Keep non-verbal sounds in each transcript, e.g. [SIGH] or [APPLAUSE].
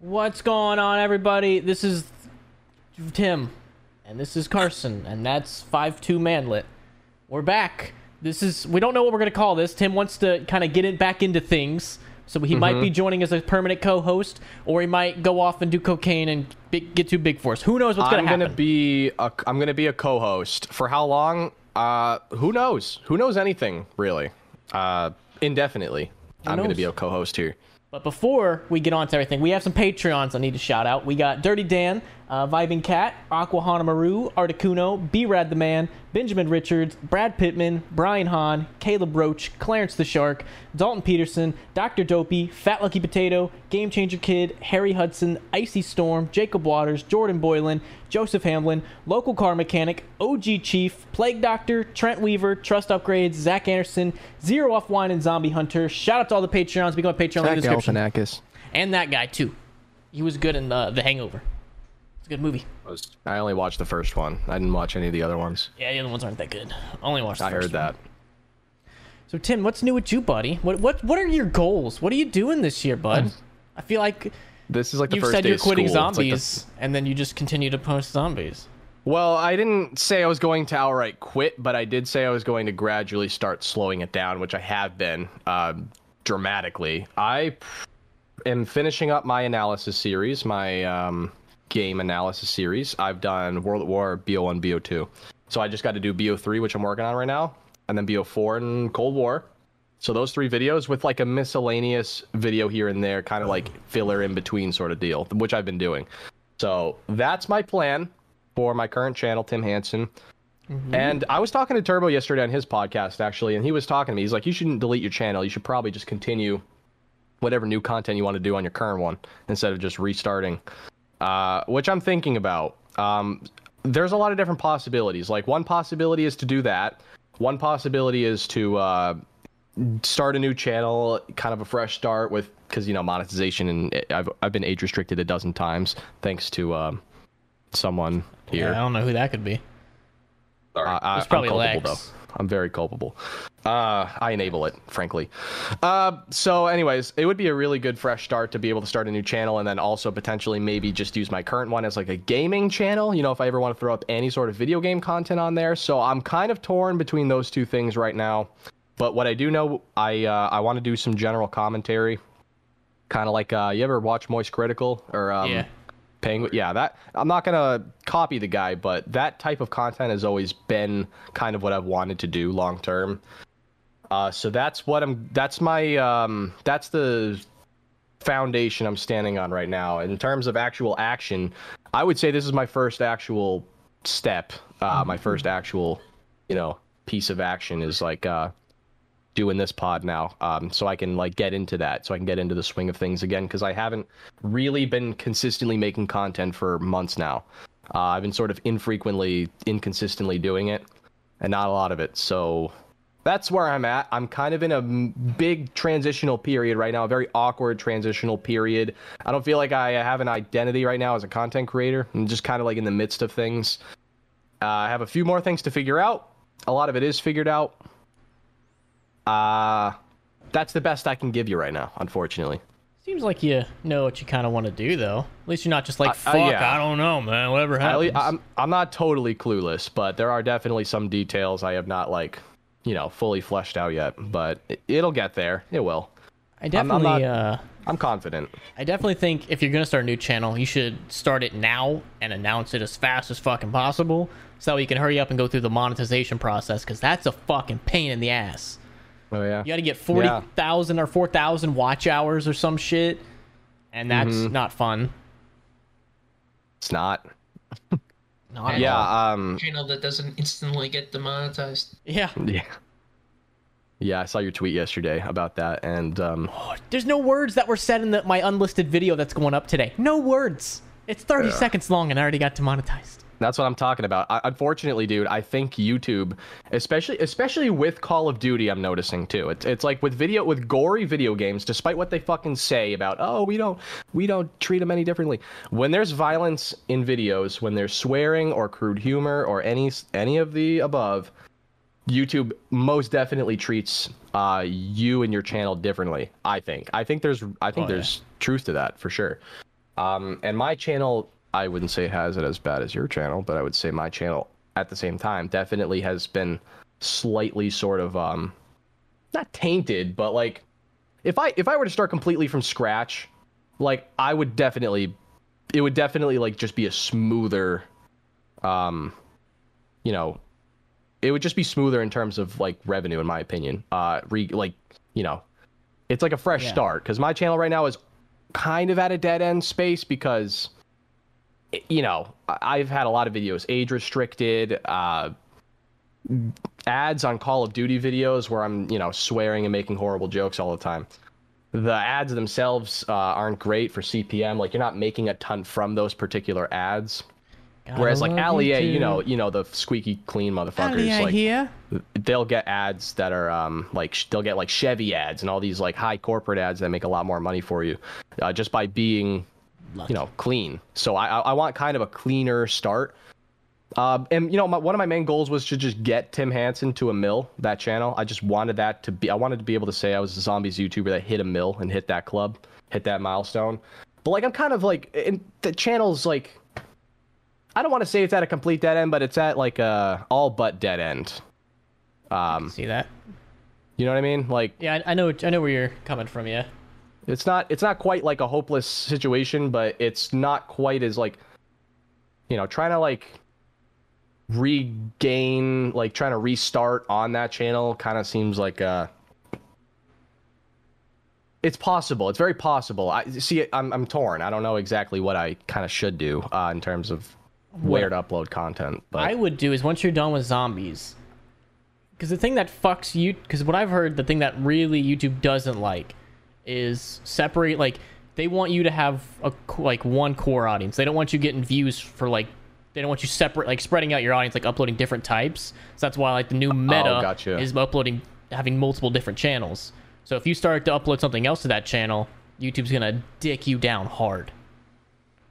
What's going on, everybody? This is Tim, and this is Carson, and that's Five Two Manlet. We're back. This is we don't know what we're gonna call this. Tim wants to kind of get it back into things, so he might be joining as a permanent co-host, or he might go off and do cocaine and big, get too big for us. Who knows what's gonna I'm happen? gonna be a, I'm gonna be a co-host for how long? Uh, who knows? Who knows anything really? Uh, indefinitely. I'm gonna be a co-host here. But before we get on to everything, we have some Patreons I need to shout out. We got Dirty Dan, uh, Vibing Cat, Aquahana Maru, Articuno, B Rad the Man, Benjamin Richards, Brad Pittman, Brian Hahn, Caleb Roach, Clarence the Shark, Dalton Peterson, Dr. Dopey, Fat Lucky Potato, Game Changer Kid, Harry Hudson, Icy Storm, Jacob Waters, Jordan Boylan, Joseph Hamlin, Local Car Mechanic, OG Chief, Plague Doctor, Trent Weaver, Trust Upgrades, Zach Anderson, Zero Off Wine, and Zombie Hunter. Shout out to all the Patreons. Become a Patreon in the description. Galifianakis. And that guy too. He was good in uh, The Hangover. Good movie. I only watched the first one. I didn't watch any of the other ones. Yeah, the other ones aren't that good. I Only watched the I first heard one. that. So Tim, what's new with you, buddy? What what what are your goals? What are you doing this year, bud? I feel like This is like the first said you're quitting school. It's like the- zombies, and then you just continue to post zombies. Well, I didn't say I was going to outright quit, but I did say I was going to gradually start slowing it down, which I have been um, dramatically. I am finishing up my analysis series, my um, game analysis series. I've done World at War, BO1, BO2. So I just got to do BO3, which I'm working on right now, and then BO4 and Cold War. So those three videos with like a miscellaneous video here and there, kind of like filler in between sort of deal, which I've been doing. So that's my plan for my current channel, Tim Hansen. Mm-hmm. And I was talking to Turbo yesterday on his podcast, actually, and he was talking to me. He's like, You shouldn't delete your channel. You should probably just continue whatever new content you want to do on your current one instead of just restarting. Uh, which I'm thinking about. Um, there's a lot of different possibilities. Like, one possibility is to do that, one possibility is to uh, start a new channel, kind of a fresh start with, because, you know, monetization, and I've, I've been age restricted a dozen times thanks to um, someone here. Yeah, I don't know who that could be. Uh, It's probably I'm Lex. though. I'm very culpable. Uh, I enable it, frankly. Uh, so, anyways, it would be a really good fresh start to be able to start a new channel, and then also potentially maybe just use my current one as like a gaming channel. You know, if I ever want to throw up any sort of video game content on there. So I'm kind of torn between those two things right now. But what I do know, I uh, I want to do some general commentary, kind of like uh, you ever watch Moist Critical or um, Yeah. Penguin. Yeah, that I'm not gonna copy the guy, but that type of content has always been kind of what I've wanted to do long term. Uh, so that's what I'm. That's my. Um, that's the foundation I'm standing on right now. In terms of actual action, I would say this is my first actual step. Uh, my first actual, you know, piece of action is like uh, doing this pod now um, so i can like get into that so i can get into the swing of things again because i haven't really been consistently making content for months now. Uh, i've been sort of infrequently inconsistently doing it and not a lot of it so that's where i'm at. I'm kind of in a big transitional period right now a very awkward transitional period. I don't feel like i have an identity right now as a content creator. I'm just kind of like in the midst of things. Uh, i have a few more things to figure out. A lot of it is figured out uh, that's the best I can give you right now, unfortunately. Seems like you know what you kind of want to do, though. At least you're not just like, Uh, fuck, uh, yeah. I don't know, man. Whatever At happens. least, I'm I'm not totally clueless, but there are definitely some details I have not like, you know, fully fleshed out yet. But it, it'll get there. It will. I I'm definitely, not- uh, I'm confident. I definitely think if you're gonna start a new channel, you should start it now and announce it as fast as fucking possible, so you can hurry up and go through the monetization process, because that's a fucking pain in the ass. Oh yeah. You got to get forty thousand or four thousand watch hours or some shit, and that's Mm-hmm. not fun. It's not. [LAUGHS] Not at Yeah. all. Um. channel that doesn't instantly get demonetized. yeah. Yeah. Yeah, I saw your tweet yesterday about that, and um, [GASPS] There's no words that were said in the, my unlisted video that's going up today. No words. It's 30 seconds long and I already got demonetized. That's what I'm talking about. I, unfortunately, dude, I think YouTube, especially especially with Call of Duty, I'm noticing too. It's it's like with video with gory video games, despite what they fucking say about oh we don't we don't treat them any differently. When there's violence in videos, when there's swearing or crude humor or any any of the above, YouTube most definitely treats uh, you and your channel differently. I think. I think there's I think Oh, yeah. there's truth to that for sure. Um, and my channel, I wouldn't say it has it as bad as your channel, but I would say my channel at the same time definitely has been slightly sort of um, not tainted, but like if I if I were to start completely from scratch, like I would definitely, it would definitely like just be a smoother, um, you know, it would just be smoother in terms of like revenue, in my opinion. Uh, re like you know, it's like a fresh Yeah. start because my channel right now is kind of at a dead end space because you know I- i've had a lot of videos age restricted uh ads on call of duty videos where i'm you know swearing and making horrible jokes all the time. The ads themselves uh, aren't great for cpm like you're not making a ton from those particular ads. Whereas like Ali, you know you know the squeaky clean motherfuckers like here. they'll get ads that are um like sh- they'll get like Chevy ads and all these like high corporate ads that make a lot more money for you uh, just by being you know clean. So I I I want kind of a cleaner start. Um, and you know, my, one of my main goals was to just get Tim Hansen to a mill that channel. I just wanted that to be. I wanted to be able to say I was a zombies YouTuber that hit a mill and hit that club, hit that milestone. But like, I'm kind of like, and the channel's like, I don't want to say it's at a complete dead end, but it's at like a all but dead end. Um, See that? you know what I mean? Like, Yeah, I, I know. I know where you're coming from. Yeah. It's not it's not quite like a hopeless situation, but it's not quite as like, you know, trying to like regain, like trying to restart on that channel, kind of seems like uh it's possible. It's very possible. I see. I'm I'm torn. I don't know exactly what I kind of should do uh, in terms of where to upload content. But I would do is once you're done with zombies, because the thing that fucks you, because what I've heard, the thing that really YouTube doesn't like is separate. Like they want you to have a like one core audience. They don't want you getting views for like. They don't want you separate, like spreading out your audience, like uploading different types. So that's why like the new oh, meta Oh, gotcha. is uploading, having multiple different channels. So if you start to upload something else to that channel, YouTube's gonna dick you down hard.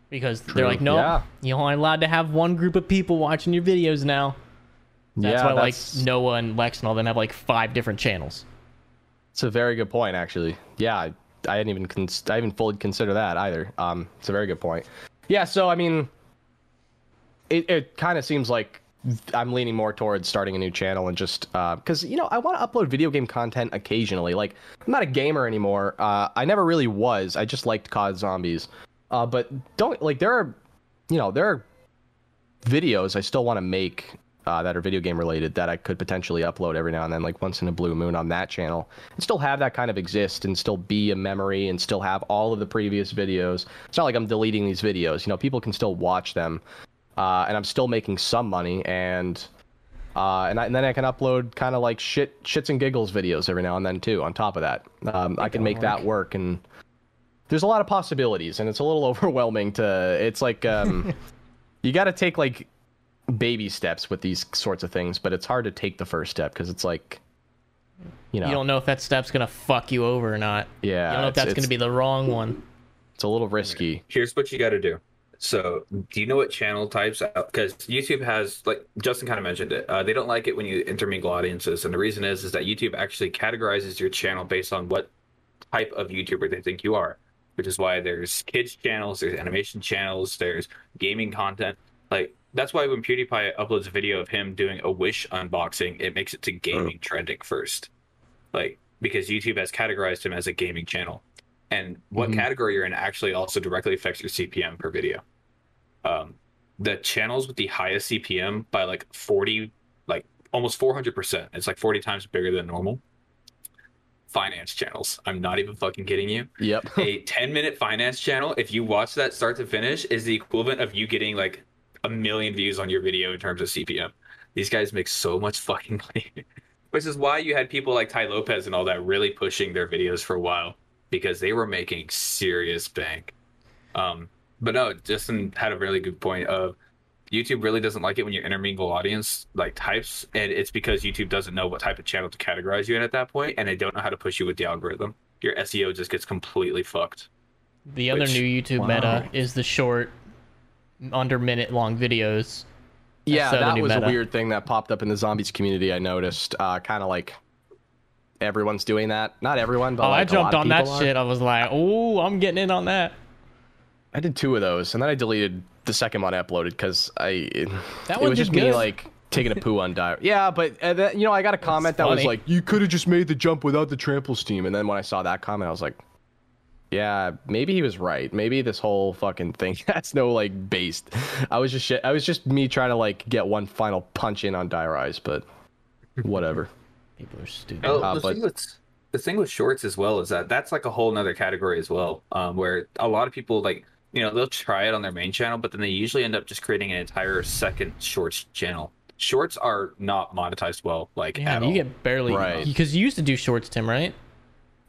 Because they're like, no, Yeah. you're only allowed to have one group of people watching your videos now. That's yeah, why that's, like Noah and Lex and all them have like five different channels. It's a very good point, actually. Yeah, I, I hadn't even cons- I haven't fully consider that either. Um, it's a very good point. Yeah, so I mean, it it kind of seems like I'm leaning more towards starting a new channel and just because you know I want to upload video game content occasionally. Like I'm not a gamer anymore. Uh, I never really was. I just liked COD Zombies. Uh, but don't like there are, you know, there are videos I still want to make uh, that are video game related that I could potentially upload every now and then, like once in a blue moon on that channel, and still have that kind of exist and still be a memory and still have all of the previous videos. It's not like I'm deleting these videos. You know, people can still watch them, uh, and I'm still making some money and. Uh, and, I, and then I can upload kind of like shit, shits and giggles videos every now and then too. On top of that, um, I can make that work, and there's a lot of possibilities, and it's a little [LAUGHS] overwhelming to. It's like um, [LAUGHS] you got to take like baby steps with these sorts of things, but it's hard to take the first step because it's like, you know, You don't know if that step's gonna fuck you over or not. yeah, You don't know if that's gonna be the wrong one. it's a little risky. Here's what you got to do. So, do you know what channel types? Because YouTube has, like Justin kind of mentioned it, uh, they don't like it when you intermingle audiences, and the reason is is that YouTube actually categorizes your channel based on what type of YouTuber they think you are, which is why there's kids channels, there's animation channels, there's gaming content. Like that's why when PewDiePie uploads a video of him doing a Wish unboxing, it makes it to gaming trending first, like because YouTube has categorized him as a gaming channel and what Mhm. category you're in actually also directly affects your CPM per video. Um, the channels with the highest CPM by like 40, like almost 400%, it's like 40 times bigger than normal. Finance channels. I'm not even fucking kidding you. Yep. A 10 minute finance channel, if you watch that start to finish, is the equivalent of you getting like a million views on your video in terms of CPM. These guys make so much [LAUGHS] fucking money. Which is why you had people like Tai Lopez and all that really pushing their videos for a while because they were making serious bank. Um, but no, Justin had a really good point of YouTube really doesn't like it when you intermingle audience like types, and it's because YouTube doesn't know what type of channel to categorize you in at that point, and they don't know how to push you with the algorithm. Your SEO just gets completely fucked. The other Which- new YouTube wow. meta is the short, under minute long videos. Yeah, so that was meta. a weird thing that popped up in the zombies community. I noticed, uh, kind of like everyone's doing that. Not everyone, but oh, like I jumped on that are. shit. I was like, oh, I'm getting in on that. I did two of those, and then I deleted the second one I uploaded because I it, That it was just me like taking a poo on Die Rise. Yeah, but uh, that, you know I got a comment that was like, "You could have just made the jump without the trample steam," and then when I saw that comment, I was like, "Yeah, maybe he was right. Maybe this whole fucking thing [LAUGHS] has no like based." I was just shit. I was just me trying to like get one final punch in on Die Rise, but whatever. [LAUGHS] People are stupid. Oh, Uh, the but- thing with the thing with shorts as well is that that's like a whole nother category as well, um, where a lot of people like you know they'll try it on their main channel, but then they usually end up just creating an entire second shorts channel. Shorts are not monetized well, like Yeah, at you all. get barely Right. because you used to do shorts, Tim, right?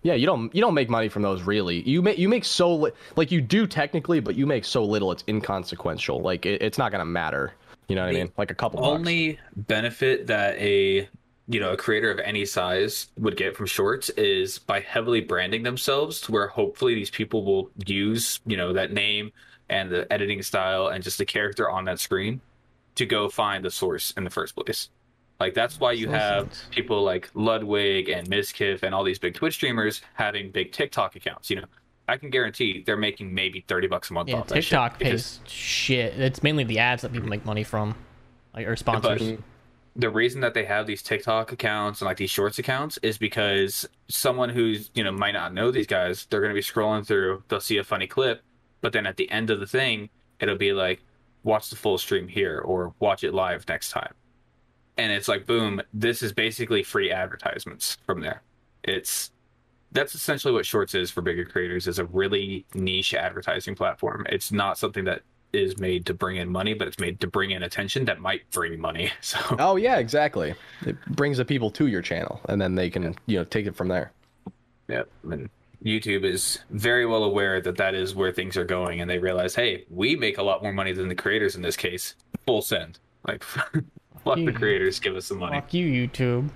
Yeah, you don't you don't make money from those really. You make you make so li- like you do technically, but you make so little it's inconsequential. Like it, it's not gonna matter. You know what I mean? Like a couple bucks. only benefit that a you know a creator of any size would get from shorts is by heavily branding themselves to where hopefully these people will use you know that name and the editing style and just the character on that screen to go find the source in the first place like that's why you have people like ludwig and Mizkif and all these big twitch streamers having big tiktok accounts you know i can guarantee they're making maybe 30 bucks a month Yeah, off that shit TikTok because- pays shit. It's mainly the ads that people make money from, like or sponsors. the reason that they have these TikTok accounts and like these shorts accounts is because someone who's, you know, might not know these guys, they're going to be scrolling through, they'll see a funny clip, but then at the end of the thing, it'll be like, watch the full stream here or watch it live next time. And it's like, boom, this is basically free advertisements from there. It's, that's essentially what shorts is for bigger creators is a really niche advertising platform. It's not something that is made to bring in money, but it's made to bring in attention that might bring money. [LAUGHS] So Oh yeah, exactly. It brings the people to your channel, and then they can you know take it from there. Yep. And YouTube is very well aware that that is where things are going, and they realize, hey, we make a lot more money than the creators in this case. Full send. Like, [LAUGHS] fuck the you. creators, give us some money. Fuck you, YouTube.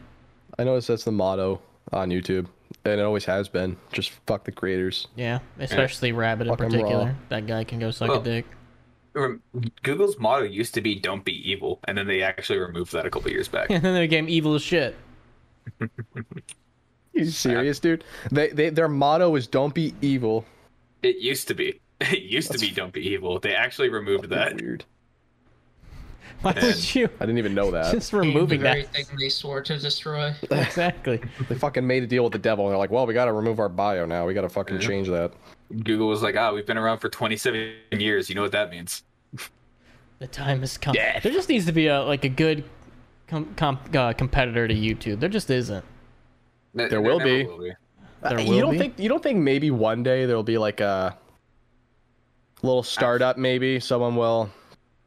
I noticed that's the motto on YouTube, and it always has been. Just fuck the creators. Yeah, especially Rabbit in Fuck 'em particular. That guy can go suck Well, a dick. Google's motto used to be "Don't be evil," and then they actually removed that a couple years back. [LAUGHS] and then they became evil as shit. You [LAUGHS] serious, dude? They, they their motto is "Don't be evil." it used to be. [LAUGHS] It used to be "Don't be evil." They actually removed that. Weird. [LAUGHS] Why would you I didn't even know that. just the removing very that? thing they swore to destroy. [LAUGHS] exactly. [LAUGHS] They fucking made a deal with the devil, and they're like, "Well, we got to remove our bio now. We got to fucking change that." Google was like, "Ah, we've been around for 27 years. You know what that means." The time has come. Yeah. There just needs to be a like a good com- com- uh, competitor to YouTube. There just isn't. There, will never be. will be. There Uh, will you don't be? think you don't think maybe one day there'll be like a little startup? Maybe someone will.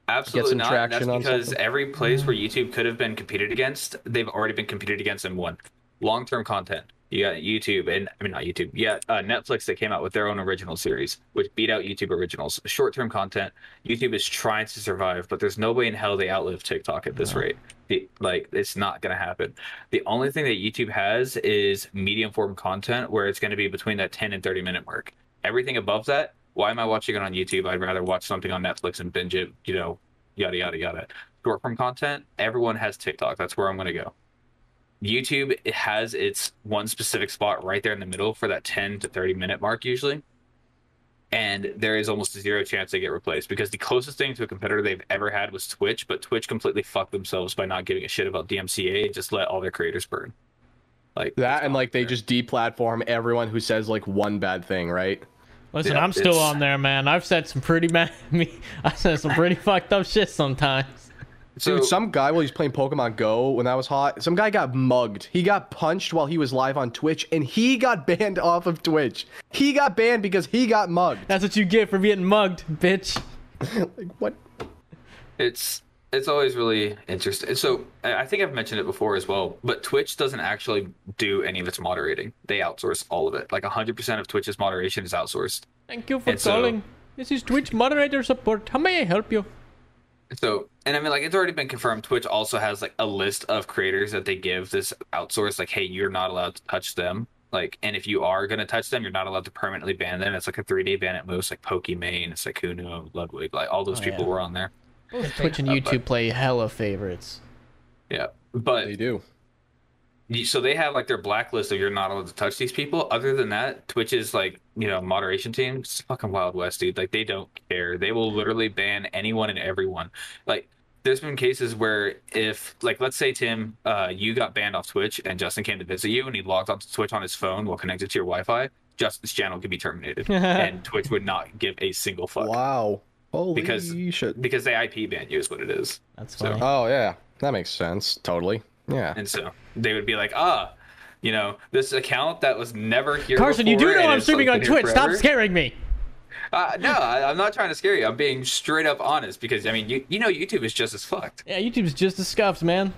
Absolutely some not. traction That's because something? every place where YouTube could have been competed against, they've already been competed against and won. Long term content. You got YouTube and I mean not YouTube. Yeah, uh, Netflix that came out with their own original series, which beat out YouTube originals. Short term content. YouTube is trying to survive, but there's no way in hell they outlive TikTok at this rate. The, like it's not going to happen. The only thing that YouTube has is medium form content where it's going to be between that 10 and 30 minute mark. Everything above that, why am I watching it on YouTube? I'd rather watch something on Netflix and binge it, you know, yada yada yada. Short form content, everyone has TikTok. That's where I'm going to go. YouTube it has its one specific spot right there in the middle for that 10 to 30 minute mark usually. And there is almost a zero chance they get replaced because the closest thing to a competitor they've ever had was Twitch, but Twitch completely fucked themselves by not giving a shit about DMCA and just let all their creators burn. Like That and like they fair. just deplatform everyone who says like one bad thing, right? Listen, Yeah, I'm still it's- on there, man. I've said some pretty [LAUGHS] mad. Me, I said some pretty fucked up shit sometimes. Dude, some guy while he's playing Pokemon Go when that was hot, some guy got mugged. He got punched while he was live on Twitch, and he got [LAUGHS] banned off of Twitch. He got banned because he got mugged. That's what you get for getting mugged, bitch. [LAUGHS] Like what? it's it's always really interesting. So I I think I've mentioned it before as well, but Twitch doesn't actually do any of its moderating. They outsource all of it. Like 100% of Twitch's moderation is outsourced. Thank you for And so- calling. This is Twitch moderator support. How may I help you? So, and I mean, like, it's already been confirmed. Twitch also has like a list of creators that they give this outsource, like, hey, you're not allowed to touch them. Like, and if you are going to touch them, you're not allowed to permanently ban them. It's like a three day ban at most, like Pokimane, Sykkuno, Ludwig, like all those Oh, people yeah. were on there. Both Twitch and Uh, YouTube but- play hella favorites. Yeah. But They do. so they have like their blacklist of you're not allowed to touch these people. Other than that, Twitch's like you know moderation team, it's fucking Wild West, dude. Like they don't care. They will literally ban anyone and everyone. Like there's been cases where if like let's say Tim, uh, you got banned off Twitch and Justin came to visit you and he logged onto Twitch on his phone while connected to your Wi-Fi, Justin's channel could be terminated [LAUGHS] and Twitch would not give a single fuck Wow. Holy Because- shit. because they IP ban you is what it is. That's So- Oh yeah, that makes sense. Totally. Yeah. And so they would be like, ah, you know, this account that was never here. Carson, you do know I'm streaming on been here Twitch. Stop scaring me. Uh, no, I, I'm not trying to scare you. I'm being straight up honest because I mean, you you know, YouTube is just as fucked. Yeah, YouTube's just as scuffed, man.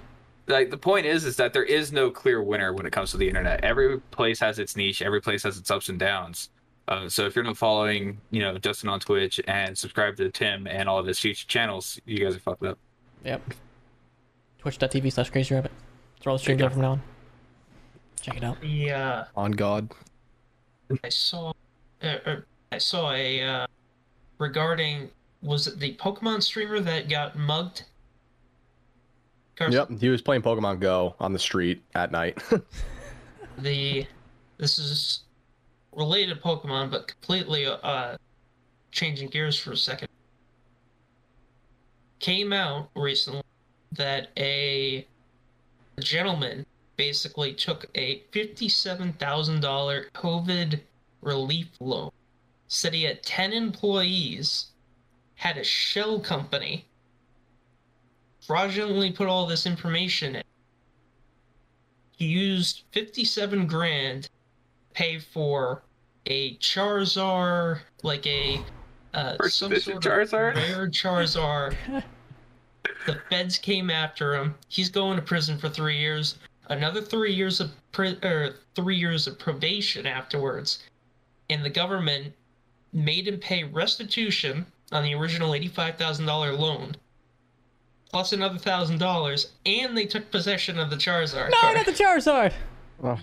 Like the point is, is that there is no clear winner when it comes to the internet. Every place has its niche. Every place has its ups and downs. Uh, so if you're not following, you know, Justin on Twitch and subscribe to Tim and all of his future channels, you guys are fucked up. Yep. Twitch.tv slash crazy rabbit. That's where all the streams are from now on. Check it out. The uh, On God. I saw, uh, uh, I saw a uh, regarding was it the Pokemon streamer that got mugged? Carson, Yep. He was playing Pokemon Go on the street at night. [LAUGHS] The this is related Pokemon, but completely uh changing gears for a second. Came out recently that a gentleman basically took a fifty-seven thousand dollar COVID relief loan. Said he had ten employees, had a shell company, fraudulently put all this information in. He used fifty-seven grand to pay for a Charizard, like a uh, First some edition sort of Charizard? rare Charizard. [LAUGHS] the feds came after him. He's going to prison for three years. Another three years of pri- or three years of probation afterwards, and the government made him pay restitution on the original eighty-five thousand dollar loan, plus another thousand dollars, and they took possession of the Charizard. No, card. not the Charizard.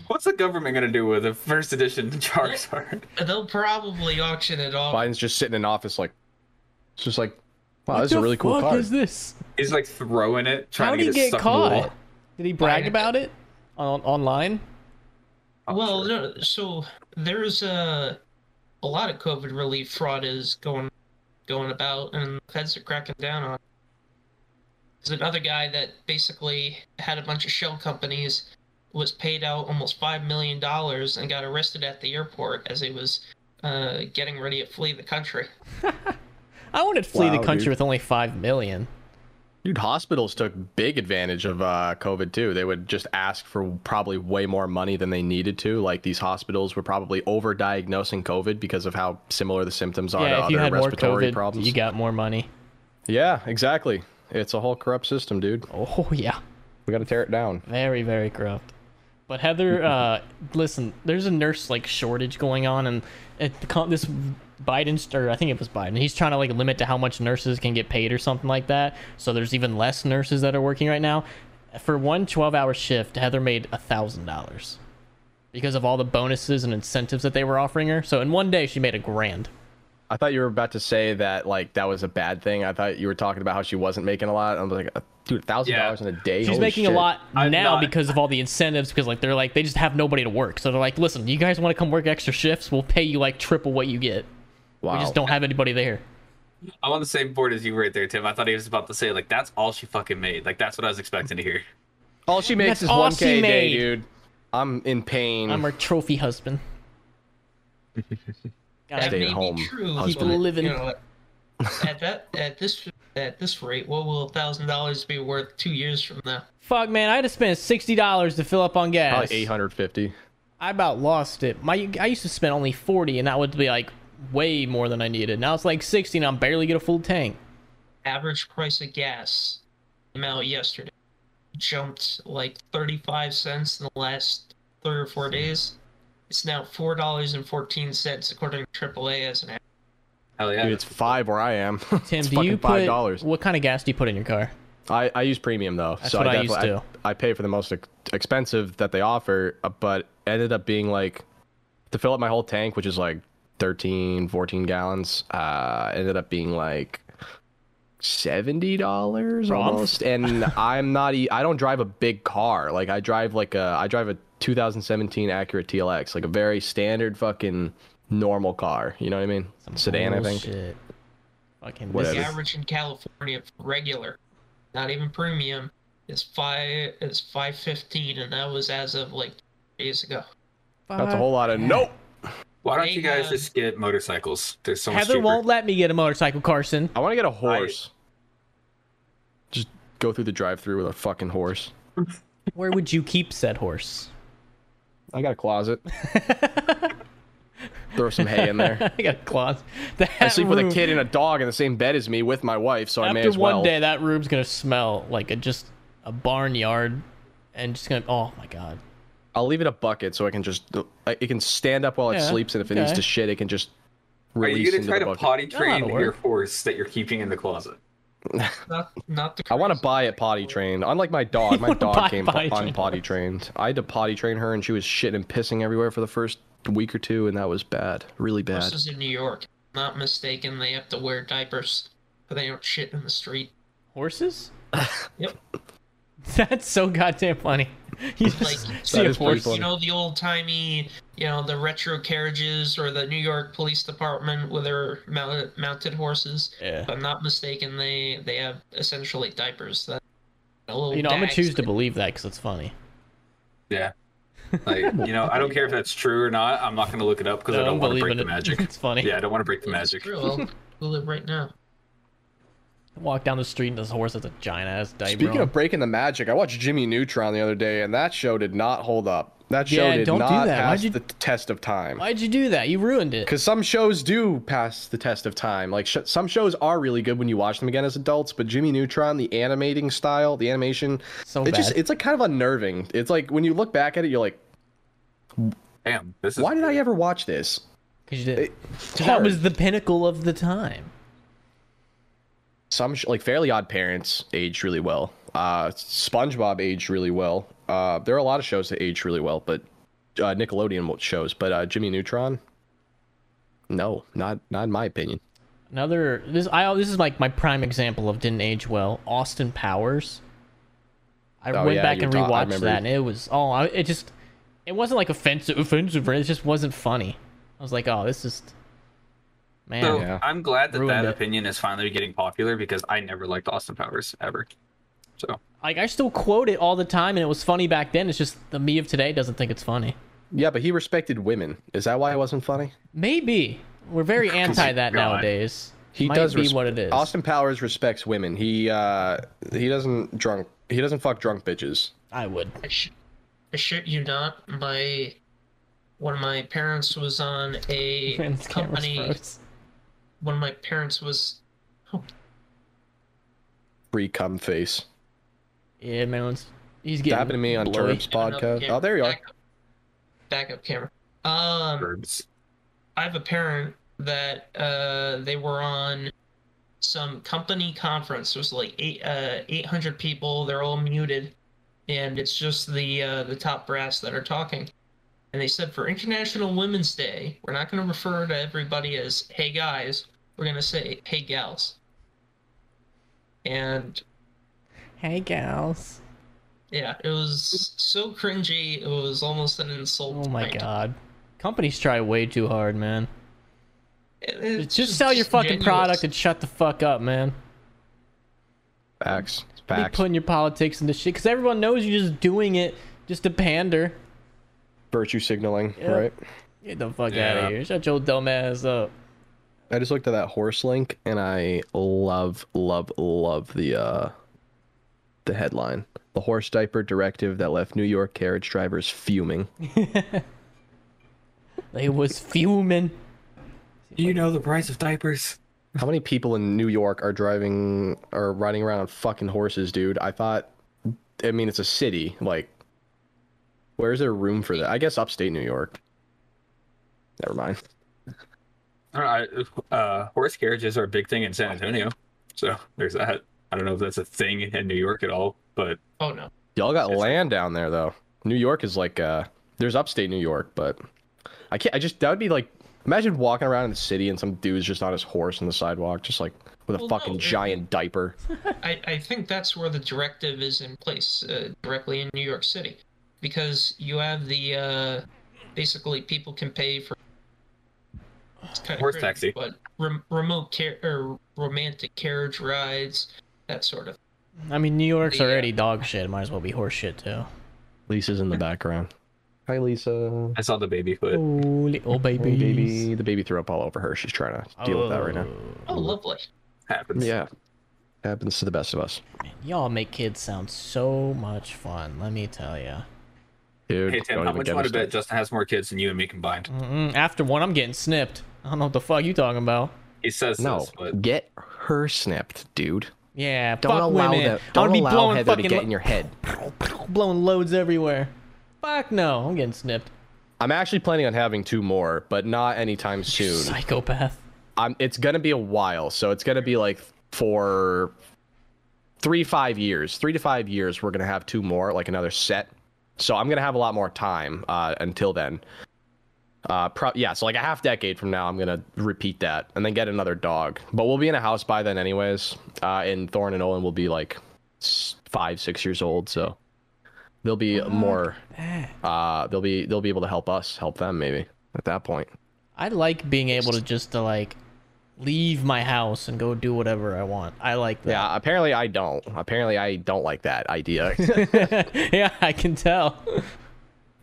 What's the government gonna do with a first edition to Charizard? [LAUGHS] They'll probably auction it off. Biden's just sitting in office like, it's just like, wow, what this is a really cool fuck card. is this? He's like throwing it, trying How to did he get, it get stuck in the wall. caught? Did he brag I- about it on online? I'm well, sure. no, so there's a a lot of COVID relief fraud is going going about, and the feds are cracking down on. it. There's another guy that basically had a bunch of shell companies, was paid out almost five million dollars, and got arrested at the airport as he was uh, getting ready to flee the country. [LAUGHS] I wanted to flee the country dude. with only five million. Dude, hospitals took big advantage of uh, COVID too. They would just ask for probably way more money than they needed to. Like these hospitals were probably overdiagnosing COVID because of how similar the symptoms are Yeah, to if you other had more respiratory COVID, problems. you got more money. Yeah, exactly. It's a whole corrupt system, dude. Oh [LAUGHS] yeah, We got to tear it down. very very corrupt. But Heather, [LAUGHS] uh, listen, there's a nurse like shortage going on, and it, this Biden or I think it was Biden. He's trying to like limit to how much nurses can get paid or something like that. So there's even less nurses that are working right now. For one 12-hour shift, Heather made a thousand dollars because of all the bonuses and incentives that they were offering her. So in one day, she made a grand. I thought you were about to say that like that was a bad thing. I thought you were talking about how she wasn't making a lot. I was like, dude, a thousand dollars in a day. She's Holy making shit. a lot I'm now not- because of all the incentives. Because like they're like they just have nobody to work, so they're like, listen, you guys want to come work extra shifts? We'll pay you like triple what you get. Wow. We just don't have anybody there. I'm on the same board as you right there, Tim. I thought he was about to say like that's all she fucking made. Like that's what I was expecting to hear. All she makes That's is one she k a day, dude. I'm in pain. I'm her trophy husband. [LAUGHS] That Stay may at home, true. husband. but, Living. You know, at that at this at this rate, what will a thousand dollars be worth two years from now? Fuck man, I had to spend sixty dollars to fill up on gas. Probably 850. I about lost it. My I used to spend only forty, and that would be like way more than I needed. Now it's like sixty, and I'm barely get a full tank. Average price of gas came out yesterday. Jumped like thirty five cents in the last three or four days. It's now four dollars and fourteen cents according to AAA as an average. Hell yeah. Dude, it's five where I am. [LAUGHS] Tim, it's do you fucking five put dollars. what kind of gas do you put in your car? I, I use premium though, That's so what I I used definitely to. I, I pay for the most expensive that they offer, uh, but ended up being like to fill up my whole tank, which is like 13, 14 gallons. Uh, ended up being like seventy dollars almost, and [LAUGHS] I'm not. E- I don't drive a big car. Like I drive like a. I drive a 2017 Acura TLX, like a very standard fucking normal car. You know what I mean? Sedan, I think. Bullshit. Fucking Whatever. The this is- average in California for regular, not even premium, is five is five fifteen, and that was as of like days ago. That's a whole lot of nope. Why don't you guys just get motorcycles? They're so much Heather cheaper. won't let me get a motorcycle, Carson. I want to get a horse. Just go through the drive-through with a fucking horse. Where would you keep said horse? I got a closet. [LAUGHS] Throw some hay in there. [LAUGHS] I got a closet. That I sleep with a kid and a dog in the same bed as me with my wife, so I may as well. After one day, that room's gonna smell like a just a barnyard, and just gonna. Oh my god. I'll leave it a bucket so I can just it can stand up while it Yeah, sleeps, and if it needs to shit, it can just Are you gonna into try to bucket. potty train That'll your horse that you're keeping in the closet? Not not the. I want to buy it potty trained. Unlike my dog, [LAUGHS] my wanna buy dog came potty on potty trained. I had to potty train her, and she was shitting and pissing everywhere for the first week or two, and that was bad, really bad. Horses in New York, not mistaken, they have to wear diapers, but they don't shit in the street. Horses? [LAUGHS] Yep. That's so goddamn funny. [LAUGHS] You just Like see a horse. funny. you know the old timey, you know the retro carriages or the New York Police Department with their mounted, mounted horses. Yeah. If I'm not mistaken, they they have essentially diapers. That a little You know, I'm gonna choose to believe that because it's funny. Yeah. [LAUGHS] Like you know, I don't care if that's true or not. I'm not gonna look it up because I don't want to break believing the it. magic. It's funny. Yeah, I don't want to break the It's magic. true. I'll Google it right now. Walk down the street and this horse has a giant ass diaper. Speaking on. of breaking the magic, I watched Jimmy Neutron the other day, and that show did not hold up. That show Yeah, did don't do not that. Why'd pass you- the test of time. Why'd you do that? You ruined it. Because some shows do pass the test of time. Like sh- some shows are really good when you watch them again as adults, but Jimmy Neutron, the animating style, the animation, So it just it's like kind of unnerving. It's like when you look back at it, you're like, Damn, this is. why did I ever watch this? Because you did. It- [LAUGHS] that was the pinnacle of the time. some sh- like Fairly Odd Parents aged really well. Uh, SpongeBob aged really well. Uh, there are a lot of shows that age really well, but uh, Nickelodeon shows. But uh, Jimmy Neutron, no, not not in my opinion. Another this I this is like my prime example of didn't age well. Austin Powers. I Oh, went yeah, back and ta- rewatched remember. that, and it was oh, I- it just it wasn't like offensive, offensive. It just wasn't funny. I was like, oh, this is man. So Yeah. I'm glad that Ruined that it. opinion is finally getting popular because I never liked Austin Powers ever. So Like I still quote it all the time, and it was funny back then. It's just the me of today doesn't think it's funny. Yeah, but he respected women. Is that why it wasn't funny? Maybe we're very [LAUGHS] anti that God. nowadays. He Might does be res- what it is. Austin Powers respects women. He uh he doesn't drunk. He doesn't fuck drunk bitches. I would. I, sh- I shit you not. My one of my parents was on a [LAUGHS] Man's company. One of my parents was Free cum face. Yeah, man. let's- He's That getting happened to me on blowy. Turb's podcast. Oh, there you are. Backup, backup camera. Um, verbs. I have a parent that uh, they were on some company conference. It was like eight uh, 800 people. They're all muted, and it's just the uh, the top brass that are talking. And they said for International Women's Day, we're not going to refer to everybody as "Hey guys." We're going to say "Hey gals." And Hey, gals. yeah, it was so cringy. It was almost an insult. Oh to my god. Companies try way too hard, man. It- it's Just sell your fucking disingenuous. product and shut the fuck up, man. Facts. Be Facts. putting your politics into shit because everyone knows you're just doing it just to pander. Virtue signaling, Yeah. right? Get the fuck out of here. Shut your dumb ass up. I just looked at that horse link and I love, love, love the uh the headline. The horse diaper directive that left New York carriage drivers fuming. [LAUGHS] They was fuming. Do you know the price of diapers? How many people in New York are driving or riding around on fucking horses, dude? I thought I mean it's a city, like where's there room for that? I guess upstate New York. Never mind. I don't know. I, uh, horse carriages are a big thing in San Antonio, so there's that. I don't know if that's a thing in New York at all, but Oh no. Y'all got It's- land down there though. New York is like uh there's upstate New York, but I can't I just that would be like Imagine walking around in the city and some dude's just on his horse on the sidewalk, just like with a Well, fucking no, it- giant diaper. [LAUGHS] I, I think that's where the directive is in place uh, directly in New York City, because you have the uh, basically people can pay for it's kind Horse of taxi. but rem- remote care or romantic carriage rides, that sort of. I mean, New York's The, uh, already dog shit. Might as well be horse shit too. Lisa's in the background. Hi, Lisa. I saw the baby foot. Oh, little baby. Hey, baby. The baby threw up all over her. She's trying to deal with that right now. Oh, lovely. Happens. Yeah. Happens to the best of us. Y'all make kids sound so much fun. Let me tell you. Dude, Hey Tim, how much get you me want to bet. Justin has more kids than you and me combined? Mm-mm. After one, I'm getting snipped. I don't know what the fuck you talking about. He says No, this, but get her snipped, dude. Yeah, Don't fuck allow women. that. Don't be allow blowing Heather to fucking get lo- in your head. [LAUGHS] blowing loads everywhere. Fuck no, I'm getting snipped. I'm actually planning on having two more, but not anytime soon. Psychopath. I'm, it's gonna be a while, so it's gonna be like for three, five years, three to five years. We're gonna have two more, like another set. So I'm gonna have a lot more time uh, until then. Uh, pro- yeah, so like a half decade from now, I'm gonna repeat that and then get another dog. But we'll be in a house by then, anyways. Uh, and Thorin and Olin will be like five, six years old, so they'll be more. Uh, they'll be they'll be able to help us, help them maybe at that point. I like being able to just to like leave my house and go do whatever I want. I like that. Yeah, apparently I don't. Apparently I don't like that idea. [LAUGHS] yeah, I can tell.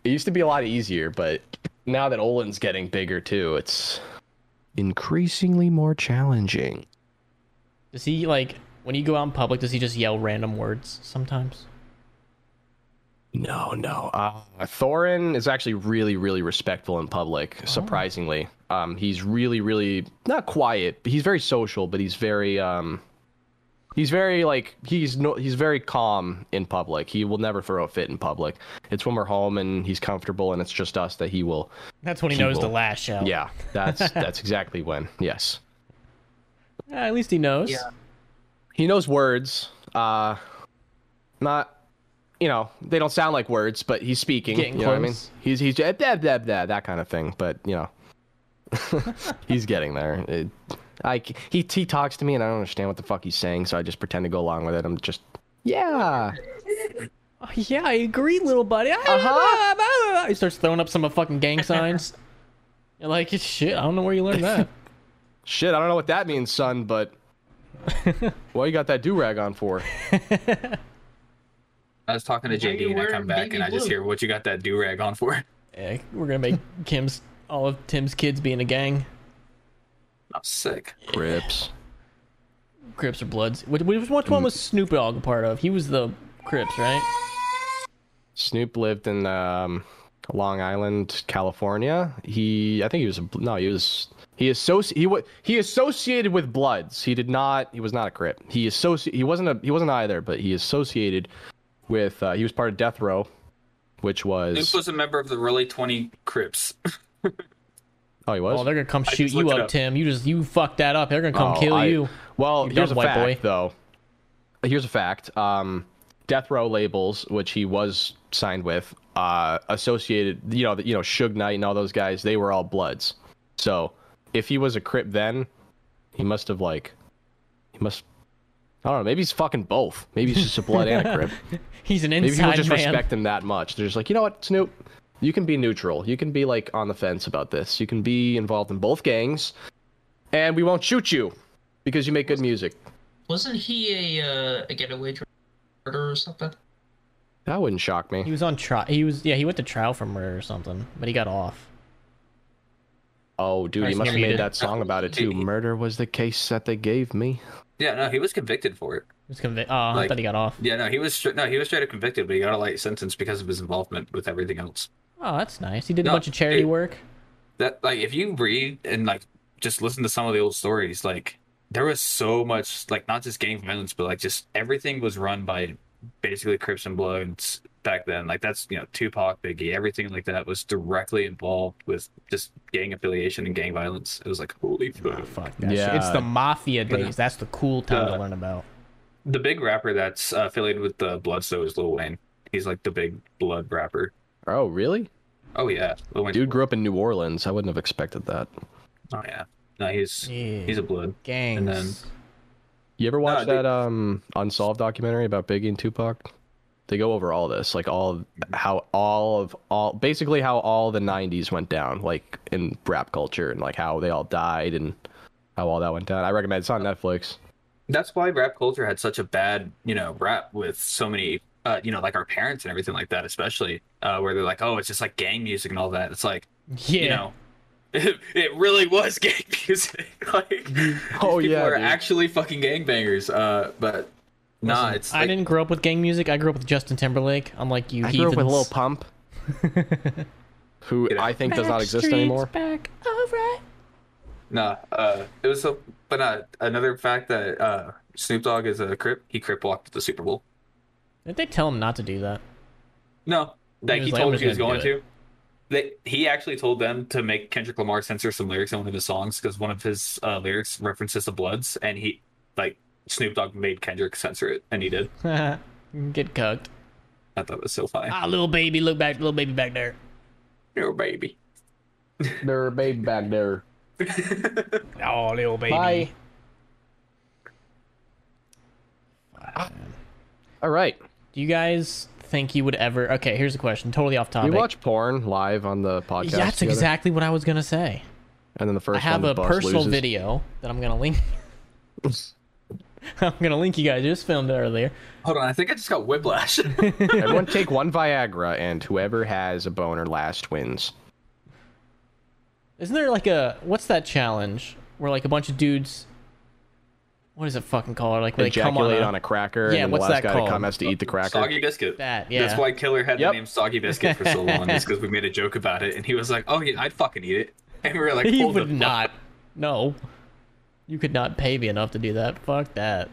it used to be a lot easier, but now that Olin's getting bigger too, it's increasingly more challenging. Does he like when you go out in public? Does he just yell random words sometimes? No, no. Uh, Thorin is actually really, really respectful in public. Surprisingly, um, he's really, really not quiet. But he's very social, but he's very, um, he's very like he's no, he's very calm in public. He will never throw a fit in public. It's when we're home and he's comfortable and it's just us that he will. That's when he, He knows to will. lash out. Yeah, [LAUGHS] that's that's exactly when. Yes. Yeah, at least he knows. Yeah. he knows words uh not you know they don't sound like words but he's speaking Getting you know what i mean he's he's blah, blah, blah, blah, that kind of thing but you know [LAUGHS] he's getting there it, I, c- he, he talks to me and i don't understand what the fuck he's saying so i just pretend to go along with it i'm just yeah [LAUGHS] yeah, I agree, little buddy. Uh-huh. He starts throwing up some fucking gang [LAUGHS] signs. You're like, shit, I don't know where you learned that. [LAUGHS] shit i don't know what that means son but why you got that do-rag on for I was talking to JD and I come back and I just hear what you got that do rag on for. yeah, we're gonna make Kim's all of Tim's kids be in a gang. I'm sick. crips Crips or Bloods. Which, which, which one was Snoop Dogg a part of? He was the Crips, right? Snoop lived in um, Long Island, California. He, I think he was no, he was he associ- he wa- he associated with Bloods. He did not. He was not a Crip. He associ- He wasn't a. He wasn't either. But he associated with. Uh, he was part of Death Row, which was. Snoop was a member of the Rollin' 20 Crips. [LAUGHS] oh, he was. Oh, they're gonna come I shoot you up, up. Tim. You just you fucked that up. They're gonna come Oh, kill I- you. Well, You're here's a white fact, boy. though. Here's a fact. Um, Death Row labels, which he was signed with, uh, associated, you know, the, you know, Suge Knight and all those guys, they were all Bloods. So, if he was a Crip then, he must have like, he must. I don't know. Maybe he's fucking both. Maybe he's just a Blood and a Crip. [LAUGHS] He's an Maybe people inside just man. respect him that much. They're just like, you know what, Snoop, you can be neutral. You can be like on the fence about this. You can be involved in both gangs, and we won't shoot you because you make good music. Wasn't he a uh, a getaway driver or something? That wouldn't shock me. He was on trial. He was yeah. He went to trial for murder or something, but he got off. Oh, dude, he must have made that song about it too. He- Murder was the case that they gave me. Yeah, no, he was convicted for it. He was convicted. oh, I thought he got off. Yeah, no, he was no, he was straight up convicted, but he got a light sentence because of his involvement with everything else. Oh, that's nice. He did a bunch of charity it- work. That like if you read and like just listen to some of the old stories, like there was so much like not just gang violence, but like just everything was run by basically Crips and Bloods back then. Like that's you know Tupac, Biggie, everything like that was directly involved with just gang affiliation and gang violence. It was like holy fuck. Oh, fuck that Yeah. shit. It's the mafia But- days. That's the cool time to Uh, learn about. The big rapper that's uh, affiliated with the Bloods though is Lil Wayne. He's like the big blood rapper. Oh, really? Oh yeah, Dude grew up in New Orleans. I wouldn't have expected that. Oh yeah, no, he's Yeah. he's a blood. Gangs. and then- You ever watch dude. that um unsolved documentary about Biggie and Tupac? They go over all this, like all of how all of all basically how all the '90s went down, like in rap culture, and like how they all died and how all that went down. I recommend it's on Netflix. That's why rap culture had such a bad, you know, rap with so many, uh, you know, like our parents and everything like that, especially uh, where they're like, oh, it's just like gang music and all that. It's like, yeah. you know, [LAUGHS] it, it really was [LAUGHS] gang music. [LAUGHS] like, Oh, these people yeah, are dude. actually fucking gangbangers. Uh, but nah, Listen, it's I didn't grow up with gang music. I grew up with Justin Timberlake. Unlike you, I grew up with Lil heathens. Pump, who Get out. I think does not exist anymore. Back, alright. nah. Uh, it was so, but uh, another fact that uh, Snoop Dogg is a crip. He crip walked at the Super Bowl. Did they tell him not to do that? No, like was he told "I'm him he was gonna going do to. They, he actually told them to make Kendrick Lamar censor some lyrics in one of his songs because one of his uh, lyrics references the Bloods, and he like Snoop Dogg made Kendrick censor it, and he did. [LAUGHS] Get cucked. I thought it was so funny. Ah, little baby, look back, little baby back there. No baby. [LAUGHS] There, baby, back there. [LAUGHS] Oh, little baby. Bye. All right. Do you guys think you would ever? Okay, here's a question. Totally off We topic. watch porn live on the podcast. Yeah, that's together, exactly what I was gonna say. And then the first I have one a the personal loses. video that I'm gonna link. [LAUGHS] I'm gonna link you guys. I just filmed it earlier. Hold on, I think I just got whiplash. [LAUGHS] Everyone take one Viagra, and whoever has a boner last wins. Isn't there like a what's that challenge where like a bunch of dudes? What is it fucking called? Like where they come on Ejaculate a, on a cracker, Yeah, and then the what's last that guy called? to come has to eat the cracker. Soggy biscuit. that? Yeah. That's why Killer had Yep. the name Soggy Biscuit for so [LAUGHS] long, is because we made a joke about it, and he was like, "Oh yeah, I'd fucking eat it," [LAUGHS] and we were like, he would the fuck not. No, you could not pay me enough to do that. Fuck that.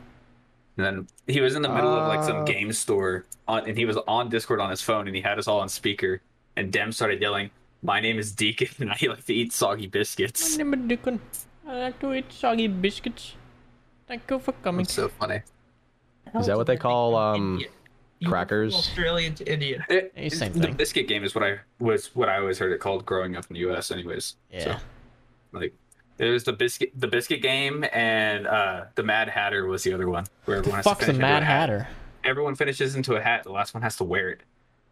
And then he was in the middle of like some Uh. game store on, and he was on Discord on his phone, and he had us all on speaker. And Dem started yelling, "My name is Deacon, [LAUGHS] and I like to eat soggy biscuits." My name is Deacon. I like to eat soggy biscuits. Thank you for coming. It's so funny. Is that what they call um? India. You went from crackers? Australian to India. It, Hey, same the biscuit game is what I was what I always heard it called growing up in the U.S. Anyways, Yeah. So, like there's the biscuit the biscuit game, and uh the Mad Hatter was the other one where everyone has to Fuck's a finish into Mad a hat. Hatter. Everyone finishes into a hat. The last one has to wear it.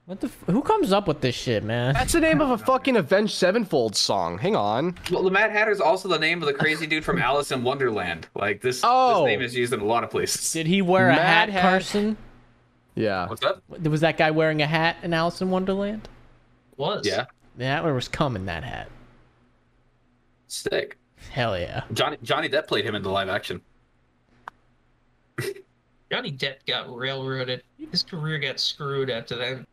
What the? F- who comes up with this shit, man? That's the name of a fucking Avenged Sevenfold song. Hang on. Well, the Mad Hatter is also the name of the crazy dude from Alice in Wonderland. Like this, Oh. this name is used in a lot of places. Did he wear a Mad hat, Hat- Carson? Yeah. What's up? Was that guy wearing a hat in Alice in Wonderland? Was. Yeah, That one was coming. That hat. sick. Hell yeah. Johnny Johnny Depp played him in the live action. Johnny Depp got railroaded. His career got screwed after that.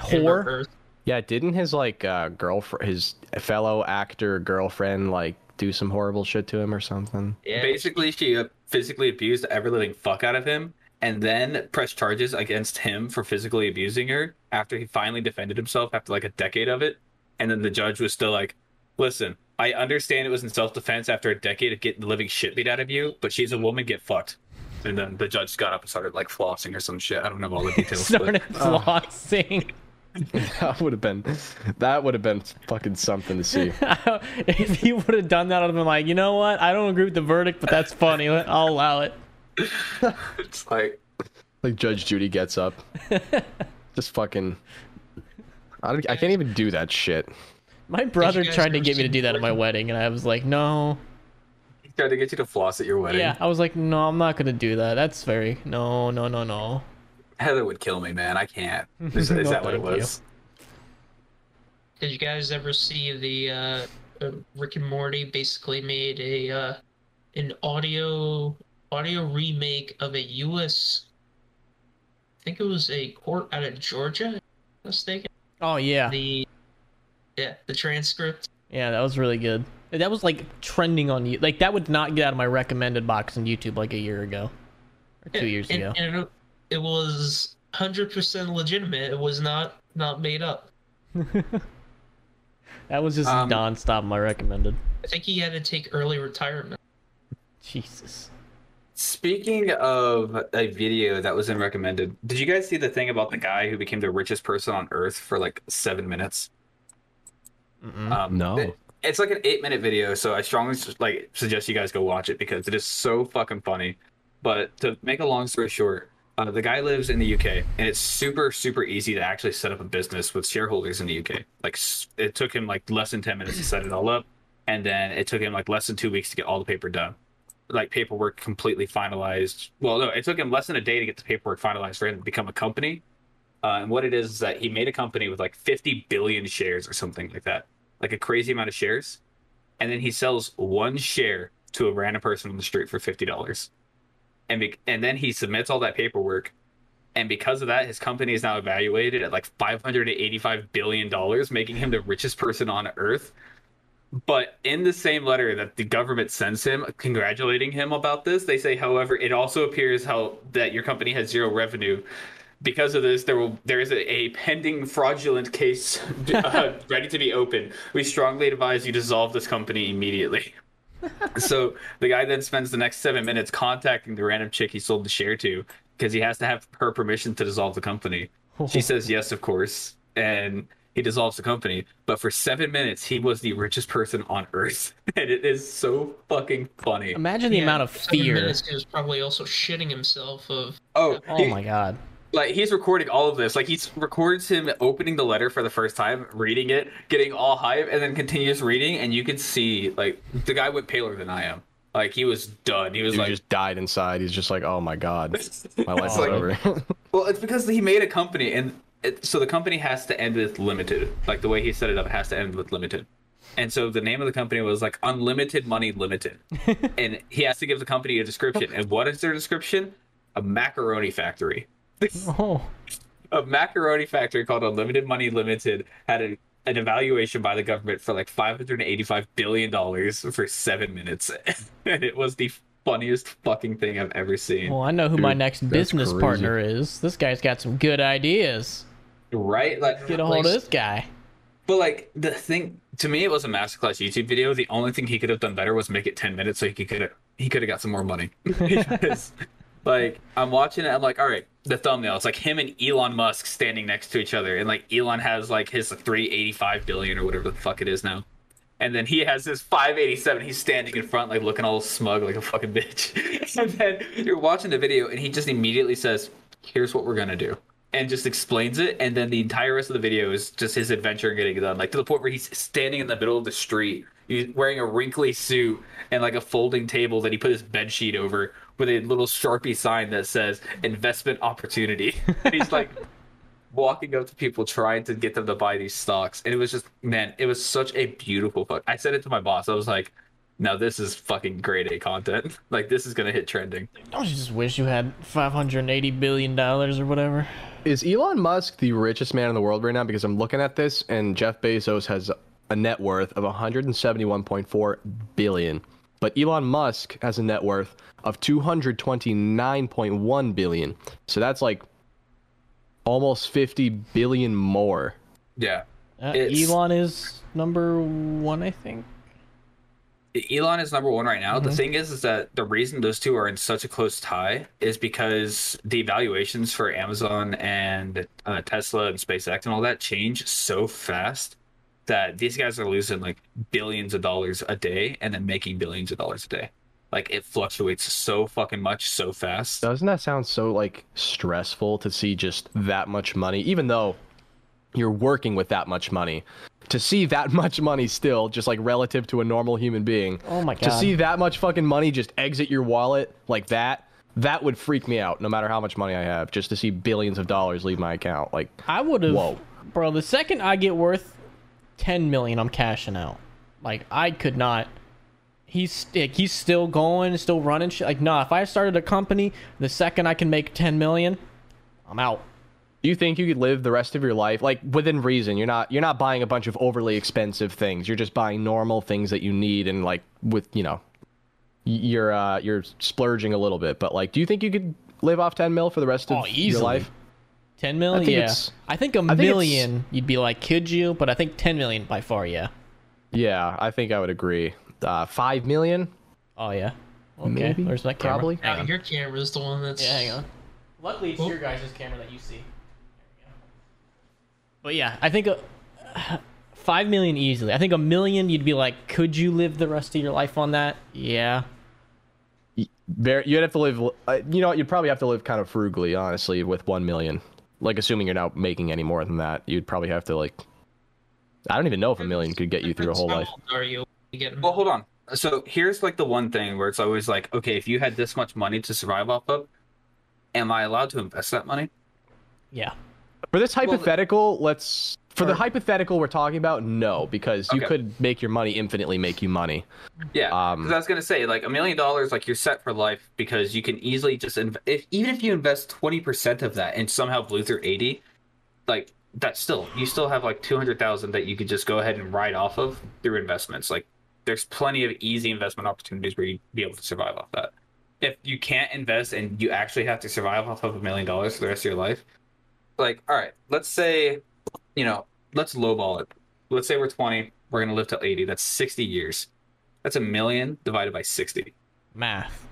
That whore. Yeah, didn't his like uh, girlfriend, his fellow actor girlfriend, like do some horrible shit to him or something? Yeah. Basically, she uh, physically abused the ever living fuck out of him, and then pressed charges against him for physically abusing her after he finally defended himself after like a decade of it. And then the judge was still like, "Listen, I understand it was in self defense after a decade of getting the living shit beat out of you, but she's a woman, get fucked." And then the judge got up and started like flossing or some shit. I don't know all the [LAUGHS] details. but- Started flossing. [LAUGHS] that would have been, that would have been fucking something to see. [LAUGHS] if he would have done that, I'd have been like, you know what? I don't agree with the verdict, but that's funny. I'll allow it. [LAUGHS] it's like Like Judge Judy gets up, just fucking. I, don't- I can't even do that shit. My brother tried to get me to do that at my wedding, and I was like, no. he tried to get you to floss at your wedding. Yeah, I was like, no, I'm not gonna do that. That's very no, no, no, no. Heather would kill me, man. I can't. [LAUGHS] Is, is No, that what it thank you. was? Did you guys ever see the uh, uh, Rick and Morty basically made a uh, an audio audio remake of a U.S. I think it was a court out of Georgia. if I'm mistaken. Oh yeah, The yeah the transcript. yeah, that was really good. That was like trending on you. Like that would not get out of my recommended box on YouTube like a year ago or two years and, ago. and it, it was hundred percent legitimate. It was not not made up. [LAUGHS] That was just Um, non-stop my recommended. I think he had to take early retirement. Jesus. Speaking of a video that was in recommended, did you guys see the thing about the guy who became the richest person on Earth for like seven minutes? Um, No. it- it's like an eight minute video, so I strongly like suggest you guys go watch it because it is so fucking funny. But to make a long story short, uh, the guy lives in the UK, and it's super super easy to actually set up a business with shareholders in the UK. Like it took him like less than ten minutes to set it all up, and then it took him like less than two weeks to get all the paper done. Like paperwork completely finalized. Well, no, it took him less than a day to get the paperwork finalized for him to become a company. Uh, and what it is is that he made a company with like 50 billion shares or something like that, like a crazy amount of shares, and then he sells one share to a random person on the street for fifty dollars, and be- and then he submits all that paperwork, and because of that, his company is now evaluated at like 585 billion dollars, making him the richest person on earth. But in the same letter that the government sends him, congratulating him about this, they say, however, it also appears how that your company has zero revenue. Because of this, there will there is a, a pending fraudulent case [LAUGHS] uh, ready to be opened. We strongly advise you dissolve this company immediately. So the guy then spends the next seven minutes contacting the random chick he sold the share to because he has to have her permission to dissolve the company. She [LAUGHS] says yes, of course, and he dissolves the company. But for seven minutes, he was the richest person on earth, [LAUGHS] and it is so fucking funny. Imagine the Yeah, amount of seven fear. minutes, he was probably also shitting himself of Oh, Oh my god. Like he's recording all of this. Like he records him opening the letter for the first time reading it getting all hype and then continues reading and you can see like the guy went paler than i am. Like he was done. He was He like just died inside. He's just like, oh my god, [LAUGHS] my life's like- over. [LAUGHS] well it's because he made a company and it, so the company has to end with limited. Like the way he set it up it has to end with limited. And so the name of the company was like unlimited money limited. [LAUGHS] And he has to give the company a description. And what is their description? A macaroni factory [LAUGHS] Oh. a macaroni factory called Unlimited Money Limited had a, an evaluation by the government for like 585 billion dollars for seven minutes, [LAUGHS] and it was the funniest fucking thing I've ever seen. Well, I know who my next business crazy. partner is. This guy's got some good ideas. right? Like, Get a hold like, of this guy. But like the thing to me, it was a masterclass YouTube video. The only thing he could have done better was make it 10 minutes so he could have he could have got some more money. [LAUGHS] Because, like I'm watching it, I'm like, all right, the thumbnail. It's like him and Elon Musk standing next to each other, and like Elon has like his 385 billion or whatever the fuck it is now. And then he has his 587. He's standing in front, like looking all smug, like a fucking bitch. [LAUGHS] and then you're watching the video, and he just immediately says, "Here's what we're gonna do," and just explains it. And then the entire rest of the video is just his adventure getting done, like to the point where he's standing in the middle of the street, he's wearing a wrinkly suit and like a folding table that he put his bed sheet over, with a little sharpie sign that says "investment opportunity." [LAUGHS] and he's like walking up to people trying to get them to buy these stocks and it was just man it was such a beautiful fuck i said it to my boss i was like now this is fucking grade a content [LAUGHS] like this is gonna hit trending Don't you just wish you had 580 billion dollars or whatever? Is Elon Musk the richest man in the world right now? Because I'm looking at this, and Jeff Bezos has a net worth of 171.4 billion, but Elon Musk has a net worth of 229.1 billion. So that's like almost 50 billion more. yeah Uh, Elon is number one, I think. elon is number one right now the thing is is that the reason those two are in such a close tie is because the valuations for amazon and uh, tesla and spacex and all that change so fast that these guys are losing like billions of dollars a day and then making billions of dollars a day like it fluctuates so fucking much so fast Doesn't that sound so like stressful to see just that much money, even though you're working with that much money? To see that [LAUGHS] much money still, just like relative to a normal human being. Oh my god. To see that much fucking money just exit your wallet like that, that would freak me out. No matter how much money I have, just to see billions of dollars leave my account. Like, I would have. Whoa. Bro, the second I get worth 10 million, I'm cashing out. Like, I could not. He's like, he's still going, still running shit. Like, nah, if I started a company, the second I can make 10 million, I'm out. do you think you could live the rest of your life like within reason? You're not you're not buying a bunch of overly expensive things. You're just buying normal things that you need and like with you know, you're uh you're splurging a little bit. But like, do you think you could live off 10 mil for the rest of Oh, your life? 10 million? I think yeah. I think a think million, you'd be like, could you? But I think 10 million by far, yeah. Yeah, I think I would agree. Uh, five million, Oh, yeah. Okay, Maybe, there's that camera. probably. Hang Now, on. your camera's the one that's. Yeah, hang on. Luckily, it's Oh. your guys' camera that you see. There we go. But yeah, I think uh, [SIGHS] Five million easily. I think a million, you'd be like, could you live the rest of your life on that? Yeah. Very, you'd have to live. Uh, you know, you'd probably have to live kind of frugally, honestly, with one million. Like, assuming you're not making any more than that, you'd probably have to like. I don't even know if a million could get you through a whole How life. old Are you getting? Well, hold on. So here's like the one thing where it's always like, okay, if you had this much money to survive off of, am I allowed to invest that money? Yeah. For this Well, hypothetical, let's. For the hypothetical we're talking about, no, because you could make your money infinitely make you money. Yeah, Um, 'cause I was gonna say like a million dollars, like you're set for life because you can easily just inv- if even if you invest twenty percent of that and somehow blew through eighty, like that's still you still have like two hundred thousand that you could just go ahead and write off of through investments. Like there's plenty of easy investment opportunities where you'd be able to survive off that. If you can't invest and you actually have to survive off of a million dollars for the rest of your life, like all right, let's say, you know, let's lowball it. Let's say we're twenty, we're gonna live till eighty. That's sixty years. That's a million divided by 60. Math.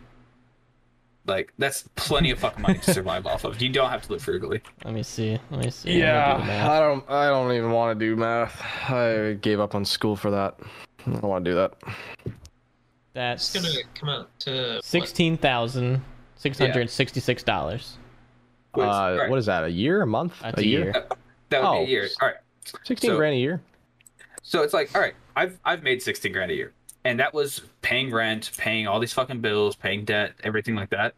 Like, that's plenty of fucking money to survive off of. You don't have to live frugally. Let me see. Let me see. I'm do. I don't. I don't even want to do math. I gave up on school for that. I don't want to do that. That's It's gonna come out to sixteen thousand six hundred sixty-six dollars. Uh, alright, what is that? A year? A month? That's a year. That would oh. be a oh. year. All right. Sixteen So- grand a year. So it's like, all right, I've I've made 16 grand a year. And that was paying rent, paying all these fucking bills, paying debt, everything like that.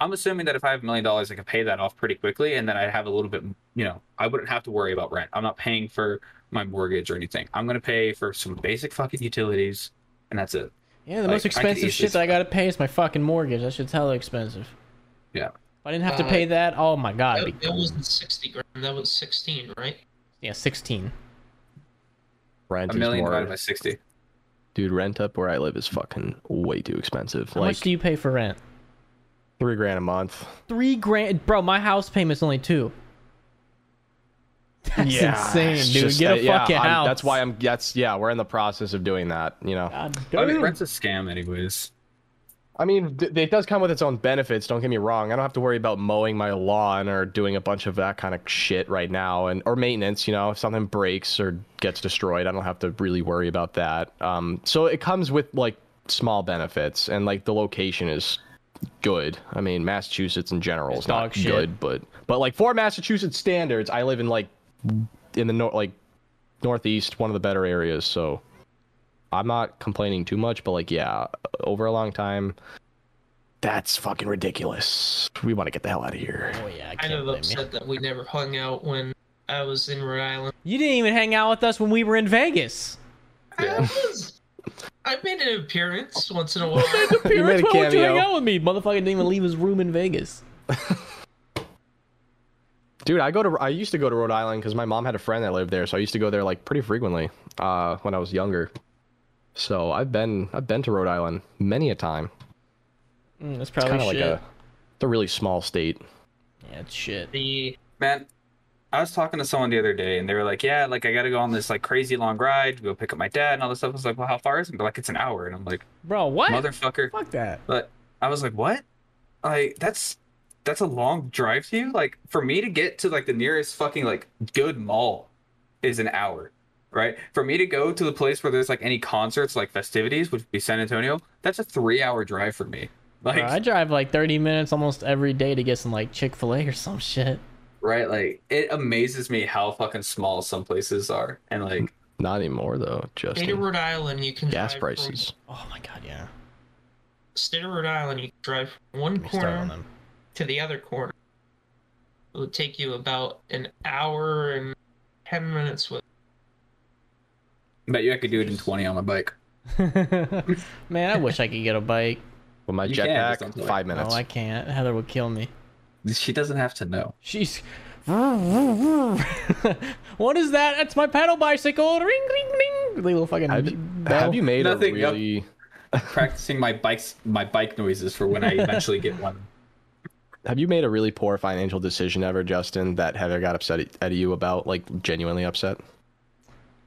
I'm assuming that if I have a million dollars, I can pay that off pretty quickly, and then I'd have a little bit, you know, I wouldn't have to worry about rent. I'm not paying for my mortgage or anything. I'm gonna pay for some basic fucking utilities, and that's it. Yeah, the Like, most expensive shit that I gotta pay is my fucking mortgage. That shit's hella expensive. Yeah. If I didn't have to Uh, pay that, oh my god. it'd That, that wasn't sixty grand. That was sixteen, right? yeah, sixteen. Rent A is million more. divided by 60. Dude, rent up where I live is fucking way too expensive. How like much do you pay for rent? three grand a month. Three grand, bro. My house payment's only two. That's insane, dude. just Get a that- yeah, fucking I'm- house. That's why I'm. That's yeah. We're in the process of doing that. You know. God I mean, damn. rent's a scam, anyways. I mean, it does come with its own benefits. Don't get me wrong. I don't have to worry about mowing my lawn or doing a bunch of that kind of shit right now, and or maintenance. You know, if something breaks or gets destroyed, I don't have to really worry about that. Um, so it comes with like small benefits, and like the location is good. I mean, Massachusetts in general It's is not shit. good, but but like for Massachusetts standards, I live in like in the north, like northeast, one of the better areas. So I'm not complaining too much, but like yeah, over a long time, that's fucking ridiculous. We want to get the hell out of here. Oh yeah, I Kind can't of blame you. upset that we never hung out when I was in Rhode Island. You didn't even hang out with us when we were in Vegas. I was. I made an appearance once in a [LAUGHS] while. You made a Why would you hang out with me? Motherfucker didn't even leave his room in Vegas. [LAUGHS] Dude, I go to I used to go to Rhode Island because my mom had a friend that lived there, so I used to go there like pretty frequently uh, when I was younger. So I've been I've been to Rhode Island many a time. Mm, that's It's probably kind of like shit. a it's a really small state. Yeah, it's shit. the Man, I was talking to someone the other day, and they were like, "Yeah, like I got to go on this like crazy long ride to go pick up my dad and all this stuff." I was like, "Well, how far is it?" They're like, "It's an hour," and I'm like, Bro, what? "Motherfucker!" Fuck that. But I was like, "What? Like that's that's a long drive to you? Like for me to get to like the nearest fucking like good mall is an hour." Right for me to go to the place where there's like any concerts, like festivities, which would be San Antonio, that's a three-hour drive for me. Like, Bro, I drive like 30 minutes almost every day to get some like Chick Fil A or some shit. right? Like, it amazes me how fucking small some places are, and like, [LAUGHS] Not anymore though. Just state of Rhode Island, you can gas drive prices. Oh my god, yeah. From, state of Rhode Island, you can drive from one Let me start on corner them. to the other corner. It would take you about an hour and ten minutes with. Bet you I could do it in 20 on my bike. [LAUGHS] Man, I wish I could get a bike. With my You can, just don't jetpack, do it. five No, minutes. I can't. Heather would kill me. She doesn't have to know. She's. [LAUGHS] what is that? That's my pedal bicycle. Ring, ring, ring. Little fucking. have, bell. have you made Nothing, a yep. really? Practicing my bikes, my bike noises for when I [LAUGHS] eventually get one. Have you made a really poor financial decision ever, Justin? That Heather got upset at you about, like genuinely upset?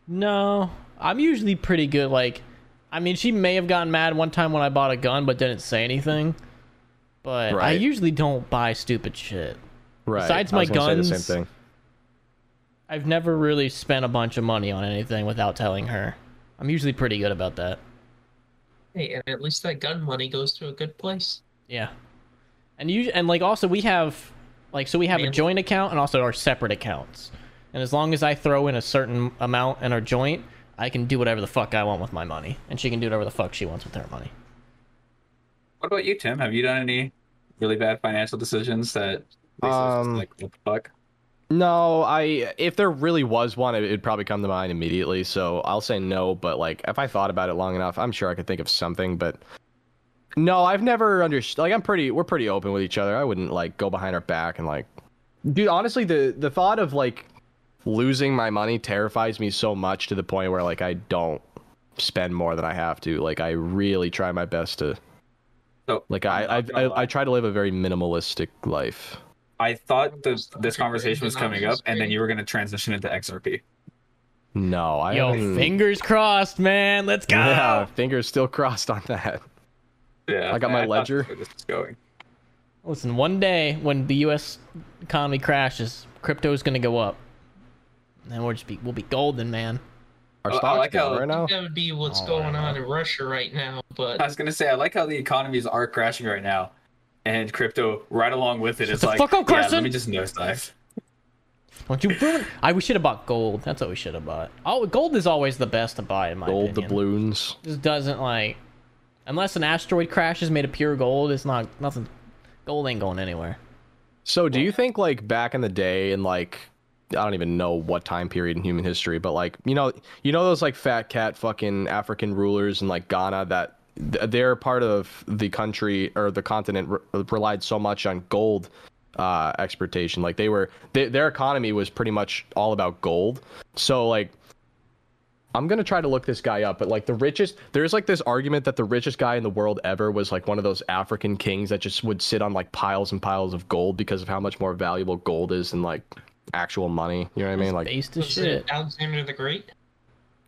No, I'm usually pretty good. Like, I mean, she may have gotten mad one time when I bought a gun, but didn't say anything. But I usually don't buy stupid shit. Right. Besides I was my gonna say guns- the same thing. I've never really spent a bunch of money on anything without telling her. I'm usually pretty good about that. Hey, and at least that gun money goes to a good place. Yeah. And you and like also we have like so we have a joint account and also our separate accounts. And as long as I throw in a certain amount in our joint, I can do whatever the fuck I want with my money, and she can do whatever the fuck she wants with her money. What about you, Tim? Have you done any really bad financial decisions that Um, like what the fuck? No, I if there really was one, it, it'd probably come to mind immediately. So I'll say no. But like, if I thought about it long enough, I'm sure I could think of something. But no, I've never understood. Like, I'm pretty. We're pretty open with each other. I wouldn't like go behind our back and like, dude. Honestly, the the thought of like losing my money terrifies me so much to the point where like I don't spend more than I have to. Like, I really try my best to. So Like, I I, I, I try to live a very minimalistic life. I thought the, this conversation was coming up, and then you were going to transition into XRP. No, I Yo, haven't- fingers crossed, man. Let's go. Yeah, fingers still crossed on that. Yeah, I got my thought ledger. that's where this was going. Listen, one day when the U.S. economy crashes, crypto is gonna go up, and we'll just be we'll be golden, man. Our Oh, I like how- right now. That would be what's Oh, going on in Russia right now. But I was going to say, I like how the economies are crashing right now, and crypto right along with it. It's the like, fuck up, yeah, let me just nosedive. Don't you ruin? I we should have bought gold. That's what we should have bought. Oh, gold is always the best to buy in my Gold opinion. doubloons. Just doesn't like, unless an asteroid crashes made of pure gold. It's not nothing. Gold ain't going anywhere. So, do you think like back in the day, and like I don't even know what time period in human history, but like you know, you know those like fat cat fucking African rulers in like Ghana that th- they're part of the country or the continent re- relied so much on gold uh exportation. Like they were they, their economy was pretty much all about gold. So like I'm gonna try to look this guy up, but like the richest, there's like this argument that the richest guy in the world ever was like one of those African kings that just would sit on like piles and piles of gold because of how much more valuable gold is than like actual money. You know what I mean? Like, Based as was shit. Alexander the Great?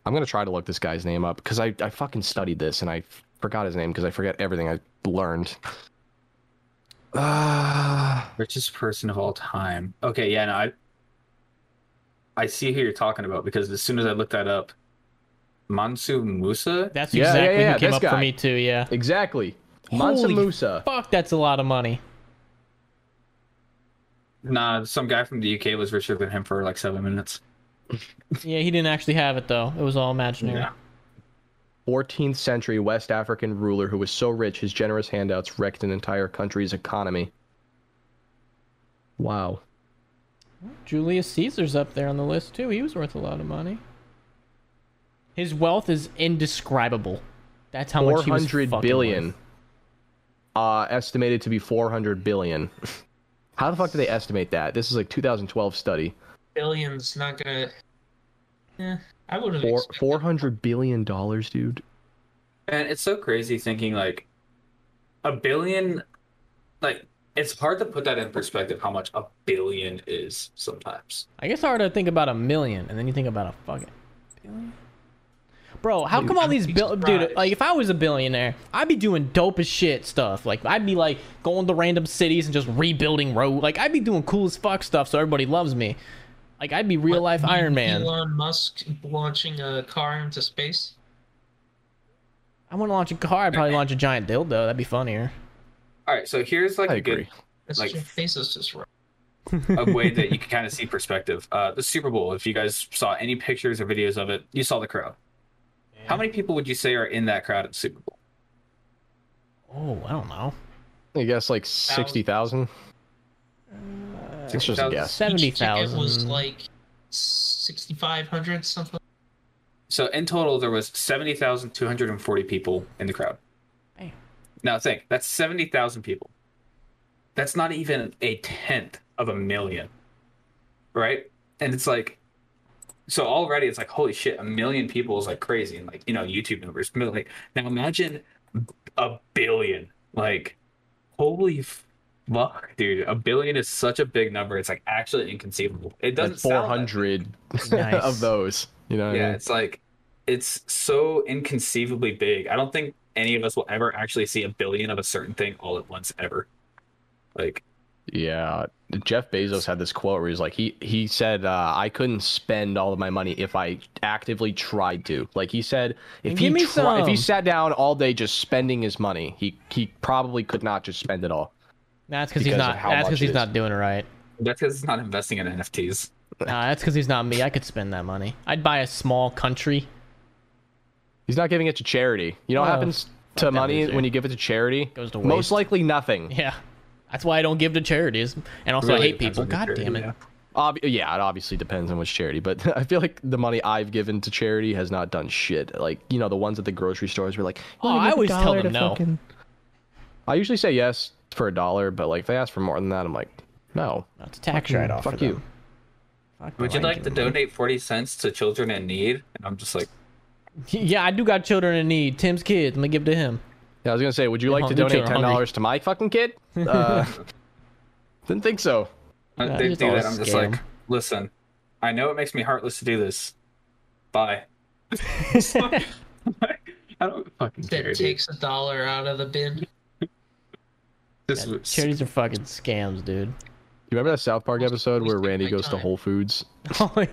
I'm gonna try to look this guy's name up because I I fucking studied this and I forgot his name because I forget everything I learned. Ah, [SIGHS] Richest person of all time. Okay, yeah, no, I I see who you're talking about because as soon as I looked that up, Mansa Musa. That's Yeah, yeah, exactly yeah, who came this up for me too. Yeah. exactly. Mansa Holy Musa. Fuck, that's a lot of money. Nah, some guy from the UK was richer than him for like seven minutes. [LAUGHS] Yeah, he didn't actually have it though. It was all imaginary. Yeah. 14th century West African ruler who was so rich his generous handouts wrecked an entire country's economy. Wow. Julius Caesar's up there on the list too. He was worth a lot of money. His wealth is indescribable. That's how much he was 400 fucking billion. worth. Uh, estimated to be 400 billion. [LAUGHS] How the fuck do they estimate that? This is like 2012 study. Billions not gonna. Yeah, I would have. Four, 400 billion dollars, dude. And it's so crazy thinking like a billion like it's hard to put that in perspective how much a billion is sometimes. I guess hard to think about a million, and then you think about a fucking billion. Bro, how come all these be bill, dude? Like, if I was a billionaire, I'd be doing dope as shit stuff. Like, I'd be like going to random cities and just rebuilding road. Like, I'd be doing cool as fuck stuff so everybody loves me. Like, I'd be real life Iron Man. Elon Musk launching a car into space. I want to launch a car. I'd probably launch a giant dildo. That'd be funnier. All right, so here's like I a good agree. That's Like- Jeff Bezos just wrote. a [LAUGHS] way that you can kind of see perspective. Uh, the Super Bowl, if you guys saw any pictures or videos of it, you saw the crowd. How many people would you say are in that crowd at the Super Bowl? Oh, I don't know. I guess like 60,000. It's uh, just a guess. Seventy Each ticket was like sixty five hundred something. So in total, there was seventy thousand two hundred and forty people in the crowd. Damn. Now think that's seventy thousand people. That's not even a tenth of a million, right? And it's like, so already it's like, holy shit, a million people is like crazy, and like you know YouTube numbers. But, Like now imagine a billion. Like, holy fuck, dude, a billion is such a big number. It's like actually inconceivable. It doesn't Like sound 400 Nice. [LAUGHS] of those. You know what I yeah, mean? it's like it's so inconceivably big. I don't think any of us will ever actually see a billion of a certain thing all at once ever. Like Yeah, Jeff Bezos had this quote where he's like, he he said, uh, "I couldn't spend all of my money if I actively tried to." Like he said, if Give he me tri- if he sat down all day just spending his money, he he probably could not just spend it all. That's because he's not. That's because he's not doing it right. That's because he's not investing in NFTs. Nah, that's because he's not me. I could spend that money. I'd buy a small country. He's not giving it to charity. You know what Oh, happens to money loser. when you give it to charity? Goes to waste. Most likely nothing. Yeah, that's why I don't give to charities. And also, I hate people. God charity, damn it. yeah. Ob- yeah, it obviously depends on which charity, but [LAUGHS] I feel like the money I've given to charity has not done shit. Like you know, the ones at the grocery stores were like, Oh, oh I always tell them no. fucking-" I usually say yes for a dollar, but like if they ask for more than that, I'm like, no. That's a tax Fucking- write-off. Fuck for you. Fuck Would you like to donate 40 cents to children in need? And I'm just like, Yeah, I do got children in need. Tim's kids. Let me give to him. Yeah, I was gonna say, would you like to donate ten dollars to my fucking kid? [LAUGHS] Uh, didn't think so. when Yeah, they just do that, I'm just like, listen, I know it makes me heartless to do this. Bye. [LAUGHS] [LAUGHS] I don't fucking care. That dude. takes a dollar out of the bin. This Yeah, was- charities are fucking scams, dude. You remember that South Park episode where Randy my goes to. Whole Foods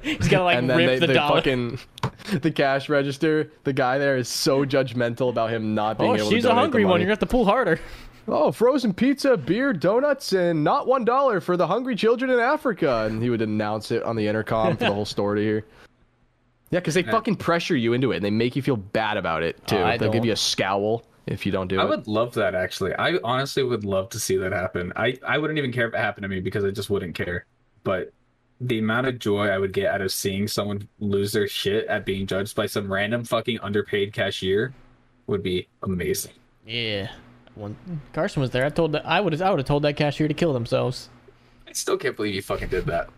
He's gotta like and then rip they, the they dollar. fucking [LAUGHS] the cash register. The guy there is so judgmental about him not being Oh, able she's a hungry one. You're gonna have to pull harder. Oh, frozen pizza, beer, donuts, and not one dollar for the hungry children in Africa. And he would announce it on the intercom for the whole [LAUGHS] store to hear. Yeah, because they fucking pressure you into it and they make you feel bad about it oh, too. Oh, I They'll give don't. you a scowl if you don't do I it. I would love that actually. I honestly would love to see that happen. I, I wouldn't even care if it happened to me because I just wouldn't care. But the amount of joy I would get out of seeing someone lose their shit at being judged by some random fucking underpaid cashier would be amazing. Yeah. When Carson was there, I told that I would I would have told that cashier to kill themselves. I still can't believe you fucking did that.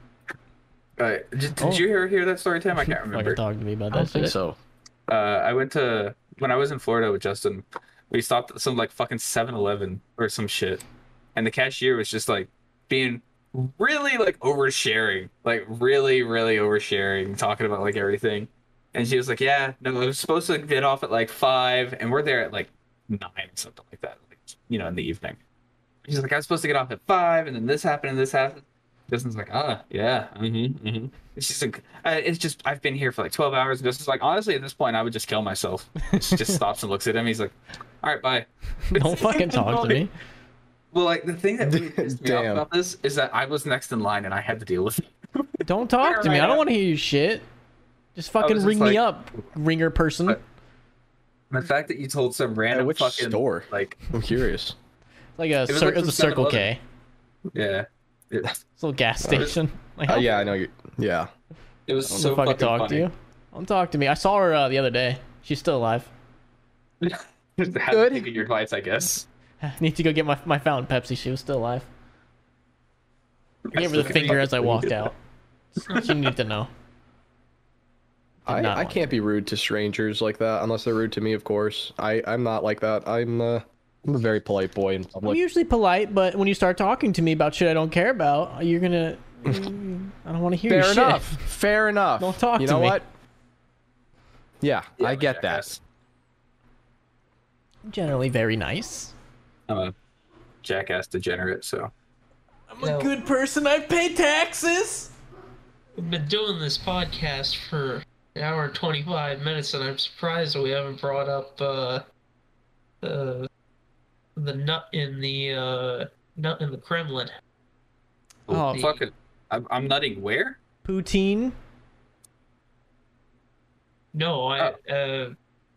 Uh, did, did Oh. you hear hear that story, Tim? I [LAUGHS] can't Fucking remember. talk to me about that. I don't that think so. uh, I went to when I was in Florida with Justin. We stopped at some like fucking 7-Eleven or some shit, and the cashier was just like being really like oversharing, like really, really oversharing, talking about like everything. And she was like, "Yeah, no, I was supposed to get off at like five, and we're there at like nine or something like that, like you know, in the evening." She's like, "I was supposed to get off at five, and then this happened, and this happened." Justin's like, "Ah, yeah, mm-hmm, mm-hmm." She's like, "It's just I've been here for like twelve hours." And Justin's like, "Honestly, at this point, I would just kill myself." she just [LAUGHS] stops and looks at him. He's like, "All right, bye." Don't fucking talk to me. [LAUGHS] Well, like the thing that really pissed me off [LAUGHS] about this is that I was next in line and I had to deal with it. [LAUGHS] Don't talk to me. I don't want to hear your shit. Just fucking just ring me up, ringer person. But- The fact that you told some random which fucking store? like I'm curious. like a, was cir- like it was a Circle K. yeah, it, [LAUGHS] It's a little gas station. Like, Uh, yeah, I know you. Yeah. it was I don't so know if I fucking could talk funny. to you. Don't talk to me. I saw her uh, the other day. She's still alive. Just had Good. to your advice, I guess. I [LAUGHS] need to go get my, my fountain Pepsi. She was still alive. I gave her the finger as I walked out. She needed to know. [LAUGHS] I, I can't be rude to strangers like that unless they're rude to me, of course. I, I'm not like that. I'm uh, I'm a very polite boy in public. I'm usually polite, but when you start talking to me about shit I don't care about, you're gonna. I don't want to hear you. Fair your enough. shit. Fair enough. Don't talk you to know me. what? Yeah, Yeah, I get that. generally very nice. I'm a jackass degenerate, so I'm No. a good person. I pay taxes. We've been doing this podcast for an hour and 25 minutes, and I'm surprised that we haven't brought up uh, uh, the nut in the uh, nut in the Kremlin. Oh, The- fucking. I'm, I'm nutting where? Poutine. No, I uh,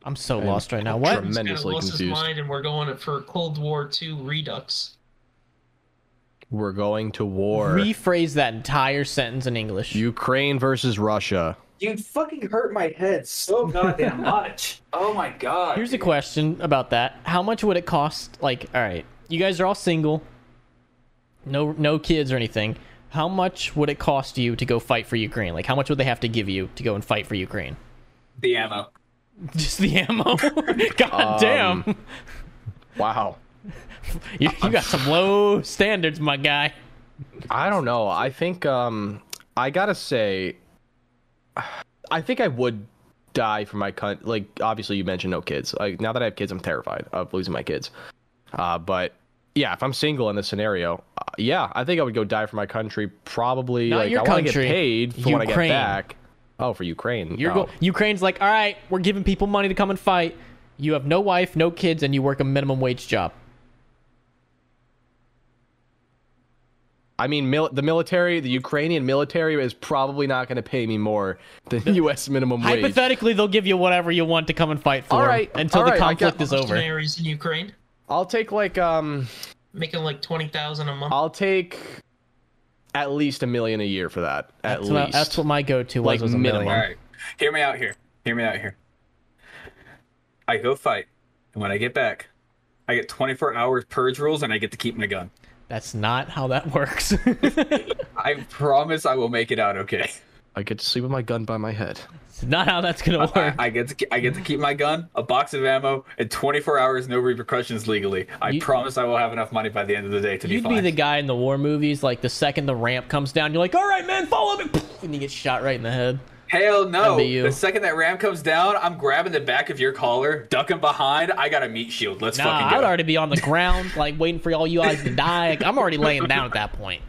I'm so I'm lost right now. What? trem- he's kind of Tremendously lost his confused. mind, and we're going for Cold War II redux. We're going to war. Rephrase that entire sentence in English. Ukraine versus Russia. You fucking hurt my head so goddamn [LAUGHS] much. Oh my god. Here's a question about that. How much would it cost? Like, all right, you guys are all single, no no kids or anything. How much would it cost you to go fight for Ukraine? Like, how much would they have to give you to go and fight for Ukraine? the ammo. [LAUGHS] Just the ammo. [LAUGHS] God damn, Wow. [LAUGHS] you, you got some low standards, my guy. I don't know. I think um I gotta say I think I would die for my country. Like obviously you mentioned no kids. Like now that I have kids, I'm terrified of losing my kids. Uh, but yeah, if I'm single in this scenario, uh, yeah, I think I would go die for my country. Probably, Not like your I want to get paid for when I get Ukraine. back. Oh, for Ukraine. You're oh. go- Ukraine's like, all right, we're giving people money to come and fight. You have no wife, no kids, and you work a minimum wage job. I mean, mil- the military, the Ukrainian military is probably not going to pay me more than the, U.S. minimum wage. Hypothetically, they'll give you whatever you want to come and fight for All 'em right, until all the right, I got- conflict is over. Mercenaries in Ukraine, I'll take like um, making like twenty thousand a month. I'll take at least a million a year for that. At That's what, least. that's what my go-to was. Like was a minimum. million. All right, hear me out here. Hear me out here. I go fight, and when I get back, I get 24 hours purge rules, and I get to keep my gun. That's not how that [LAUGHS] works. I promise I will make it out okay. I get to sleep with my gun by my head. It's [LAUGHS] not how that's gonna I, work. I get to ke- I get to keep my gun, a box of ammo, and 24 hours no repercussions legally. I You- promise I will have enough money by the end of the day to be fine. You'd be the guy in the war movies, like the second the ramp comes down, you're like, "All right, man, follow me," [LAUGHS] and you get shot right in the head. Hell no! You. The second that ram comes down, I'm grabbing the back of your collar, ducking behind. I got a meat shield. Let's Nah, fucking go. I'd already be on the ground, [LAUGHS] like waiting for all you guys to die. Like, I'm already laying down at that point.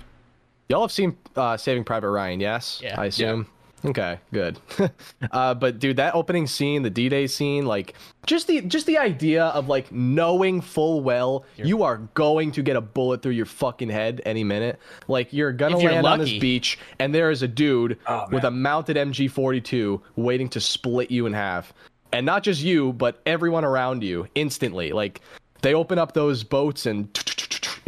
Y'all have seen uh, Saving Private Ryan, yes? Yeah. I assume. Okay, good. [LAUGHS] uh, but dude, that opening scene, the D-Day scene, like just the just the idea of like knowing full well you are going to get a bullet through your fucking head any minute. Like you're gonna If you're land on lucky. this beach and there is a dude Oh, with a mounted MG42 waiting to split you in half. And not just you, but everyone around you instantly. Like they open up those boats and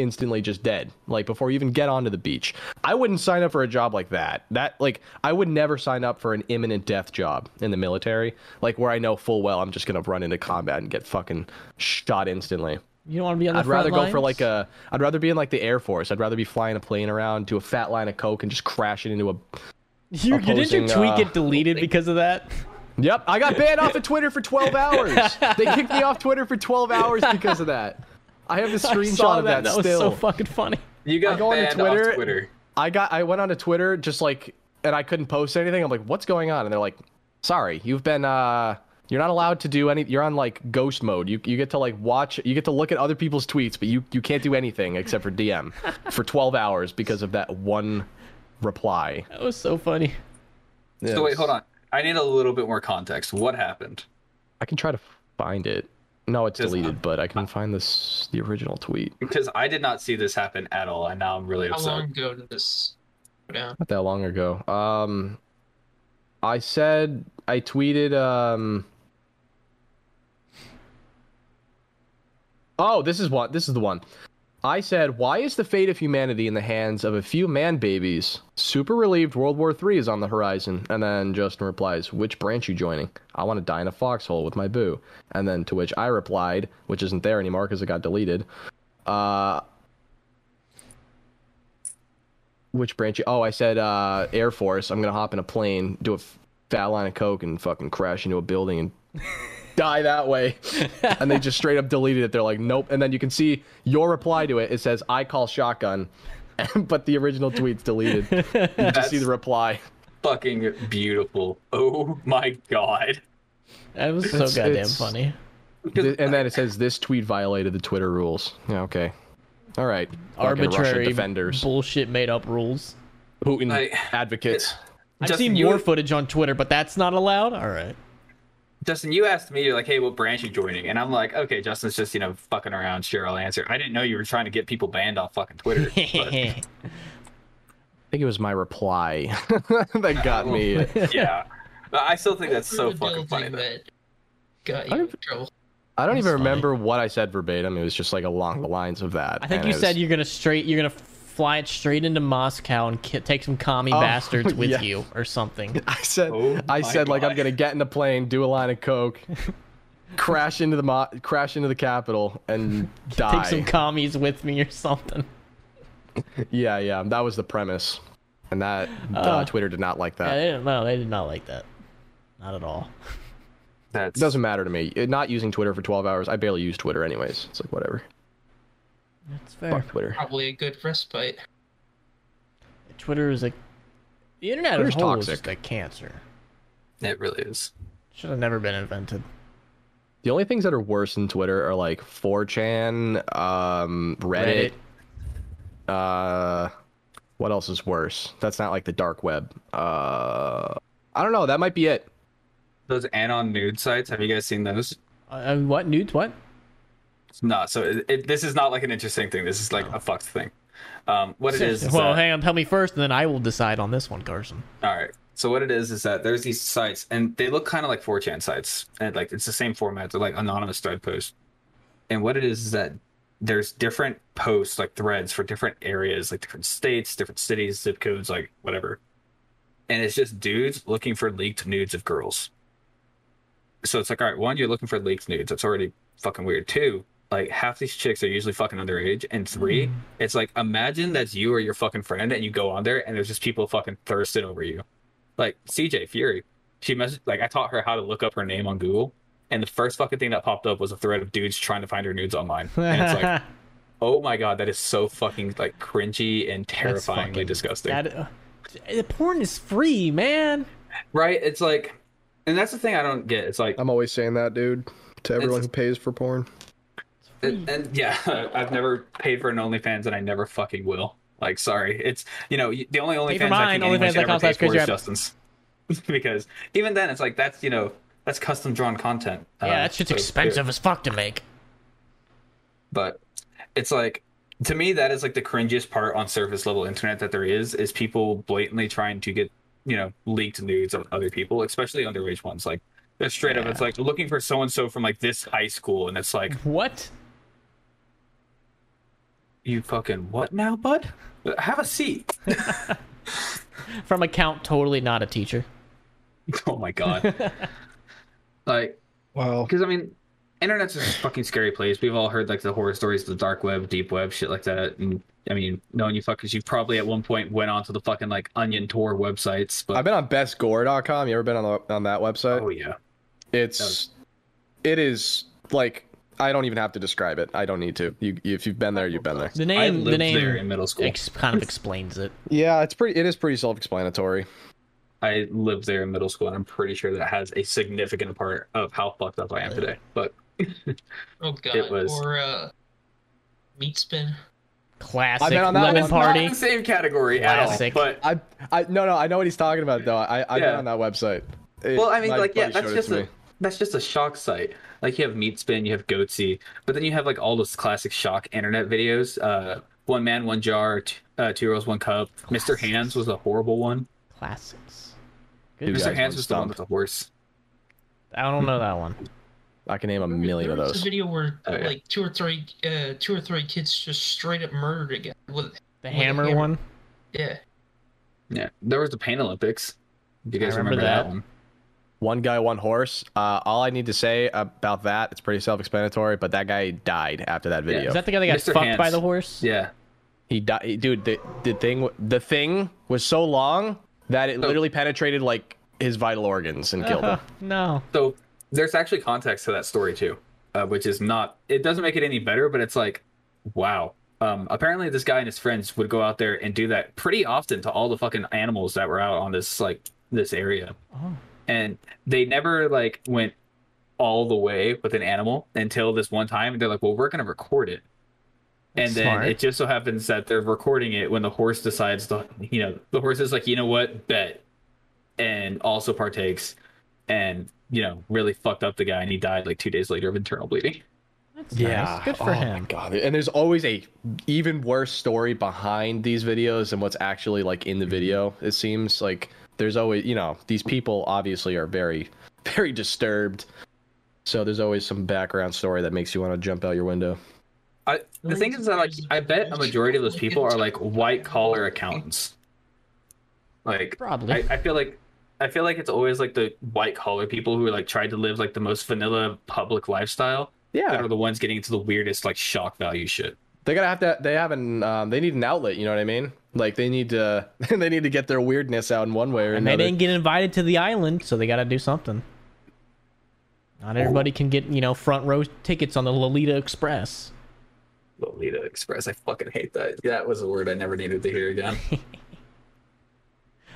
instantly just dead like before you even get onto the beach i wouldn't sign up for a job like that that like i would never sign up for an imminent death job in the military like where i know full well i'm just gonna run into combat and get fucking shot instantly You don't want to be on the i'd rather front go for like a i'd rather be in like the air force i'd rather be flying a plane around do a fat line of coke and just crash it into a [LAUGHS] You, didn't your tweet uh, get deleted because of that? Yep, I got banned off of Twitter for 12 hours. They kicked me off Twitter for 12 hours because of that. I have the [LAUGHS] I screenshot of that, That still. was so fucking funny. you got I go onto banned Twitter- off Twitter. I got I went onto Twitter just like and I couldn't post anything. I'm like, what's going on? And they're like, sorry, you've been uh you're not allowed to do any you're on like ghost mode. You you get to like watch you get to look at other people's tweets, but you, you can't do anything except for DM [LAUGHS] for 12 hours because of that one reply. That was so funny. So wait, hold on. I need a little bit more context. What happened? I can try to find it. No, it's Just- deleted, but I can find this the original tweet. Because I did not see this happen at all, and now I'm really How upset. long ago did this go down? Not that long ago. Um I said I tweeted um Oh, this is what this is the one. I said, "Why is the fate of humanity in the hands of a few man babies? Super relieved World War III is on the horizon." And then Justin replies, "Which branch you joining? I want to die in a foxhole with my boo." And then to which I replied, which isn't there anymore because it got deleted. Uh which branch? you- Oh, I said uh, Air Force. I'm gonna hop in a plane, do a fat line of coke, and fucking crash into a building and die that way. and they just straight up deleted it. They're like, nope. And then you can see your reply to it. It says, "I call shotgun," [LAUGHS] but the original tweet's deleted. You just see the reply. Fucking beautiful. Oh my god. That was so It's- goddamn it's- funny. Th- And then it says, "This tweet violated the Twitter rules." Yeah, okay. All right. Arbitrary defenders, bullshit made up rules. Putin I- advocates. I've seen you- more footage on Twitter, but that's not allowed. All right. Justin, you asked me, you're like, hey, what branch you joining? And I'm like, okay, Justin's just, you know, fucking around. Sure, I'll answer. I didn't know you were trying to get people banned off fucking Twitter. [LAUGHS] but- I think it was my reply [LAUGHS] that [LAUGHS] got me. yeah. But I still think that's so fucking funny. building Though. that got you in trouble. I don't That's even funny. remember what I said verbatim. It was just like along the lines of that. I think and you it said you're gonna straight. You're gonna fly it straight into Moscow and ki- take some commie Oh, [LAUGHS] bastards with yeah. you or something. [LAUGHS] I said Oh I my said like I'm gonna get in a plane, do a line of coke, [LAUGHS] crash into the mo- crash into the Capitol, and die. Take some commies with me or something. yeah, yeah, that was the premise, and that uh, Uh, Twitter did not like Yeah, that. they didn't. No, they did not like that. Not at all. That doesn't matter to me. Not using Twitter for 12 hours. I barely use Twitter anyways. It's like whatever. That's fair. Fuck Twitter. Probably a good respite. Twitter is a. The internet Twitter's as a whole is toxic. just a cancer. It really is. Should have never been invented. The only things that are worse than Twitter are like 4chan, um, Reddit, Uh, what else is worse? That's not like the dark web. Uh, I don't know. That might be it. Those anon nude sites. Have you guys seen those? Uh, what nudes? What? No. So it, it, this is not like an interesting thing. This is like a fucked thing. Um, what it [LAUGHS] is. is well, that- hang on. Tell me first, and then I will decide on this one, Carson. All right. So what it is is that there's these sites, and they look kind of like 4chan sites, and like it's the same format. They're like anonymous thread posts. And what it is is that there's different posts, like threads for different areas, like different states, different cities, zip codes, like whatever. And it's just dudes looking for leaked nudes of girls. So it's like, all right, one, you're looking for leaked nudes. That's already fucking weird. Two, like half these chicks are usually fucking underage. And three, it's like imagine that's you or your fucking friend, and you go on there, and there's just people fucking thirsting over you like CJ Fury. She messaged like I taught her how to look up her name on Google, and the first fucking thing that popped up was a thread of dudes trying to find her nudes online. And it's like, [LAUGHS] oh my god, that is so fucking like cringy and That's terrifyingly fucking- disgusting. That, uh, the porn is free, man. Right? It's like, and that's the thing I don't get. It's like, I'm always saying that, dude, to everyone who pays for porn. And, and yeah, [LAUGHS] I've never paid for an OnlyFans, and I never fucking will. Like, sorry, it's you know the only Pay for OnlyFans I mine, think anyone should ever pay for is Rabbit. Justin's, [LAUGHS] because even then it's like that's you know that's custom drawn content. Yeah, Uh, that shit's so- expensive as fuck to make. but it's like to me that is like the cringiest part on surface level internet that there is is people blatantly trying to get you know leaked nudes of other people especially underage ones like they're straight up it's like looking for so and so from like this high school and it's like What? You fucking what now bud have a seat [LAUGHS] From account totally not a teacher. oh my god [LAUGHS] like Wow. because i mean internet's a fucking scary place we've all heard like the horror stories of the dark web deep web shit like that and i mean knowing you fuckers you probably at one point went onto the fucking like onion Tor websites but I've been on bestgore.com. You ever been on the, on that website? oh yeah It's it is like I don't even have to describe it. I don't need to. You if you've been there, you've been there. The I name, lived the name there in middle school. ex- kind of [LAUGHS] explains it. Yeah, it's pretty. It is pretty self-explanatory. I lived there in middle school, and I'm pretty sure that has a significant part of how fucked up I am today. But Oh [LAUGHS] god. It was- Or uh, meat spin. Classic been on that lemon one. party. not in the same category Classic. at all. But I I no no I know what he's talking about though. I I've Yeah. been on that website. It- well, I mean, like, yeah, that's just a me. That's just a shock site. Like you have Meatspin, you have Goatse, but then you have like all those classic shock internet videos. Uh, one man, one jar, t- uh, two girls, one cup. Mr. Hands was a horrible one. Classics. Dude, Good. Mr. Hands went was the one with the horse. I don't know that one. I can name a million of there was those. a video where Oh, yeah. like two or three, uh, two or three kids just straight up murdered again. With The With hammer hammer. one. yeah, Yeah, there was the Pain Olympics. Do you guys I remember remember, that? that. one? One guy, one horse. Uh, all I need to say about that, it's pretty self-explanatory. But that guy died after that video. Is that the guy that got Mr. fucked by the horse? Yeah. He died, dude. The, the thing, the thing was so long that it Oh. literally penetrated like his vital organs and killed him. [LAUGHS] no. So there's actually context to that story too, uh, which is not. It doesn't make it any better, but it's like, wow. Um, apparently, this guy and his friends would go out there and do that pretty often to all the fucking animals that were out on this like this area, Oh. And they never like went all the way with an animal until this one time. And they're like, well, we're gonna record it. And That's then it just so happens that they're recording it when the horse decides to, you know, the horse is like, you know what, bet, and also partakes, and you know, really fucked up the guy, and he died like two days later of internal bleeding. That's nice. Good for oh him. My God. And there's always a even worse story behind these videos than what's actually like in the video. It seems like there's always, you know, these people obviously are very, [LAUGHS] very disturbed. So there's always some background story that makes you want to jump out your window. I, the thing is that like I bet a majority of those people are like white collar accountants. Like Probably. I, I feel like I feel like it's always like the white collar people who are like tried to live like the most vanilla public lifestyle yeah that are the ones getting into the weirdest like shock value shit. they gotta have to. They have an. Um, they need an outlet. You know what I mean? Like they need to. [LAUGHS] they need to get their weirdness out in one way or another. And they didn't get invited to the island, so they got to do something. Not oh. everybody can get, you know, front row tickets on the Lolita Express. Lolita Express. I fucking hate that. That was a word I never needed to hear again. [LAUGHS] I'm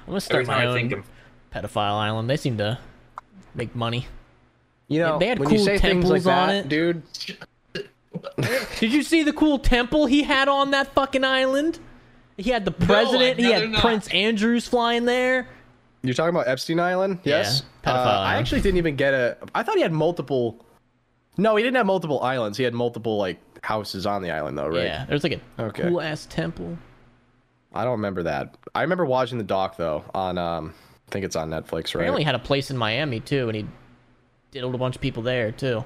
gonna start my time own think of pedophile island. They seem to make money. You know, They had when you cool say things like temples on that, it. dude. Did you see the cool temple he had on that fucking island? He had the president. he had not. Prince Andrews flying there. You're talking about Epstein Island? Yes. pedophile Uh, I actually didn't even get a. I thought he had multiple. No, he didn't have multiple islands. He had multiple like houses on the island, though, right? Yeah, there's like a Okay. cool ass temple. I don't remember that. I remember watching the doc though on. um I think it's on Netflix, right? He only had a place in Miami too, and he diddled a bunch of people there too.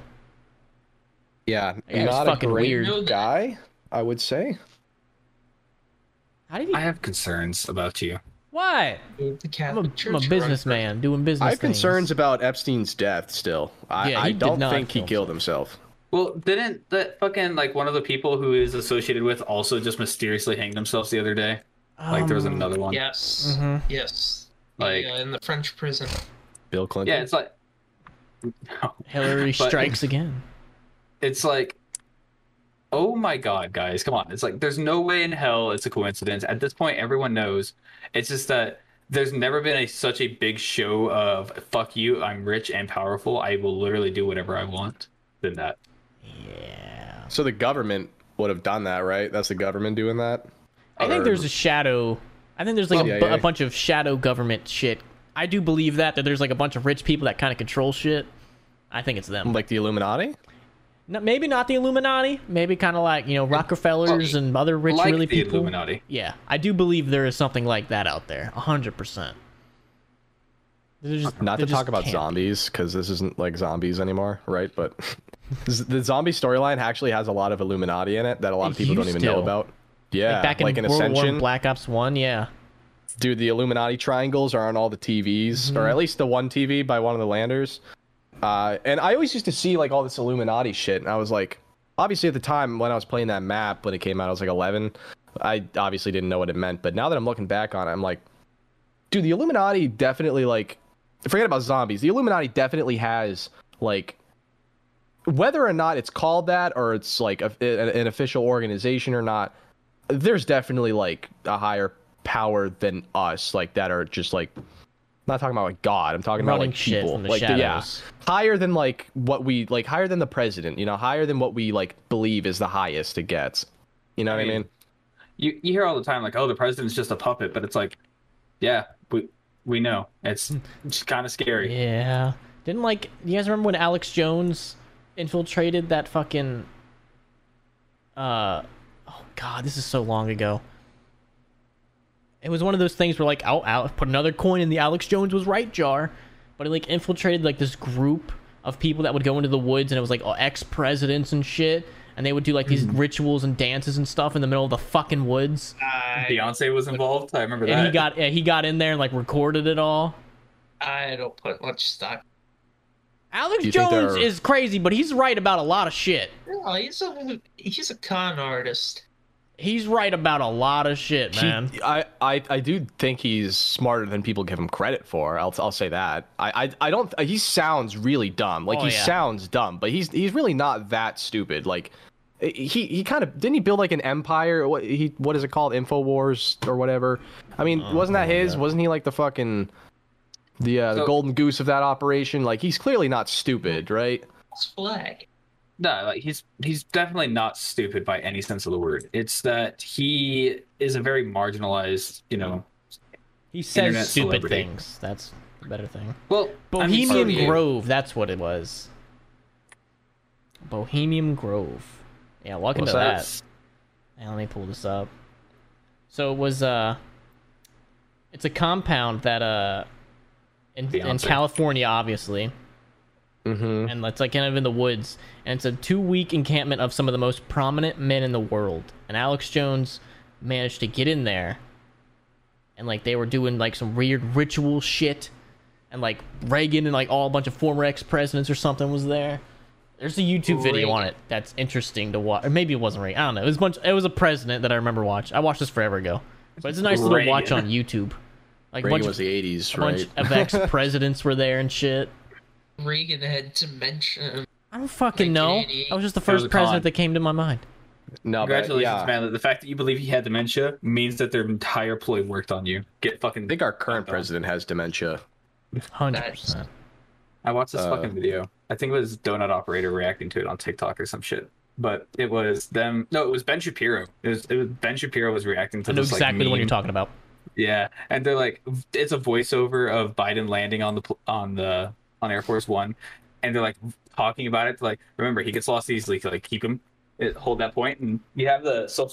Yeah, Yeah, not a fucking great weird. Guy. I would say. How did he? I have concerns about you. Why? The I'm a, Catholic Church I'm a businessman doing business. I have things. concerns about Epstein's death. Still, I, Yeah, I don't not think he killed himself. Well, didn't that fucking like one of the people who is associated with also just mysteriously hanged themselves the other day? Like there was Um, another one. Yes. Mhm. Yes. Like- yeah, in the French prison. Bill Clinton. Yeah, it's like [LAUGHS] Hillary strikes again. it's like oh my god guys come on it's like there's no way in hell it's a coincidence at this point everyone knows it's just that there's never been a such a big show of fuck you i'm rich and powerful i will literally do whatever i want than that Yeah. So the government would have done that, right? That's the government doing that. I think there's a shadow. I think there's like Yeah, a, bu- yeah. a bunch of shadow government shit. I do believe that that there's like a bunch of rich people that kind of control shit. I think it's them. like the Illuminati. No, maybe not the Illuminati. Maybe kind of like you know Rockefellers and other rich like really the people. illuminati Yeah, I do believe there is something like that out there. hundred percent. Not to talk about zombies because this isn't like zombies anymore, right? But [LAUGHS] the zombie storyline actually has a lot of Illuminati in it that a lot of people don't used even know about. Yeah, Like back in like in World War Ascension, Black Ops One. Yeah, dude, the Illuminati triangles are on all the TVs, Mm-hmm. or at least the one TV by one of the landers. Uh, and I always used to see like all this Illuminati shit, and I was like, obviously at the time when I was playing that map when it came out, I was like 11. I obviously didn't know what it meant, but now that I'm looking back on it, I'm like, dude, the Illuminati definitely like, forget about zombies. The Illuminati definitely has like, whether or not it's called that or it's like a, an official organization or not, there's definitely like a higher power than us, like that are just like not talking about like God. I'm talking about Running like shit people, from the like yeah, higher than like what we like, higher than the president. You know, higher than what we like believe is the highest it gets. You know what I mean, mean? you, you hear all the time like oh the president's just a puppet but it's like yeah we we know it's just kind of scary yeah. Didn't like you guys remember when Alex Jones infiltrated that fucking? Uh, oh god, this is so long ago. It was one of those things where like, I'll, I'll put another coin in the Alex Jones was right jar, but it like infiltrated like this group of people that would go into the woods and it was like ex presidents and shit, and they would do like these Hmm. rituals and dances and stuff in the middle of the fucking woods. I, beyonce was involved i remember And that he got yeah, he got in there and like recorded it all. I don't put much stock. Alex Do you think Jones they're- is crazy, but he's right about a lot of shit. No, he's a he's a con artist. He's right about a lot of shit, He- man. I, I, I do think he's smarter than people give him credit for. I'll, I'll say that. I, I, I don't. He sounds really dumb. Like Oh, he yeah. sounds dumb, but he's he's really not that stupid. Like he he kind of didn't he build like an empire? What he what is it called? Infowars or whatever. I mean, wasn't that his? Wasn't he like the fucking the uh, the golden goose of that operation? Like he's clearly not stupid, right? Flag. No, like he's he's definitely not stupid by any sense of the word. It's that he is a very marginalized, you know. He says stupid celebrity. things. That's the better thing. Well, I mean, Bohemian do you. Grove, that's what it was. Bohemian Grove. Yeah, welcome to that? that. Let me pull this up. So it was uh it's a compound that uh in, in California obviously. Mm-hmm. and it's like kind of in the woods. And it's a two week encampment of some of the most prominent men in the world. And alex jones managed to get in there. And like they were doing like some weird ritual shit. And like reagan and like all a bunch of former ex-presidents or something was there. There's a youtube video on it that's interesting to watch or maybe it wasn't reagan. I don't know. It was a bunch it was a president that i remember watch i watched this forever ago. But it's a nice little watch on youtube. Like Reagan bunch, was of, the '80s, a bunch of [LAUGHS] ex-presidents were there and shit Reagan had dementia. I don't fucking know. I was just the first president con. that came to my mind. no, but Congratulations, yeah. man. The fact that you believe he had dementia means that their entire ploy worked on you. Get fucking. I think our current fucked president has dementia. Hundred percent. I watched this Uh, fucking video. I think it was Donut Operator reacting to it on TikTok or some shit. but it was them. No, it was Ben Shapiro. It was, it was Ben Shapiro was reacting to I know this, exactly the one you're talking about. Yeah, and they're like, it's a voiceover of Biden landing on the on the on Air Force One, and they're like talking about it. Like, remember, he gets lost easily. To like keep him, uh, hold that point, and you have the so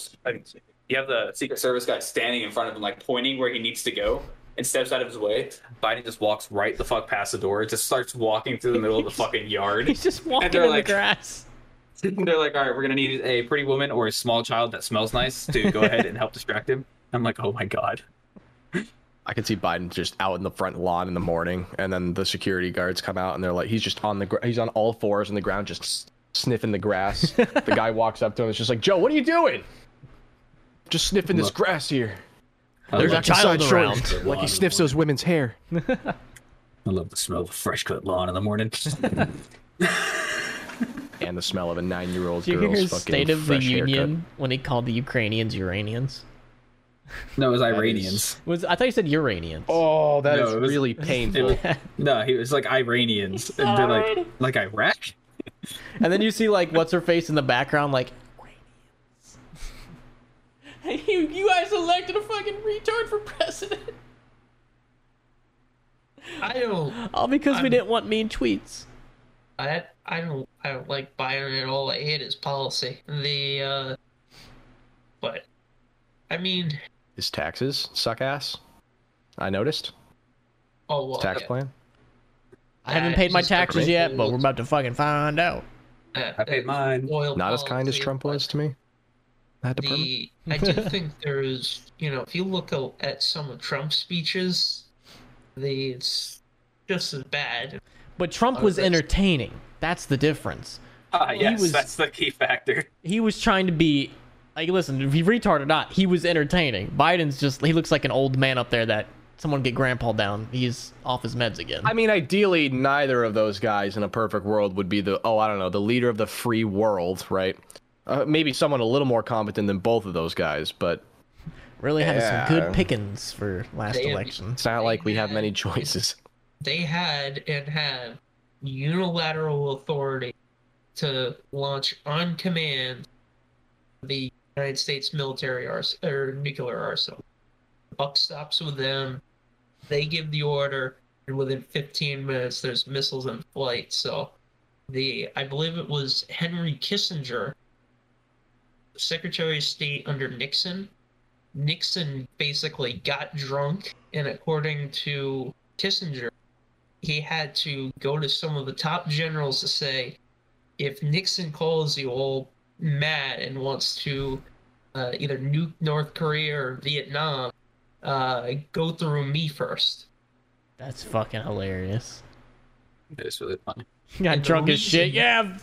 you have the Secret Service guy standing in front of him, like pointing where he needs to go, and steps out of his way. Biden just walks right the fuck past the door. Just starts walking through the middle of the [LAUGHS] fucking yard. He's just walking they're in like- the grass. [LAUGHS] They're like, all right, we're gonna need a pretty woman or a small child that smells nice to go [LAUGHS] ahead and help distract him. I'm like, oh my god. I could see Biden just out in the front lawn in the morning, and then the security guards come out, and they're like, he's just on the gr- he's on all fours on the ground, just sniffing the grass. [LAUGHS] the guy walks up to him, it's just like, Joe, what are you doing? Just sniffing this Look. grass here. I There's a child around. short, [LAUGHS] like he sniffs those women's hair. [LAUGHS] I love the smell of a fresh cut lawn in the morning. and the smell of a nine-year-old Did you hear girl's his fucking State of the fresh haircut. Union when he called the Ukrainians Uranians? [LAUGHS] no, it was is- Iranians. Was I thought you said Uranians? Oh, that No, it was- really [LAUGHS] painful. no, he was like Iranians. And they're like, like Iraq? And then you see like what's her face in the background, like [LAUGHS] Uranians. you, you guys elected a fucking retard for president. I don't. All because we I'm- didn't want mean tweets. I I don't I don't like Biden at all. I hate his policy. The uh, but I mean, His taxes suck ass. I noticed. oh well. Tax plan. I haven't Uh, paid my taxes yet, but we're about to fucking find out. uh, I paid mine. Oil Not as kind as Trump was to me. That department. The I do [LAUGHS] think there's you know if you look at some of Trump's speeches, the it's just as bad. But Trump was entertaining. That's the difference. Ah, He yes, was- that's the key factor. He was trying to be like, listen, if he retard or not, he was entertaining. Biden's just he looks like an old man up there that someone get grandpa down. He's off his meds again. I mean, ideally, neither of those guys in a perfect world would be the oh, I don't know, the leader of the free world, right? Uh, maybe someone a little more competent than both of those guys, but really had Yeah. some good pickings for last They- election. it's not like we have many choices. They had and have unilateral authority to launch on command the United States military ars- or nuclear arsenal. Buck stops with them. They give the order, and within 15 minutes, there's missiles in flight. So, the I believe it was Henry Kissinger, Secretary of State under Nixon. Nixon basically got drunk, and according to Kissinger, he had to go to some of the top generals to say, if Nixon calls you all mad and wants to uh, either nuke North Korea or Vietnam, uh, go through me first. That's fucking hilarious. It's really funny. [LAUGHS] Got And drunk as shit. Yeah.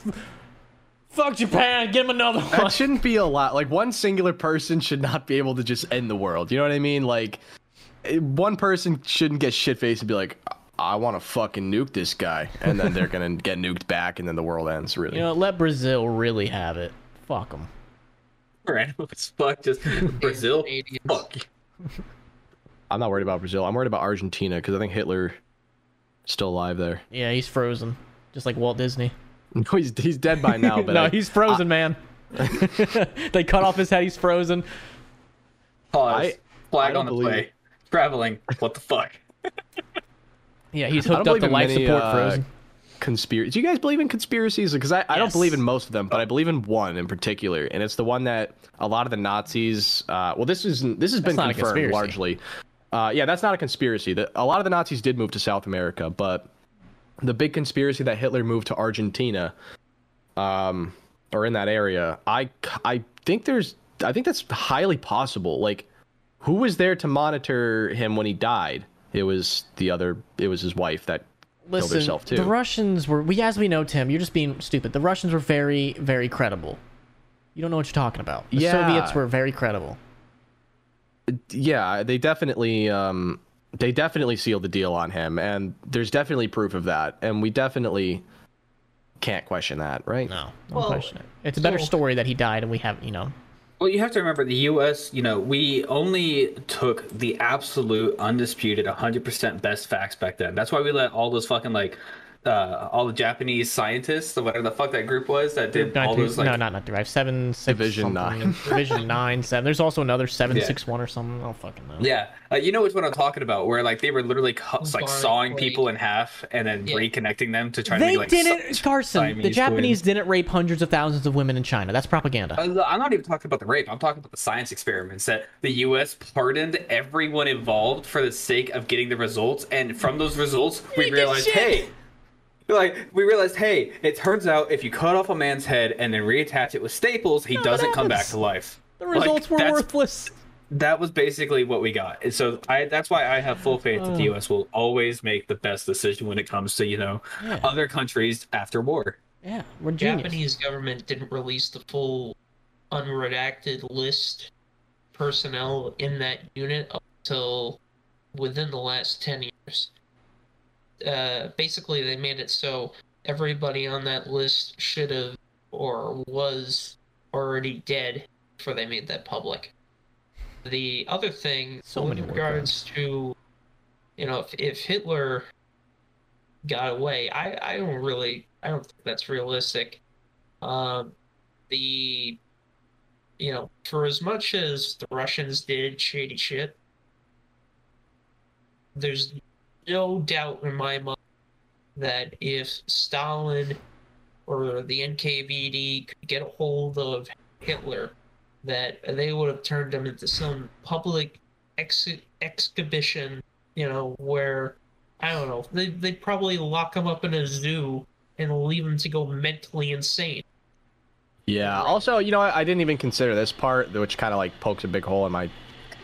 Fuck Japan. Get him another one. That shouldn't be a lot. Like one singular person should not be able to just end the world. You know what I mean? Like eh, one person shouldn't get shit faced and be like, I want to fucking nuke this guy, and then they're gonna [LAUGHS] get nuked back, and then the world ends. Really? You know, let Brazil really have it. Fuck them. Random as fuck, just [LAUGHS] Brazil. Fuck. I'm not worried about Brazil. I'm worried about Argentina because I think Hitler still alive there. Yeah, he's frozen, just like Walt Disney. [LAUGHS] No, he's he's dead by now. [LAUGHS] But no, I- he's frozen, man. they cut off his head. He's frozen. Pause. I- I Flag don't on the play. it. Traveling. What the fuck? Yeah, he's hooked up believe to life many, support uh, frozen. Conspiracy. Do you guys believe in conspiracies? Because I, I don't believe in most of them, but I believe in one in particular, and it's the one that a lot of the Nazis. Uh, well, this is this has been confirmed largely. Uh, yeah, that's not a conspiracy. The, a lot of the Nazis did move to South America, but the big conspiracy that Hitler moved to Argentina, um, or in that area, I I think there's I think that's highly possible. Like, who was there to monitor him when he died? It was the other. It was his wife that killed Listen, herself too. the Russians were. We, as we know, Tim, you're just being stupid. The Russians were very, very credible. You don't know what you're talking about. The Yeah. Soviets were very credible. yeah, they definitely um they definitely sealed the deal on him and there's definitely proof of that and we definitely can't question that, right? No, no Well, question it. It's a better so- story that he died, and we have, you know, Well, you have to remember the U.S. You know, we only took the absolute, undisputed, 100% best facts back then. That's why we let all those fucking like uh, all the Japanese scientists, or whatever the fuck that group was that did Not all those like no, not not derive. Seven, six, Division something. nine. [LAUGHS] Division nine, seven. There's also another seven, Yeah. six, one or something. I don't fucking know. Yeah, uh, you know which one I'm talking about, where like they were literally cu- like sawing like- people in half and then Yeah. reconnecting them to try to They make like didn't, Si- Carson. The Japanese twins. didn't rape hundreds of thousands of women in China. That's propaganda. Uh, I'm not even talking about the rape. I'm talking about the science experiments that the U.S. pardoned everyone involved for the sake of getting the results, and from those results, we realized, hey, [LAUGHS] like we realized, hey, it turns out if you cut off a man's head and then reattach it with staples, he No, doesn't come back to life. the Like, results were worthless. That was basically what we got, and so I. That's why I have full faith that the Oh. U.S. will always make the best decision when it comes to you know Yeah. other countries after war. Yeah, we're genius. Japanese government didn't release the full unredacted list personnel in that unit until within the last 10 years. Uh, basically, they made it so everybody on that list should have or was already dead before they made that public. The other thing, So with many regards to, you know, if, if Hitler got away, I, I don't really, I don't think that's realistic. Um, the, you know, for as much as the Russians did shady shit, there's no doubt in my mind that if Stalin or the NKVD could get a hold of Hitler, that they would have turned him into some public ex- exhibition, you know, where I don't know, they they'd probably lock him up in a zoo and leave him to go mentally insane. Yeah. Also, you know, I, I didn't even consider this part, which kind of like pokes a big hole in my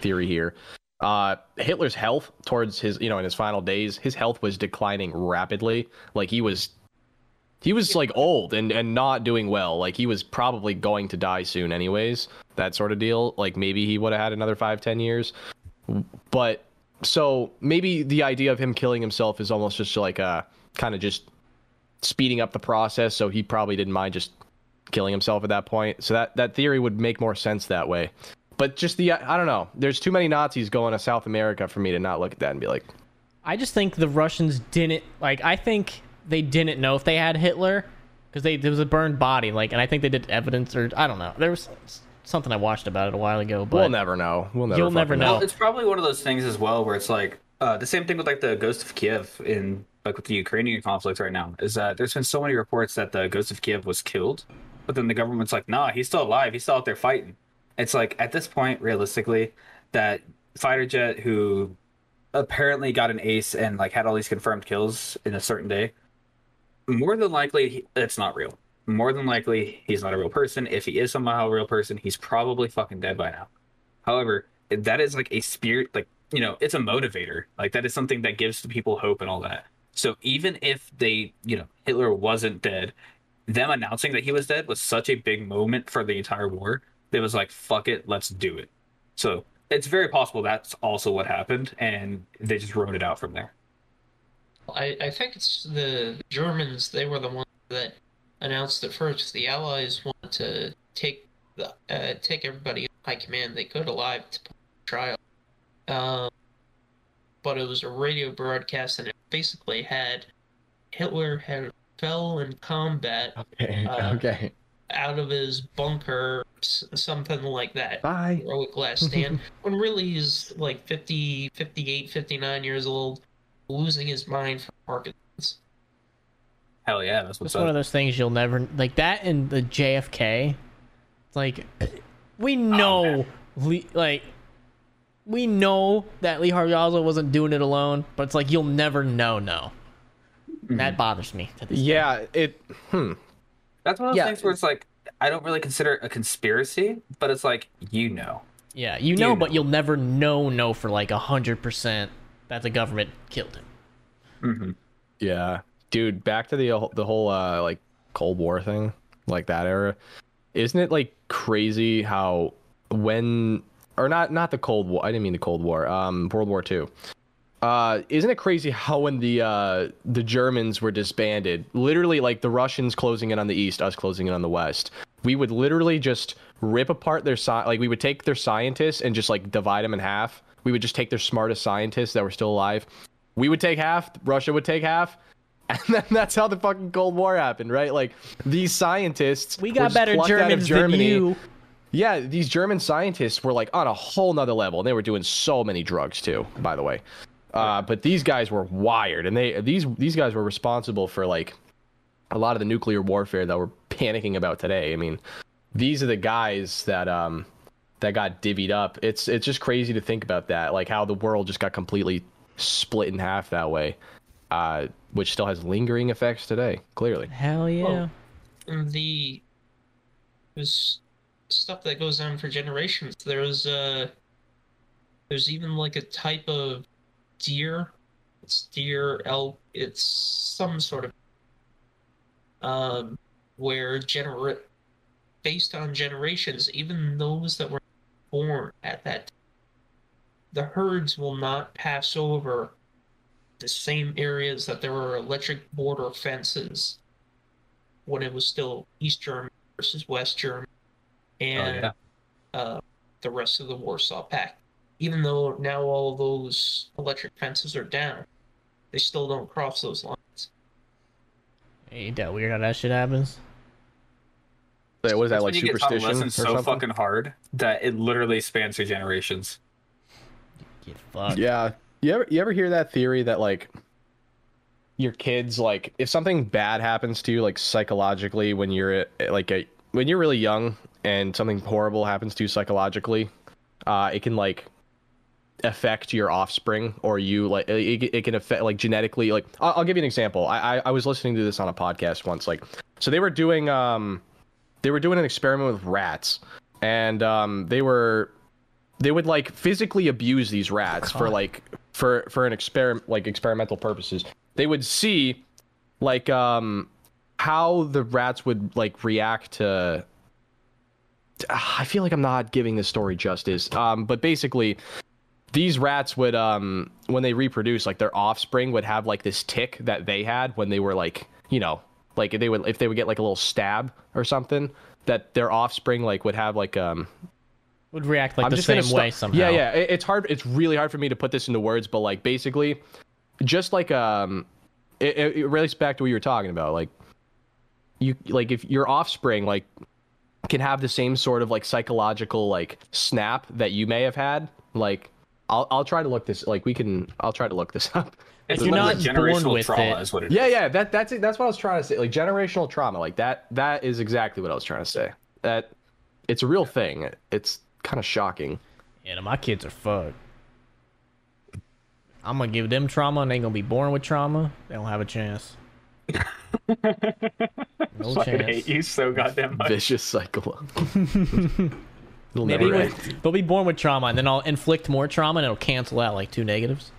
theory here. Uh, Hitler's health towards his, you know, in his final days, his health was declining rapidly. Like he was, he was like old and and not doing well. Like he was probably going to die soon, anyways. That sort of deal. Like maybe he would have had another five, ten years. But so maybe the idea of him killing himself is almost just like a kind of just speeding up the process. So he probably didn't mind just killing himself at that point. So that that theory would make more sense that way. But just the I don't know. There's too many Nazis going to South America for me to not look at that and be like, I just think the Russians didn't like. I think they didn't know if they had Hitler because they there was a burned body. Like, and I think they did evidence or I don't know. There was something I watched about it a while ago, but we'll never know. We'll never. You'll never fucking know. Well, it's probably one of those things as well where it's like uh, the same thing with like the Ghost of Kiev in like with the Ukrainian conflict right now is that there's been so many reports that the Ghost of Kiev was killed, but then the government's like, nah, he's still alive. He's still out there fighting. It's like at this point, realistically, that fighter jet who apparently got an ace and like had all these confirmed kills in a certain day, more than likely it's not real. More than likely he's not a real person. If he is somehow a real person, he's probably fucking dead by now. However, that is like a spirit, like, you know, it's a motivator. Like, that is something that gives people hope and all that. So, even if they, you know, Hitler wasn't dead, them announcing that he was dead was such a big moment for the entire war. It was like, fuck it, let's do it. So, it's very possible that's also what happened, and they just wrote it out from there. I, I think it's the Germans. They were the ones that announced it first. The Allies wanted to take the uh, take everybody in high command they could alive to put on trial. Um, but it was a radio broadcast, and it basically had Hitler had fell in combat okay, Uh, [LAUGHS] okay, out of his bunker, something like that. bye. heroic last [LAUGHS] stand when really he's like 50 58 59 years old losing his mind from parkinson's Hell yeah, that's what's it's one of those things you'll never like. That and the JFK, like we know, Lee, like we know that Lee Harvey Oswald wasn't doing it alone, but it's like you'll never know. No, that bothers me. To this day. Yeah, it. Hmm. That's one of those Yeah. things where it's like, I don't really consider it a conspiracy, but it's like, you know. Yeah, you know, but know. you'll never know. No, for like a hundred percent that the government killed him. hmm Yeah, dude. Back to the the whole uh like Cold War thing, like that era. Isn't it like crazy how when or not not the Cold War? I didn't mean the Cold War. Um, World War Two. Uh, isn't it crazy how when the uh the Germans were disbanded, literally like the Russians closing in on the east, us closing in on the west, we would literally just rip apart their sci- like we would take their scientists and just like divide them in half. We would just take their smartest scientists that were still alive. We would take half, Russia would take half, [LAUGHS] And then that's how the fucking Cold War happened, right? Like these scientists. We got better Germans than Germany. you. Yeah, these German scientists were like on a whole nother level, and they were doing so many drugs too. By the way, uh, but these guys were wired, and they these these guys were responsible for like a lot of the nuclear warfare that we're panicking about today. I mean, these are the guys that um that got divvied up. It's it's just crazy to think about that, like how the world just got completely split in half that way, uh, which still has lingering effects today. Clearly, Hell yeah. Well, the there's stuff that goes on for generations. There's uh there's even like a type of deer. It's deer elk. It's some sort of um where gener based on generations, even those that were born at that time, the herds will not pass over the same areas that there were electric border fences when it was still East Germany versus West Germany and yeah. uh, the rest of the Warsaw Pact. Even though now all those electric fences are down, they still don't cross those lines. Ain't that weird how that shit happens? what is that That's like when you get taught superstition or lessons so something? fucking hard that it literally spans through generations. Get fucked. Yeah. You ever you ever hear that theory that like your kids like if something bad happens to you like psychologically when you're at, like a, when you're really young and something horrible happens to you psychologically, uh, it can like affect your offspring or you like it, it can affect like genetically like I'll, I'll give you an example I, I i was listening to this on a podcast once like so they were doing um they were doing an experiment with rats and um they were they would like physically abuse these rats for like for for an experiment like experimental purposes they would see like um how the rats would like react to I feel like I'm not giving this story justice. Um, but basically, these rats would, um, when they reproduce, like their offspring would have like this tick that they had when they were like, you know, like they would if they would get like a little stab or something, that their offspring like would have like um Would react like I'm the same gonna way somehow. Yeah, yeah. It, it's hard. It's really hard for me to put this into words, but like basically, just like um, it, it, it relates back to what you were talking about. Like, you like if your offspring like can have the same sort of like psychological like snap that you may have had. Like, I'll I'll try to look this. Like, we can. I'll try to look this [LAUGHS] up. It's you're literally not born with trauma it- is what it Yeah, yeah. That that's it. That's what I was trying to say. Like generational trauma. Like that. That is exactly what I was trying to say. That it's a real thing. It's kind of shocking. Yeah, no, my kids are fucked. I'm gonna give them trauma, and they gonna be born with trauma. They don't have a chance. [LAUGHS] No Fucking chance. hate you so goddamn much. vicious cycle. [LAUGHS] It'll Maybe never with- end. they'll be born with trauma, and then I'll inflict more trauma, and it'll cancel out like two negatives.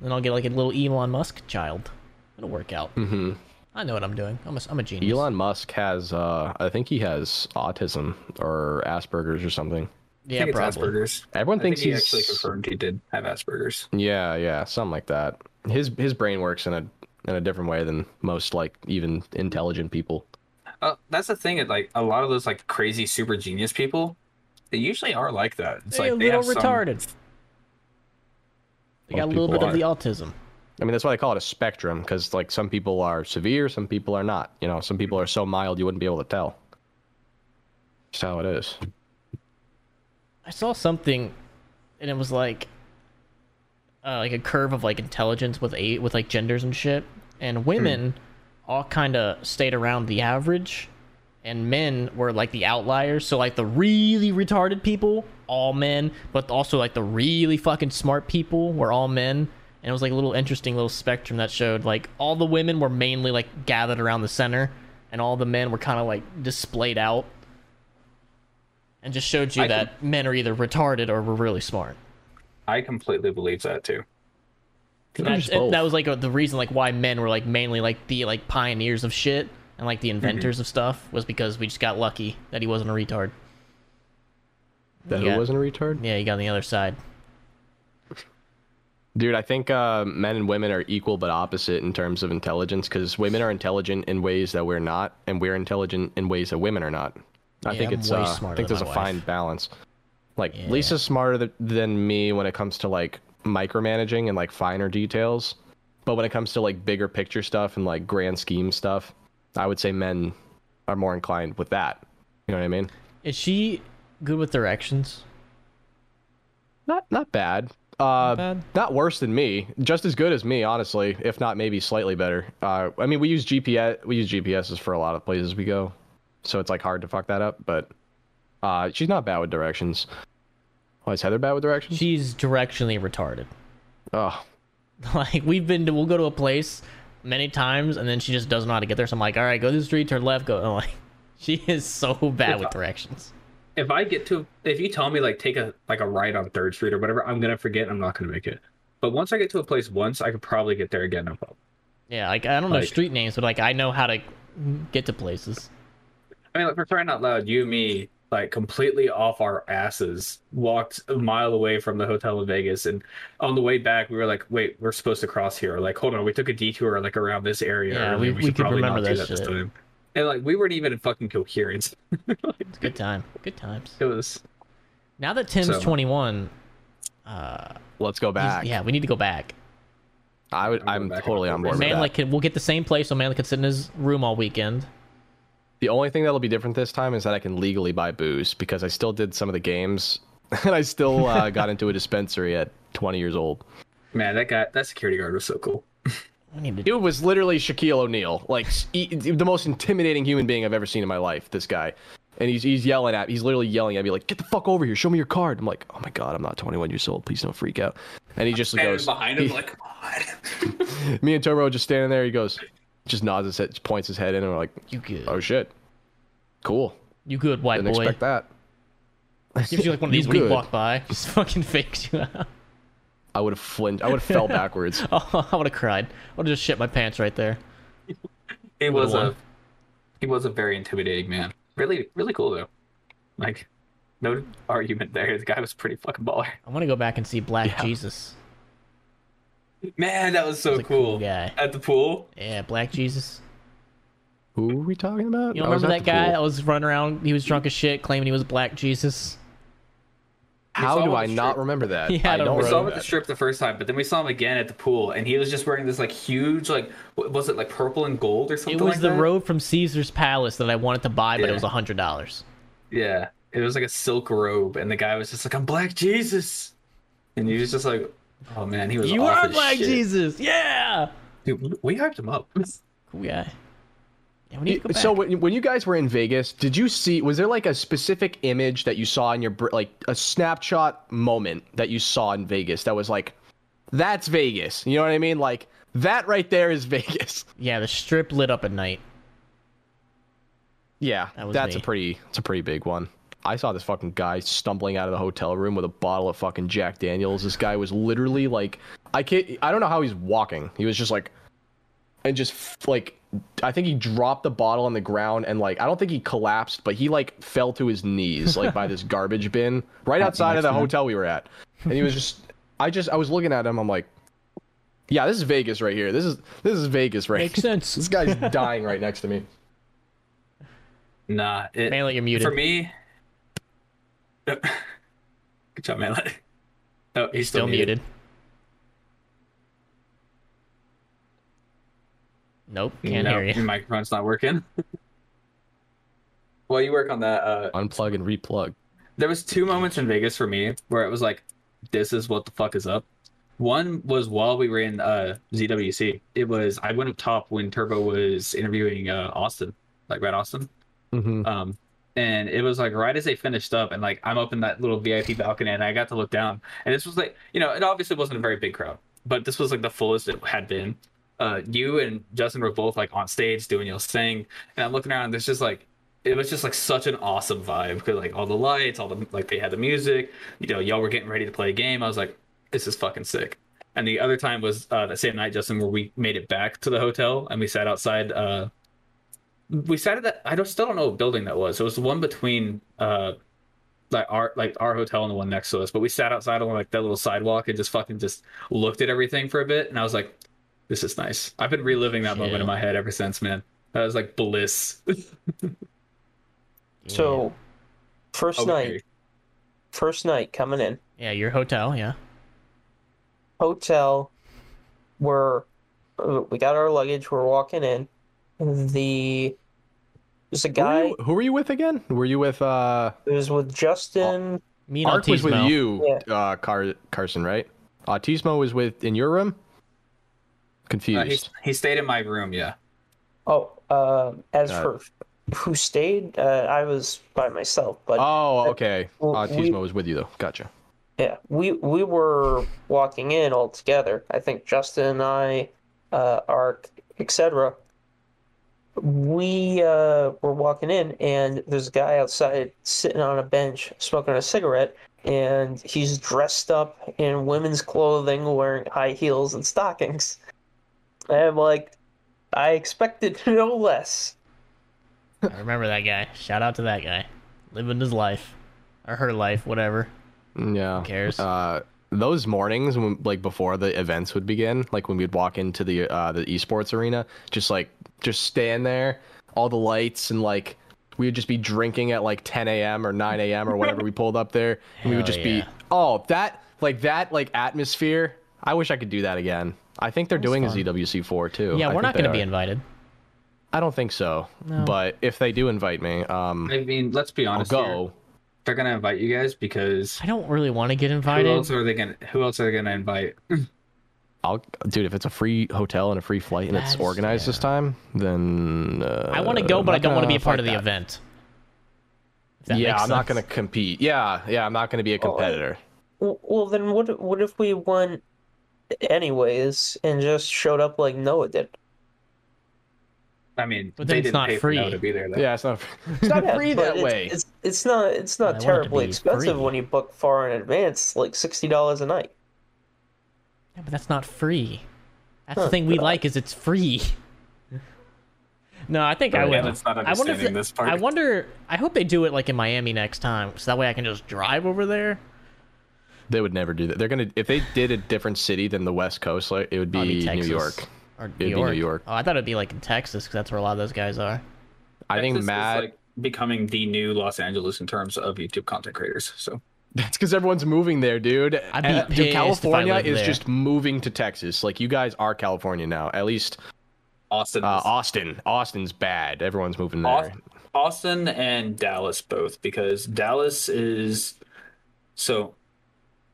Then I'll get like a little Elon Musk child. It'll work out. Mm-hmm. I know what I'm doing. I'm a, I'm a genius. Elon Musk has, uh, I think he has autism or Asperger's or something. yeah, I think it's probably. Asperger's. Everyone I thinks think he he's actually confirmed he did have Asperger's. Yeah, yeah, something like that. His his brain works in a in a different way than most like even intelligent people. Uh, that's the thing. it, Like a lot of those like crazy super genius people, they usually are like that. It's They're like a they little have some- retarded. They got a little bit people of the autism. I mean, that's why they call it a spectrum because like some people are severe, some people are not. You know, some people are so mild you wouldn't be able to tell. Just how it is. I saw something, and it was like, uh, like a curve of like intelligence with eight with like genders and shit, and women all kind of stayed around the average, and men were like the outliers. So like the really retarded people, all men, but also like the really fucking smart people were all men. And it was like a little interesting little spectrum that showed like all the women were mainly like gathered around the center, and all the men were kind of like displayed out and just showed you I that men are either retarded or were really smart. I completely believe that too. That's, it- that was like a, the reason like why men were like mainly like the like pioneers of shit and like the inventors of stuff was because we just got lucky that he wasn't a retard. That Yeah. who wasn't a retard? Yeah, he got on the other side. Dude, I think uh, men and women are equal but opposite in terms of intelligence because women are intelligent in ways that we're not, and we're intelligent in ways that women are not. I Yeah, think I'm it's. Uh, I think there's a my fine balance. Like Yeah. Lisa's smarter th- than me when it comes to like micromanaging and like finer details, but when it comes to like bigger picture stuff and like grand scheme stuff, I would say men are more inclined with that. You know what I mean? Is she good with directions? Not not bad. Uh, bad? not worse than me. Just as good as me, honestly. If not, maybe slightly better. Uh, I mean, we use GPS. We use GPSs for a lot of places we go, so it's like hard to fuck that up. But uh, she's not bad with directions. Why is Heather bad with directions? She's directionally retarded. oh, [LAUGHS] Like we've been to, we'll go to a place many times, and then she just doesn't know how to get there. So I'm like, all right, go to the street, turn left, go. [LAUGHS] I'm like, she is so bad with directions. If I get to, if you tell me like take a like a right on Third Street or whatever, I'm gonna forget. I'm not gonna make it. But once I get to a place once, I could probably get there again. No problem. Yeah, like I don't know Like- street names, but like I know how to get to places. I mean, like for crying out loud, you me, like completely off our asses, walked a mile away from the hotel in Vegas, and on the way back, we were like, "Wait, we're supposed to cross here." Like, hold on, we took a detour like around this area. Yeah, earlier. we- we should could probably remember not do that this time. And like, we weren't even in fucking coherence. [LAUGHS] It's a good time. Good times. it was. Now that Tim's So- 21, uh, let's go back. yeah, we need to go back. I would. I'm I'm totally on on board. board with Manly that. can we'll get the same place, so Manly can sit in his room all weekend. The only thing that'll be different this time is that I can legally buy booze because I still did some of the games, [LAUGHS] and I still uh, [LAUGHS] got into a dispensary at 20 years old. Man, that guy, that security guard was so cool. We need to. It was literally Shaquille O'Neal, like he, the most intimidating human being I've ever seen in my life. This guy, and he's he's yelling at, he's literally yelling at me like, "Get the fuck over here! Show me your card." I'm like, "Oh my god, I'm not 21 years old. Please don't freak out." And he just goes behind him, he- like, come on. [LAUGHS] me and Turbo just standing there. He goes, just nods his head, points his head in, and we're like, You good? "Oh shit, cool." You good, white Didn't boy? expect that. Gives you like one of [LAUGHS] these when you walk by. Just fucking fakes you out. I would have flinched. I would have fell backwards. [LAUGHS] Oh, I would have cried. I would have just shit my pants right there. He was one. a, he was a very intimidating man. Really, really cool though. Like, no argument there. The guy was pretty fucking baller. I want to go back and see Black Yeah. Jesus. Man, that was so He's a cool cool. guy. At the pool. Yeah, Black Jesus. Who are we talking about? You don't I remember that guy pool. that was running around? He was drunk as shit, claiming he was Black Jesus. How do I not remember that? [LAUGHS] He had I a don't We saw him at the strip the first time, but then we saw him again at the pool, and he was just wearing this like huge, like was it like purple and gold or something? It was like the that? robe from Caesar's Palace that I wanted to buy, but it was a hundred dollars. Yeah, it was like a silk robe, and the guy was just like, "I'm Black Jesus," and he was just like, "Oh man, he was You off are his Black shit. Jesus, yeah. Dude, we hyped him up. [LAUGHS] Cool guy. Yeah, we need to go back. So when, when you guys were in Vegas, did you see? Was there like a specific image that you saw in your like a snapshot moment that you saw in Vegas that was like, that's Vegas. You know what I mean? Like that right there is [LAUGHS] Vegas. yeah, the strip lit up at night. Yeah, That was that's me. a pretty. It's a pretty big one. I saw this fucking guy stumbling out of the hotel room with a bottle of fucking Jack Daniels. This guy was literally like, I can't. I don't know how he's walking. He was just like, and just like, I think he dropped the bottle on the ground and like, I don't think he collapsed, but he like fell to his knees like by this [LAUGHS] garbage bin right outside of the hotel we were at, and he was just. I just I was looking at him. I'm like, yeah, this is Vegas right here. This is this is Vegas right. Here. Makes sense. this guy's [LAUGHS] dying right next to me. Nah, it, Manlet, you're muted. For me, good job, Manlet. [LAUGHS] Oh, he's still, Still muted. Nope, can't no, hear Your you. microphone's not working. [LAUGHS] well, you work on that. Uh, Unplug and replug. there was two moments in Vegas for me where it was like, "This is what the fuck is up." One was while we were in uh, ZWC. It was I went up top when Turbo was interviewing uh, Austin, like Red Austin. Mm-hmm. Um, and it was like right as they finished up, and like I'm up in that little VIP balcony, and I got to look down, and this was like, you know, it obviously wasn't a very big crowd, but this was like the fullest it had been. Uh, you and Justin were both like on stage doing your thing, and I'm looking around, and there's just like, it was just like such an awesome vibe because like all the lights, all the like they had the music, you know, y'all were getting ready to play a game. I was like, this is fucking sick. And the other time was uh, the same night, Justin, where we made it back to the hotel and we sat outside. Uh, we sat at that. I don't, still don't know what building that was. It was the one between uh, like our like our hotel and the one next to us. But we sat outside on like that little sidewalk and just fucking just looked at everything for a bit. And I was like, this is nice. I've been reliving that moment in my head ever since, man. That was like bliss. [LAUGHS] So, first Okay. night, first night coming in, yeah, your hotel, yeah. hotel, we're we got our luggage. We're walking in. The there's a Who were, guy you, who were you with again? Were you with uh who was with Justin. Me and Ark was with Autismo. you, uh Car- Carson, right? Autismo was with in your room? Confused. Uh, he, he stayed in my room, yeah. Oh, uh, as Uh, for who stayed, uh, I was by myself. But oh, okay. well, Autismo we- was with you though. Gotcha. yeah, we we were walking in all together. I think Justin and I, uh, Ark, etc. We uh, were walking in, and there's a guy outside sitting on a bench smoking a cigarette, and he's dressed up in women's clothing, wearing high heels and stockings. And I'm like, I expected no less. I remember that guy. Shout out to that guy. Living his life. Or her life, whatever. Yeah. Who cares? Uh, those mornings, when, like before the events would begin, like when we'd walk into the uh, the esports arena, just like just stand there, all the lights, and like we would just be drinking at like 10 a.m. or 9 a.m. or whatever we [LAUGHS] pulled up there, and we would just yeah. be oh that like that like atmosphere. I wish I could do that again. I think they're doing fun. a ZWC4 too. yeah, I we're not going to be invited. I don't think so. No. But if they do invite me, um, I mean, let's be I'll honest. here. Go. They're gonna invite you guys because I don't really want to get invited. who invited. else are they gonna? Who else are they gonna invite? I'll, dude. If it's a free hotel and a free flight and it's That's- organized this time, then uh, I want to go, but I don't want to be a part of the that. event. Yeah, I'm not gonna compete. Yeah, yeah, I'm not gonna be a competitor. Well, well, then what? What if we went anyways and just showed up like Noah did? I mean, But they it's didn't not pay free. for Noah to be there. Though. Yeah, it's not. It's not [LAUGHS] Yeah, free but that it's, way. It's it's not it's not want it terribly be expensive free. when you book far in advance. Like sixty dollars a night. Yeah, but that's not free. That's Huh, the thing we I- like is it's free. no, I think I would. yeah, that's not I wonder if understanding this part. I wonder. I hope they do it like in Miami next time, so that way I can just drive over there. They would never do that. They're gonna if they did a different city than the West Coast, like it would it'd be, New York. Or New be New York. York. Oh, I thought it'd be like in Texas because that's where a lot of those guys are. I think Texas is, Matt. like becoming the new Los Angeles in terms of YouTube content creators. So That's because everyone's moving there, dude. I'd be And- dude, California is there. just moving to Texas. Like you guys are California now. At least Austin, uh, Austin. Austin's bad. Everyone's moving there. Austin and Dallas both because Dallas is so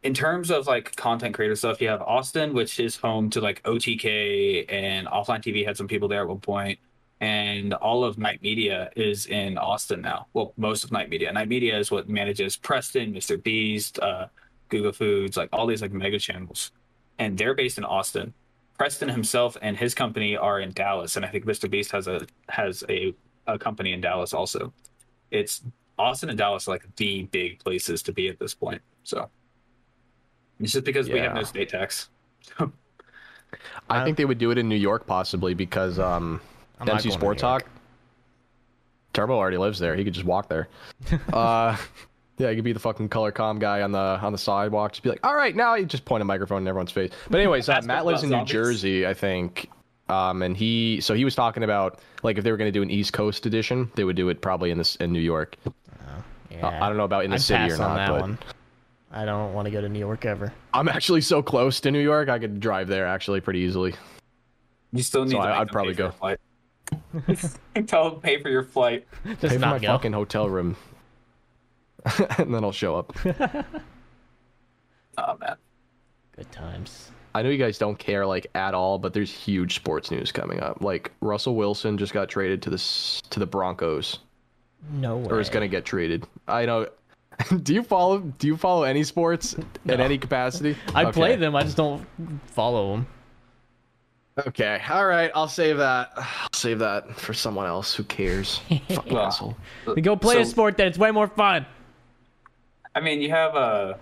in terms of like content creator stuff, you have Austin, which is home to like OTK and Offline TV had some people there at one point, and all of Night Media is in Austin now. Well, most of Night Media. Night Media is what manages Preston, Mr. Beast, uh, Google Foods, like all these like mega channels, and they're based in Austin. Preston himself and his company are in Dallas, and I think Mr. Beast has a has a, a company in Dallas also. It's Austin and Dallas are like the big places to be at this point. So it's just because we have no state tax. I think they would do it in New York possibly because um, I'm not going to Sports New York. Talk. Turbo already lives there. He could just walk there. [LAUGHS] uh, yeah, he could be the fucking color com guy on the on the sidewalk. Just be like, all right, now you just point a microphone in everyone's face. But anyways, uh, Matt lives in about New zombies. Jersey, I think. Um, and he so he was talking about like if they were going to do an East Coast edition, they would do it probably in this in New York. Yeah. Uh, I don't know about in the I'd city pass or on not, that but one. I don't want to go to New York ever. I'm actually so close to New York, I could drive there actually pretty easily. You still need So to I, I'd probably pay for your flight. [LAUGHS] Tell them pay for your flight. Just Pay for my go. fucking hotel room, [LAUGHS] and then I'll show up. [LAUGHS] Oh man. Good times. I know you guys don't care like at all, but there's huge sports news coming up. Like Russell Wilson just got traded to the to the Broncos, No way. or is going to get traded. I know. [LAUGHS] do you follow? Do you follow any sports in any capacity? [LAUGHS] I Okay. play them. I just don't follow them. Okay, all right. I'll save that. [SIGHS] I'll save that for someone else who cares. [LAUGHS] Fucking Well, asshole. We go play a sport that it's way more fun. I mean, you have uh,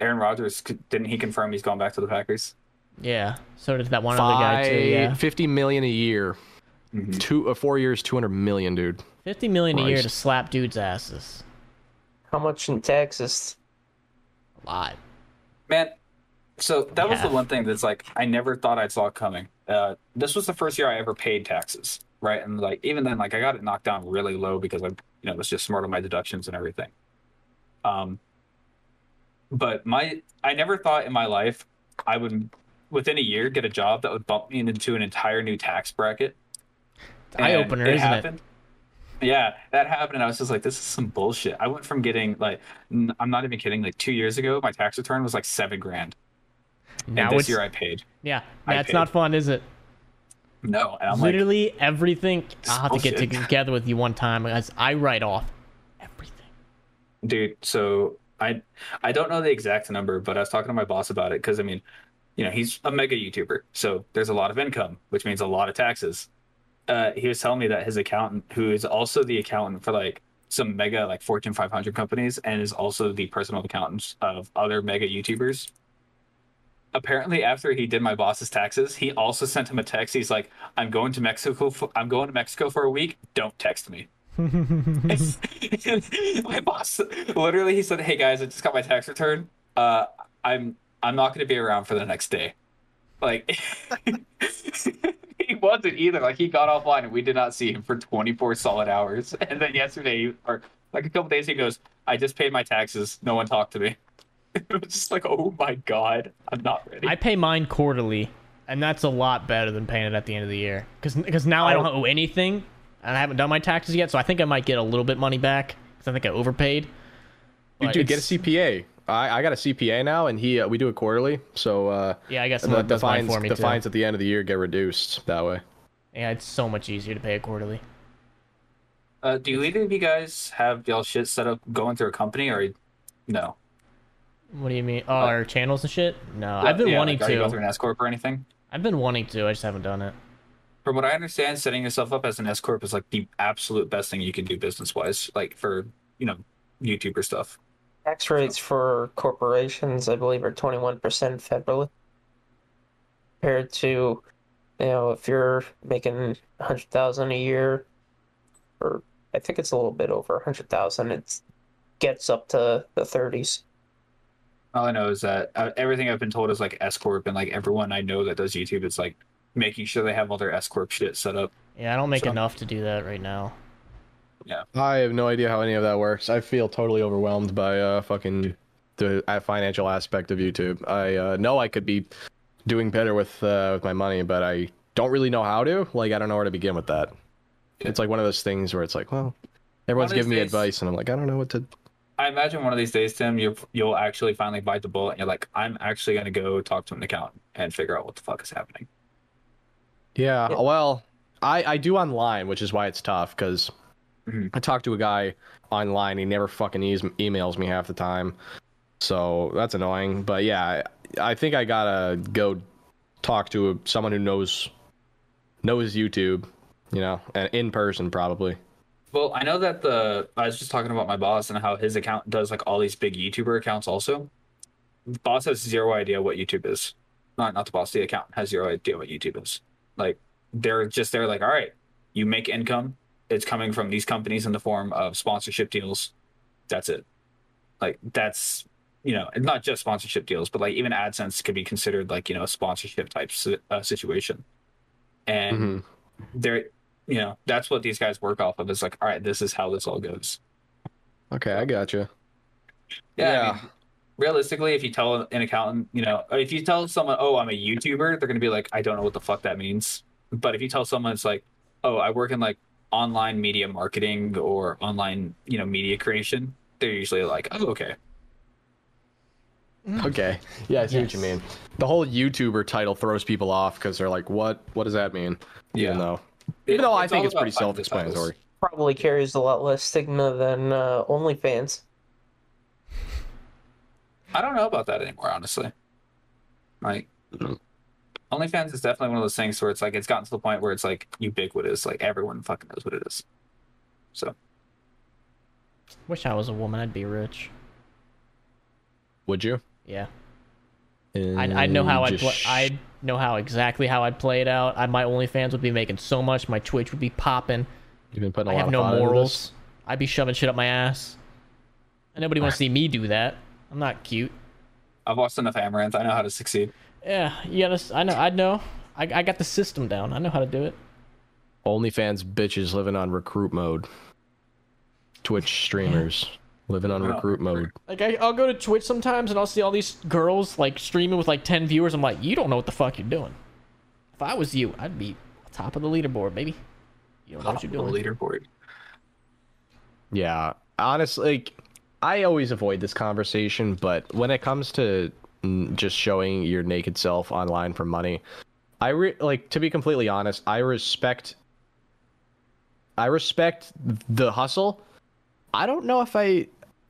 Aaron Rodgers. Didn't he confirm he's going back to the Packers? Yeah. So did that one other guy too. Yeah. 50 million a year. Mm-hmm. Two, uh, four years, 200 million, dude. Fifty million a year to slap dudes' asses. How much in taxes? A lot. Man, so that was the one thing that's like I never thought I'd saw coming. Uh, this was the first year I ever paid taxes, right? And like even then, like I got it knocked down really low because I, you know, was just smart on my deductions and everything. Um, but my I never thought in my life I would within a year get a job that would bump me into an entire new tax bracket. Eye opener, isn't happened. Yeah, that happened, and I was just like, "This is some bullshit." I went from getting like, n- I'm not even kidding. Like two years ago, my tax return was like seven grand. Now and this it's year I paid. yeah. I That's paid. not fun, is it? No, and I'm like, Literally everything. I'll have to get [LAUGHS] together with you one time, guys. I write off everything. dude so i i don't know the exact number but i was talking to my boss about it because i mean you know he's a mega youtuber so there's a lot of income which means a lot of taxes uh he was telling me that his accountant who is also the accountant for like some mega like fortune 500 companies and is also the personal accountant of other mega youtubers apparently after he did my boss's taxes he also sent him a text. He's like i'm going to mexico for, i'm going to mexico for a week. Don't text me. [LAUGHS] My boss literally he said hey guys i just got my tax return. Uh i'm i'm not going to be around for the next day. Like [LAUGHS] [LAUGHS] he wasn't either like he got offline and we did not see him for 24 solid hours [LAUGHS] and then yesterday or like a couple days he goes i just paid my taxes no one talked to me [LAUGHS] it was just like oh my god i'm not ready I pay mine quarterly, and that's a lot better than paying it at the end of the year. Because now I don't owe anything, and I haven't done my taxes yet, so I think I might get a little bit money back. Because I think I overpaid. Dude, But dude, get a CPA. I, I got a CPA now, and he uh, we do it quarterly. So uh, Yeah, I guess the, the fines for me the too. fines at the end of the year get reduced that way. Yeah, it's so much easier to pay it quarterly. uh, do either of you guys have y'all shit set up going through a company or no What do you mean? Oh, our channels and shit? No, I've been Yeah, wanting like, are you going through an S corp or anything I've been wanting to. I just haven't done it. From what I understand, setting yourself up as an S corp is like the absolute best thing you can do business wise, like for you know YouTuber stuff. Tax rates for corporations, I believe, are 21% federally. Compared to, you know, if you're making 100000 a year, or I think it's a little bit over 100000 it gets up to the 30s. All I know is that uh, everything I've been told is like S corp, and like everyone I know that does YouTube, it's like making sure they have all their S corp shit set up. Yeah, I don't make So- enough to do that right now. I have no idea how any of that works. I feel totally overwhelmed by uh fucking the uh, financial aspect of YouTube. I uh, know I could be doing better with uh, with my money, but I don't really know how to. Like I don't know where to begin with that. It's like one of those things where it's like, well, everyone's One of giving me days- advice, and I'm like, I don't know what to. I imagine one of these days, Tim, you you'll actually finally bite the bullet, and you're like, I'm actually gonna go talk to an accountant and figure out what the fuck is happening. Yeah, Yeah. well, I I do online, which is why it's tough because Mhm. I talk to a guy online. He never fucking e- emails me half the time, so that's annoying. But yeah, I, I think I gotta go talk to someone who knows knows YouTube, you know, and in person probably. Well, I know that the I was just talking about my boss and how his account does like all these big YouTuber accounts also. The boss has zero idea what YouTube is. Not not the boss, the account has zero idea what YouTube is. Like they're just they're like, all right, you make income. It's coming from these companies in the form of sponsorship deals. That's it. Like that's you know, not just sponsorship deals, but like even AdSense could be considered like you know a sponsorship type si- uh, situation. And Mhm. they're you know that's what these guys work off of is like all right this is how this all goes Okay, I gotcha. yeah, I Yeah. mean, realistically if you tell an accountant you know if you tell someone oh i'm a youtuber they're gonna be like i don't know what the fuck that means but if you tell someone it's like oh i work in like online media marketing or online you know media creation they're usually like oh okay Okay, yeah, I see what you mean. The whole YouTuber title throws people off because they're like, "What? What does that mean?" Yeah. Even though, It- even though I think it's pretty about finding the self-explanatory. Probably carries a lot less stigma than uh, OnlyFans. i don't know about that anymore honestly like OnlyFans is definitely one of those things where it's like it's gotten to the point where it's like ubiquitous like everyone fucking knows what it is so Wish I was a woman. I'd be rich. Would you? Yeah. I I know how I'd Just pl- I know how exactly how I'd play it out. I, my OnlyFans would be making so much. My Twitch would be popping. You've been putting a I lot have of no thought into this? morals. I'd be shoving shit up my ass. And nobody wants to see me do that. I'm not cute. I've watched enough Amouranth. I know how to succeed. Yeah, you gotta. s- I know. I know. I, I got the system down. I know how to do it. OnlyFans bitches living on recruit mode. Twitch [LAUGHS] streamers Living on Wow. recruit mode. Like I, I'll go to Twitch sometimes and I'll see all these girls like streaming with like ten viewers. I'm like, you don't know what the fuck you're doing. If I was you, I'd be top of the leaderboard, baby. You don't know what you're Top of doing. the leaderboard. Yeah, honestly, like, I always avoid this conversation, but when it comes to just showing your naked self online for money, I re- like to be completely honest, I respect I respect the hustle. I don't know if I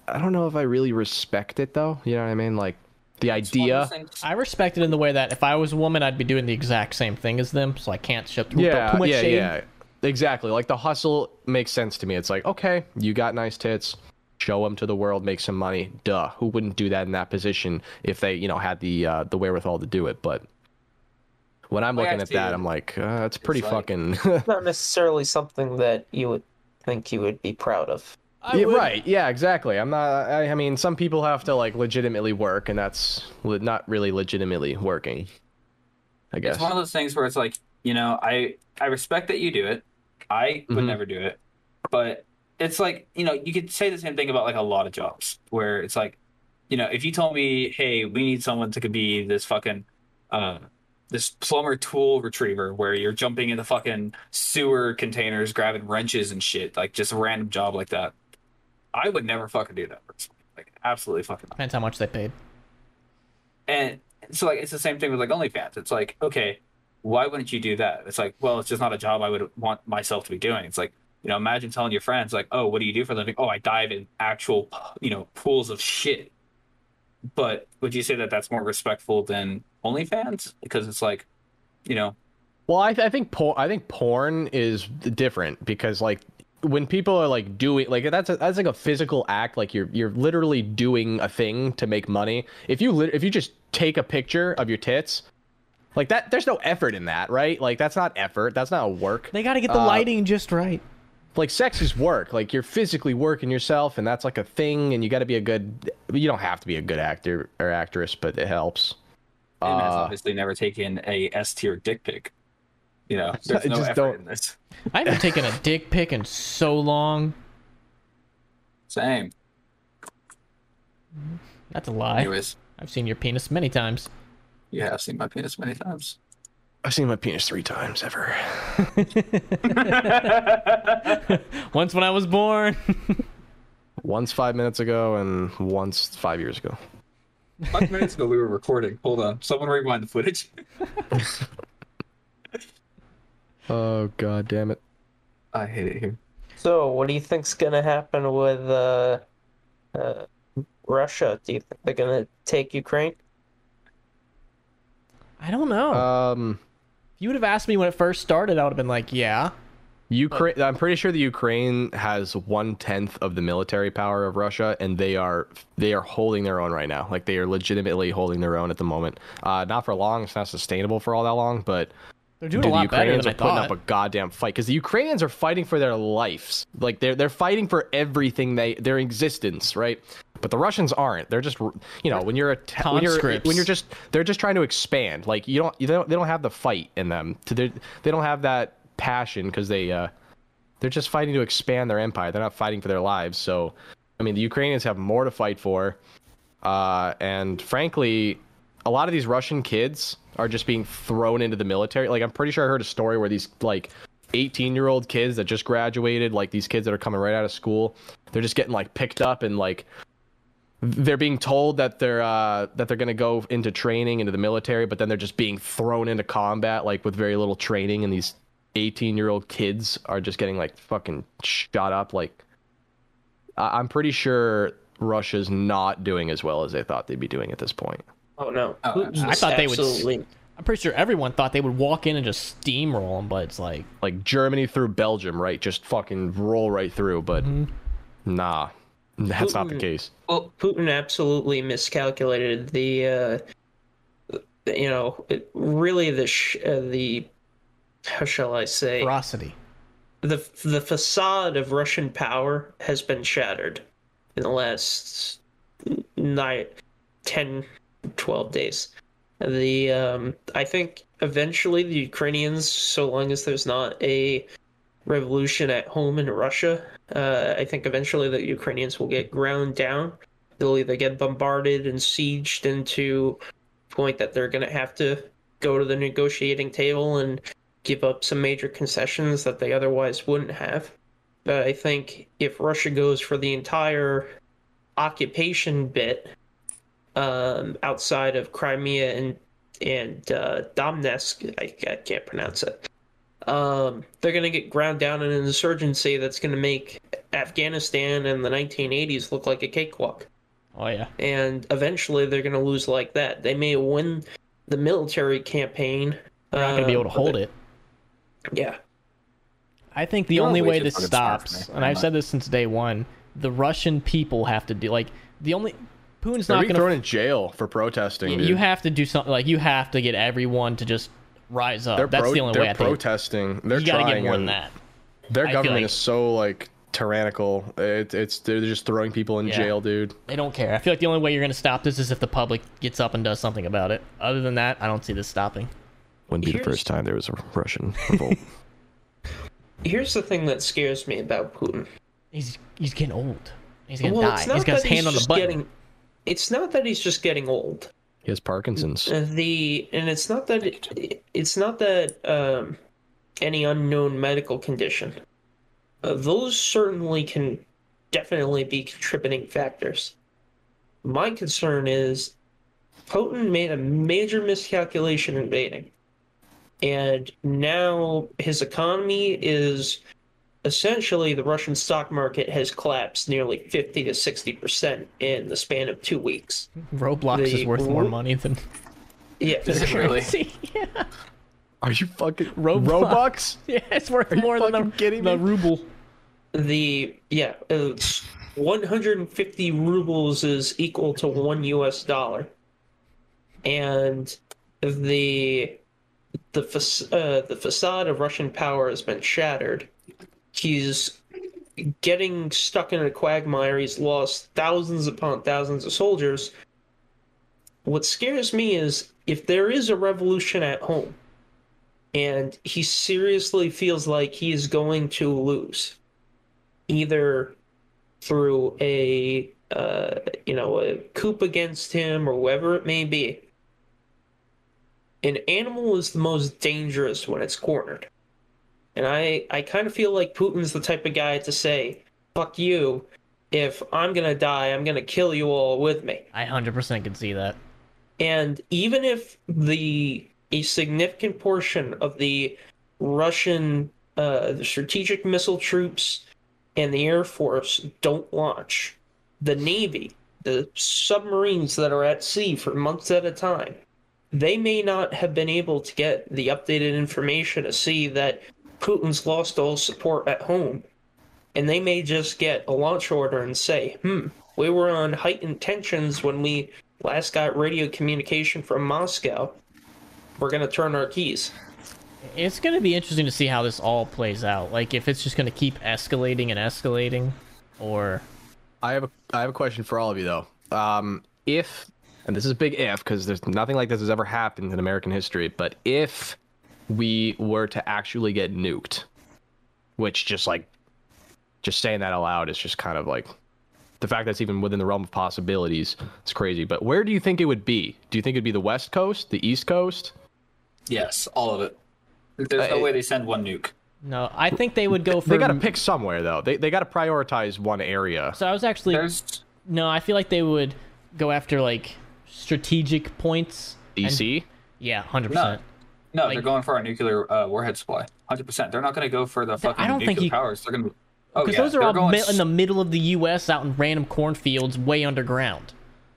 I don't know if I really respect it though. You know what I mean? Like the It's idea I respect it in the way that if I was a woman, I'd be doing the exact same thing as them, so I can't show too, yeah, too much yeah, shade. yeah. Exactly. Like the hustle makes sense to me. It's like, okay, you got nice tits, show them to the world, make some money. Duh. Who wouldn't do that in that position if they, you know, had the uh, the wherewithal to do it? But when I'm looking at that, it. I'm like, uh, it's pretty like- fucking. Not [LAUGHS] necessarily something that you would think you would be proud of. Yeah, right. Yeah, exactly. I'm not. I, I mean, some people have to like legitimately work, and that's le- not really legitimately working. I guess. It's one of those things where it's like, you know, I I respect that you do it. I would Mhm. never do it. But it's like, you know, you could say the same thing about like a lot of jobs where it's like, you know, if you told me, "Hey, we need someone to be this fucking uh this plumber tool retriever where you're jumping into fucking sewer containers grabbing wrenches and shit, like just a random job like that." I would never fucking do that. Personally. Like absolutely fucking not. Depends how much they paid. And so like it's the same thing with like OnlyFans. It's like, okay, why wouldn't you do that? It's like, well, it's just not a job I would want myself to be doing. It's like, you know, imagine telling your friends like, oh, what do you do for a living? Oh, I dive in actual, you know, pools of shit. But would you say that that's more respectful than OnlyFans? Because it's like, you know, Well, I, I think por- I think porn is different because like when people are like doing like that's a, that's like a physical act like you're you're literally doing a thing to make money. If you lit- if you just take a picture of your tits, like that there's no effort in that, right? Like that's not effort. That's not work. They got to get the Uh, lighting just right. Like sex is work. Like you're physically working yourself and that's like a thing and you got to be a good you don't have to be a good actor or actress, but it helps. Tim has Uh, obviously never taken a S tier dick pic. You know, [LAUGHS] there's no just effort don't- in this. I haven't [LAUGHS] taken a dick pic in so long. Same. That's a lie. Anyways, I've seen your penis many times. you have seen my penis many times. I've seen my penis 3 times ever. [LAUGHS] Once when I was born. [LAUGHS] Once 5 minutes ago and once 5 years ago. Five minutes ago, we were recording. Hold on. Someone rewind the footage. [LAUGHS] Oh god damn it. I hate it here. So, what do you think's gonna happen with uh, uh, Russia? Do you think they're gonna take Ukraine? I don't know. Um if you would have asked me when it first started, I would have been like, yeah. Ukraine I'm pretty sure the Ukraine has one tenth of the military power of Russia and they are they are holding their own right now. Like they are legitimately holding their own at the moment. Uh not for long, it's not sustainable for all that long, but They're doing dude, a lot the better Ukrainians than I are putting thought. up a goddamn fight because the Ukrainians are fighting for their lives. Like they're they're fighting for everything they their existence, right? But the Russians aren't. They're just you know when you're a when you're when you're just they're just trying to expand. Like you don't you don't they don't have the fight in them. They don't have that passion because they uh they're just fighting to expand their empire. They're not fighting for their lives. So I mean the Ukrainians have more to fight for. Uh, and frankly, a lot of these Russian kids are just being thrown into the military. Like I'm pretty sure I heard a story where these like 18 year old kids that just graduated, like these kids that are coming right out of school, they're just getting like picked up and like they're being told that they're uh, that they're gonna go into training into the military, but then they're just being thrown into combat like with very little training, and these 18 year old kids are just getting like fucking shot up. Like I- I'm pretty sure Russia's not doing as well as they thought they'd be doing at this point. Oh no, Oh, I thought they would. I'm pretty sure everyone thought they would walk in and just steamroll them, but it's like, like Germany through Belgium, right? Just fucking roll right through. But nah, that's not the case. Well, Putin absolutely miscalculated the, uh, you know, it, really the sh- uh, the how shall I say ferocity. the the facade of Russian power has been shattered in the last nine, 10, 12 days. The um, I think eventually the Ukrainians, so long as there's not a revolution at home in Russia. Uh, I think eventually the Ukrainians will get ground down. They'll either get bombarded and sieged into point that they're going to have to go to the negotiating table and give up some major concessions that they otherwise wouldn't have. But I think if Russia goes for the entire occupation bit um, outside of Crimea and and uh, Donetsk, I, I can't pronounce it. Um, they're going to get ground down in an insurgency that's going to make Afghanistan in the 1980s look like a cakewalk. Oh yeah. And eventually they're going to lose like that. They may win the military campaign. They're not going to be able to hold it. Yeah. I think the You're only way way this fucking smart for stops, and I'm I've said this since day one, the Russian people have to do like the only Putin's They're not being going thrown in jail for protesting. dude. You have to do something like you have to get everyone to just rise up. They're That's pro- the only they're way I think. protesting. They're You got to trying. get more than that. Their I government like- is so like tyrannical. It, it's they're just throwing people in Yeah. jail, dude. They don't care. I feel like the only way you're going to stop this is if the public gets up and does something about it. Other than that, I don't see this stopping. Wouldn't be the first time there was a Russian [LAUGHS] revolt. Here's the thing that scares me about Putin. He's he's getting old. He's going to Well, die. He's got his hand on the button. getting. It's not that he's just getting old. He has Parkinson's. Uh, the and it's not that it, it's not that um, any unknown medical condition. Uh, those certainly can definitely be contributing factors. My concern is Putin made a major miscalculation in invading, and now his economy is essentially the Russian stock market has collapsed nearly 50 to 60 percent in the span of two weeks. Roblox the- is worth more money than Yeah, Is it really? [LAUGHS] yeah. Are you fucking Roblox. Robux? [LAUGHS] yeah, it's worth you more than the, fucking kidding the me? ruble. the yeah uh, 150 rubles is equal to one us dollar and the the fac- uh, the facade of russian power has been shattered he's getting stuck in a quagmire he's lost thousands upon thousands of soldiers what scares me is if there is a revolution at home and he seriously feels like he is going to lose either through a uh, you know a coup against him or whoever it may be. An animal is the most dangerous when it's cornered, and I I kind of feel like Putin's the type of guy to say "fuck you." If I'm gonna die, I'm gonna kill you all with me. I 100% can see that. And even if the a significant portion of the Russian uh, the strategic missile troops and the Air Force don't launch, the Navy, the submarines that are at sea for months at a time, they may not have been able to get the updated information to see that Putin's lost all support at home. And they may just get a launch order and say, hmm, we were on heightened tensions when we last got radio communication from Moscow. We're going to turn our keys. It's going to be interesting to see how this all plays out. Like, if it's just going to keep escalating and escalating, or. I have a I have a question for all of you though. Um, if and this is a big if because there's nothing like this has ever happened in American history, but if we were to actually get nuked, which just like just saying that aloud is just kind of like the fact that's even within the realm of possibilities. It's crazy. But where do you think it would be? Do you think it'd be the West Coast, the East Coast? Yes, all of it. There's no Uh, way they send one nuke. No, I think they would go for. They got to pick somewhere though. They they got to prioritize one area. So I was actually. There's No, I feel like they would go after, like, strategic points. and- DC. yeah, 100%. no, no. Like- they're going for our nuclear uh, warhead supply. Hundred percent. They're not going to go for the fucking don't think nuclear you- powers. They're going to. Oh Because yeah, those are all going in the middle of the U.S., out in random cornfields, way underground.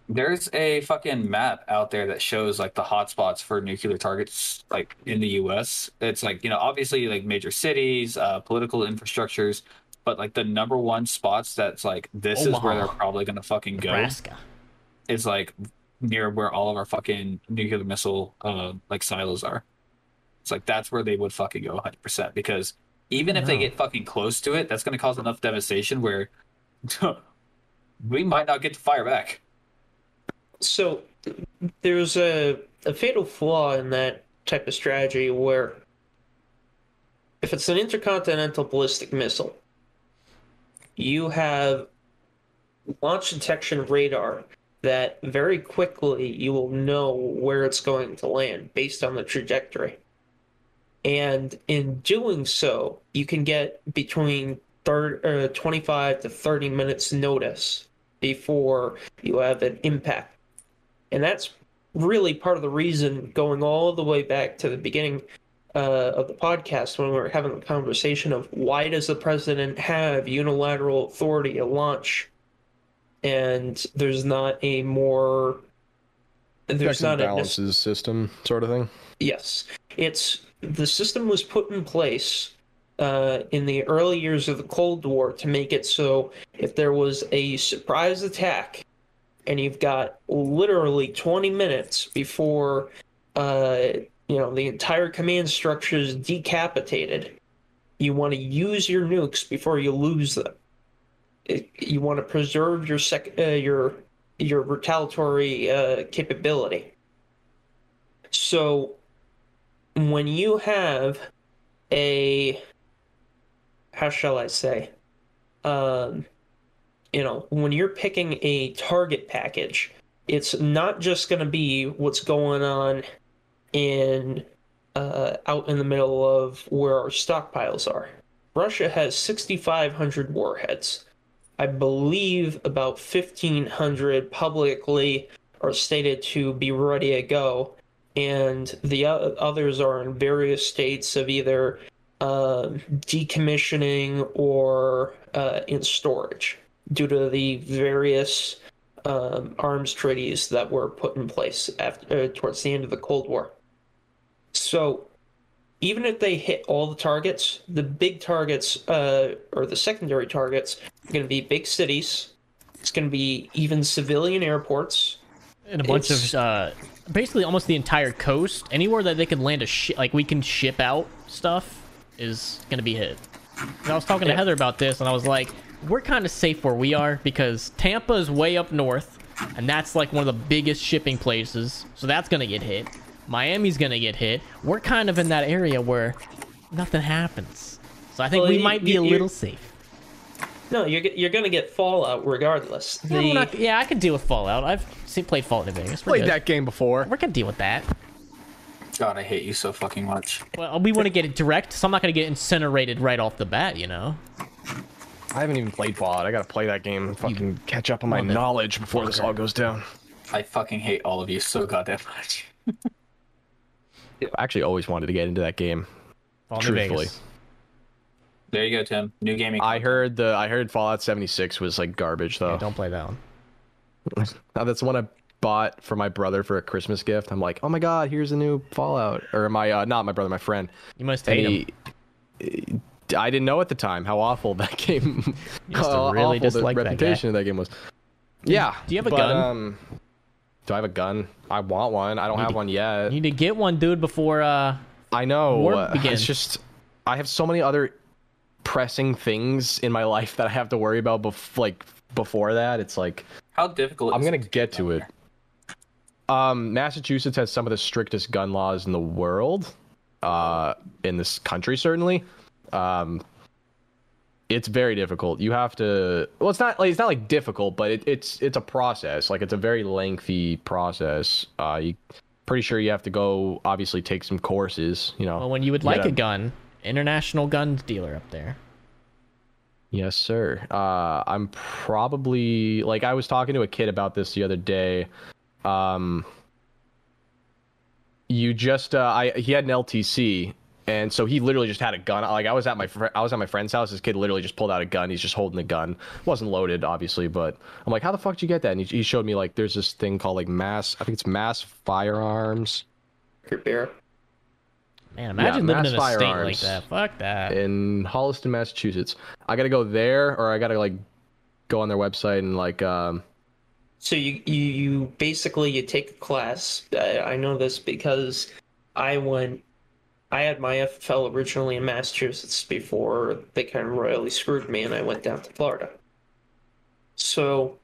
There's a fucking map out there that shows like the hotspots for nuclear targets, like in the U.S. It's like you know, obviously like major cities, uh, political infrastructures, but like the number one spots that's like this is where they're probably gonna fucking go Nebraska. is like near where all of our fucking nuclear missile uh like silos are. It's like that's where they would fucking go 100 percent because even if they get fucking close to it, that's gonna cause enough devastation where [LAUGHS] we might not get to fire back. So there's a, a fatal flaw in that type of strategy where if it's an intercontinental ballistic missile, you have launch detection radar that very quickly you will know where it's going to land based on the trajectory. And in doing so, you can get between 30, uh, 25 to 30 minutes notice before you have an impact. And that's really part of the reason going all the way back to the beginning uh, of the podcast when we were having the conversation of why does the president have unilateral authority to launch and there's not a more there's Checks not a balances system sort of thing. Yes, it's the system was put in place uh, in the early years of the Cold War to make it so if there was a surprise attack and you've got literally 20 minutes before uh, you know the entire command structure is decapitated, you want to use your nukes before you lose them. It, you want to preserve your sec- uh, your your retaliatory uh, capability. So when you have a how shall I say? Um you know when you're picking a target package it's not just going to be what's going on in uh, out in the middle of where our stockpiles are. Russia has 6500 warheads. I believe about 1500 publicly are stated to be ready to go and the others are in various states of either uh, decommissioning or uh, in storage due to the various um, arms treaties that were put in place after uh, towards the end of the Cold War. So even if they hit all the targets, the big targets uh, or the secondary targets are going to be big cities. It's going to be even civilian airports. and a bunch It's- of uh, basically almost the entire coast. Anywhere that they can land a ship, like we can ship out stuff, is gonna be hit. And I was talking to Heather about this, and I was like, we're kind of safe where we are because Tampa is way up north, and that's like one of the biggest shipping places, so that's gonna get hit. Miami's gonna get hit. We're kind of in that area where nothing happens, so I think Well, we you- might be you- a little safe. No, you're you're going to get Fallout regardless. Yeah, The- we're not- yeah, I could deal with Fallout. I've seen, played Fallout in Vegas. We're Played good. that game before. We can deal with that. God, I hate you so fucking much. Well, we want to get it direct, so I'm not going to get incinerated right off the bat, you know? I haven't even played Fallout. I gotta play that game and fucking catch up on my knowledge before this all goes down. I fucking hate all of you so goddamn much. I [LAUGHS] actually always wanted to get into that game. Fallout New Truthfully. Vegas. There you go, Tim. New gaming. I heard the I heard Fallout 76 was like garbage though. Yeah, don't play that one. [LAUGHS] Now, that's the one I bought for my brother for a Christmas gift. I'm like, oh my god, here's a new Fallout. Or my uh, not my brother, my friend. You must And hate him. he, I didn't know at the time how awful [LAUGHS] that game. [LAUGHS] You must have how really awful the disliked that guy. reputation of that game was. Yeah. do you have a but, gun? Um, do I have a gun? I want one. I don't have to- one yet. You need to get one, dude, before, uh... I know. War begins. It's just I have so many other pressing things in my life that I have to worry about. Bef- like before that, it's like How difficult. I'm is gonna it to get to it. Um, Massachusetts has some of the strictest gun laws in the world. Uh, in this country, certainly. Um, it's very difficult. You have to. Well, it's not like it's not like difficult, but it, it's it's a process. Like it's a very lengthy process. Uh, you pretty sure you have to go obviously take some courses. You know. Well, when you would You like gotta- a gun, international gun dealer up there. Yes, sir. Uh, I'm probably like I was talking to a kid about this the other day. Um, you just uh, I he had an LTC, and so he literally just had a gun. Like I was at my fr- I was at my friend's house. This kid literally just pulled out a gun. He's just holding the gun. wasn't loaded, obviously, but I'm like, how the fuck did you get that? And he, he showed me like there's this thing called like mass. I think it's mass firearms beer. Man, imagine Yeah, living in a mass state like that. Fuck that. in Holliston, Massachusetts. I gotta go there, or I gotta like go on their website and like um. So you, you you basically you take a class. I, I know this because I went. I had my FFL originally in Massachusetts before they kind of royally screwed me, and I went down to Florida. So,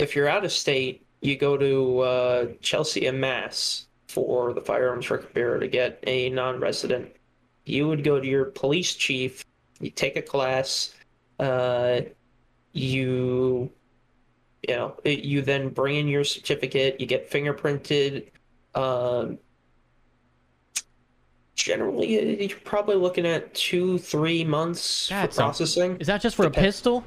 if you're out of state, you go to uh, Chelsea and Mass for the firearms record bureau to get a non-resident you would go to your police chief, you take a class, uh, you, you know, you then bring in your certificate, you get fingerprinted. Um, generally, uh, you're probably looking at two, three months That's for a- processing. Is that just for a pistol?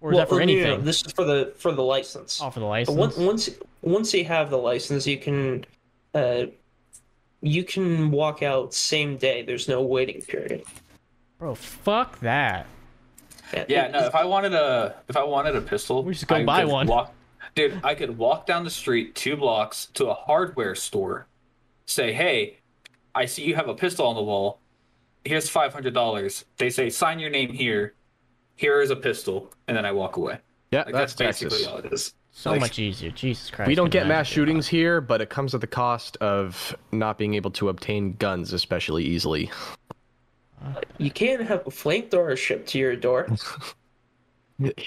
Or is Well, that for no, no, no, anything? This is for the for the license. Oh, for the But license. once once once you have the license, you can uh, you can walk out same day. There's no waiting period. Bro, fuck that. Yeah, no. If I wanted a, if I wanted a pistol, We just go I buy one. Walk, dude, I could walk down the street two blocks to a hardware store, say, "Hey, I see you have a pistol on the wall. Here's five hundred dollars." They say, "Sign your name here. Here is a pistol," and then I walk away. Yeah, Like, that's, that's, Texas. basically all it is. So Like- much easier. Jesus Christ. We don't get mass shootings here, but it comes at the cost of not being able to obtain guns especially easily. Uh, you can't have a flamethrower shipped to your door. [LAUGHS]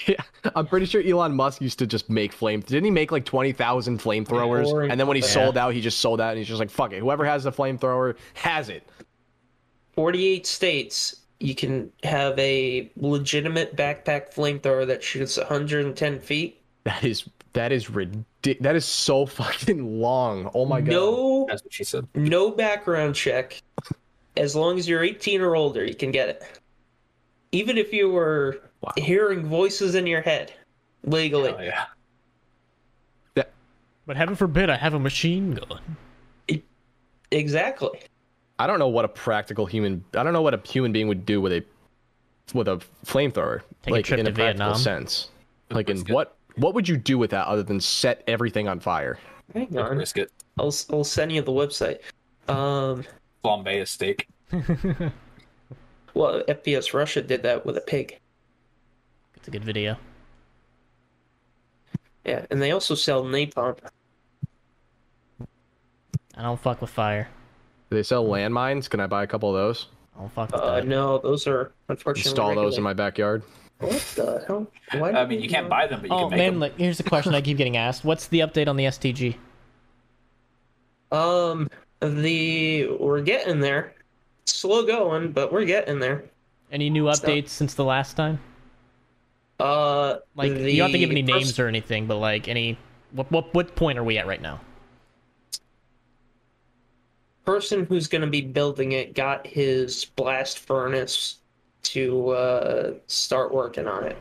Yeah, I'm pretty sure Elon Musk used to just make flame. Didn't he make like twenty thousand flamethrowers? And then when he Yeah. sold out, he just sold out, and he's just like, "Fuck it, whoever has the flamethrower has it." 48 states, you can have a legitimate backpack flamethrower that shoots 110 feet. That is that is ridiculous. That is so [LAUGHS] fucking long. Oh my god. No, That's what she said. no background check. As long as you're 18 or older, you can get it. Even if you were Wow. hearing voices in your head, legally. Oh yeah. But heaven forbid I have a machine gun. Exactly. I don't know what a practical human. I don't know what a human being would do with a with a flamethrower, Take a like trip in a practical Vietnam. sense. Like in Risk it. what what would you do with that other than set everything on fire? Hang on. Risk it. I'll, I'll send you the website. Um, Flambe a steak. [LAUGHS] well, FPS Russia did that with a pig. It's a good video. Yeah, and they also sell napalm. I don't fuck with fire. Do they sell landmines? Can I buy a couple of those? I don't fuck with Uh, that. no, those are unfortunately Install those in my backyard. What the hell? Why I mean, you can't not- buy them, but you Oh can make man, them. like here's the question I keep getting asked. What's the update on the STG? Um, the we're getting there. Slow going, but we're getting there. Any new So- updates since the last time? Uh, Like the you don't have to give any pers- names or anything, but like any what what what point are we at right now? person who's going to be building it got his blast furnace to uh, start working on it.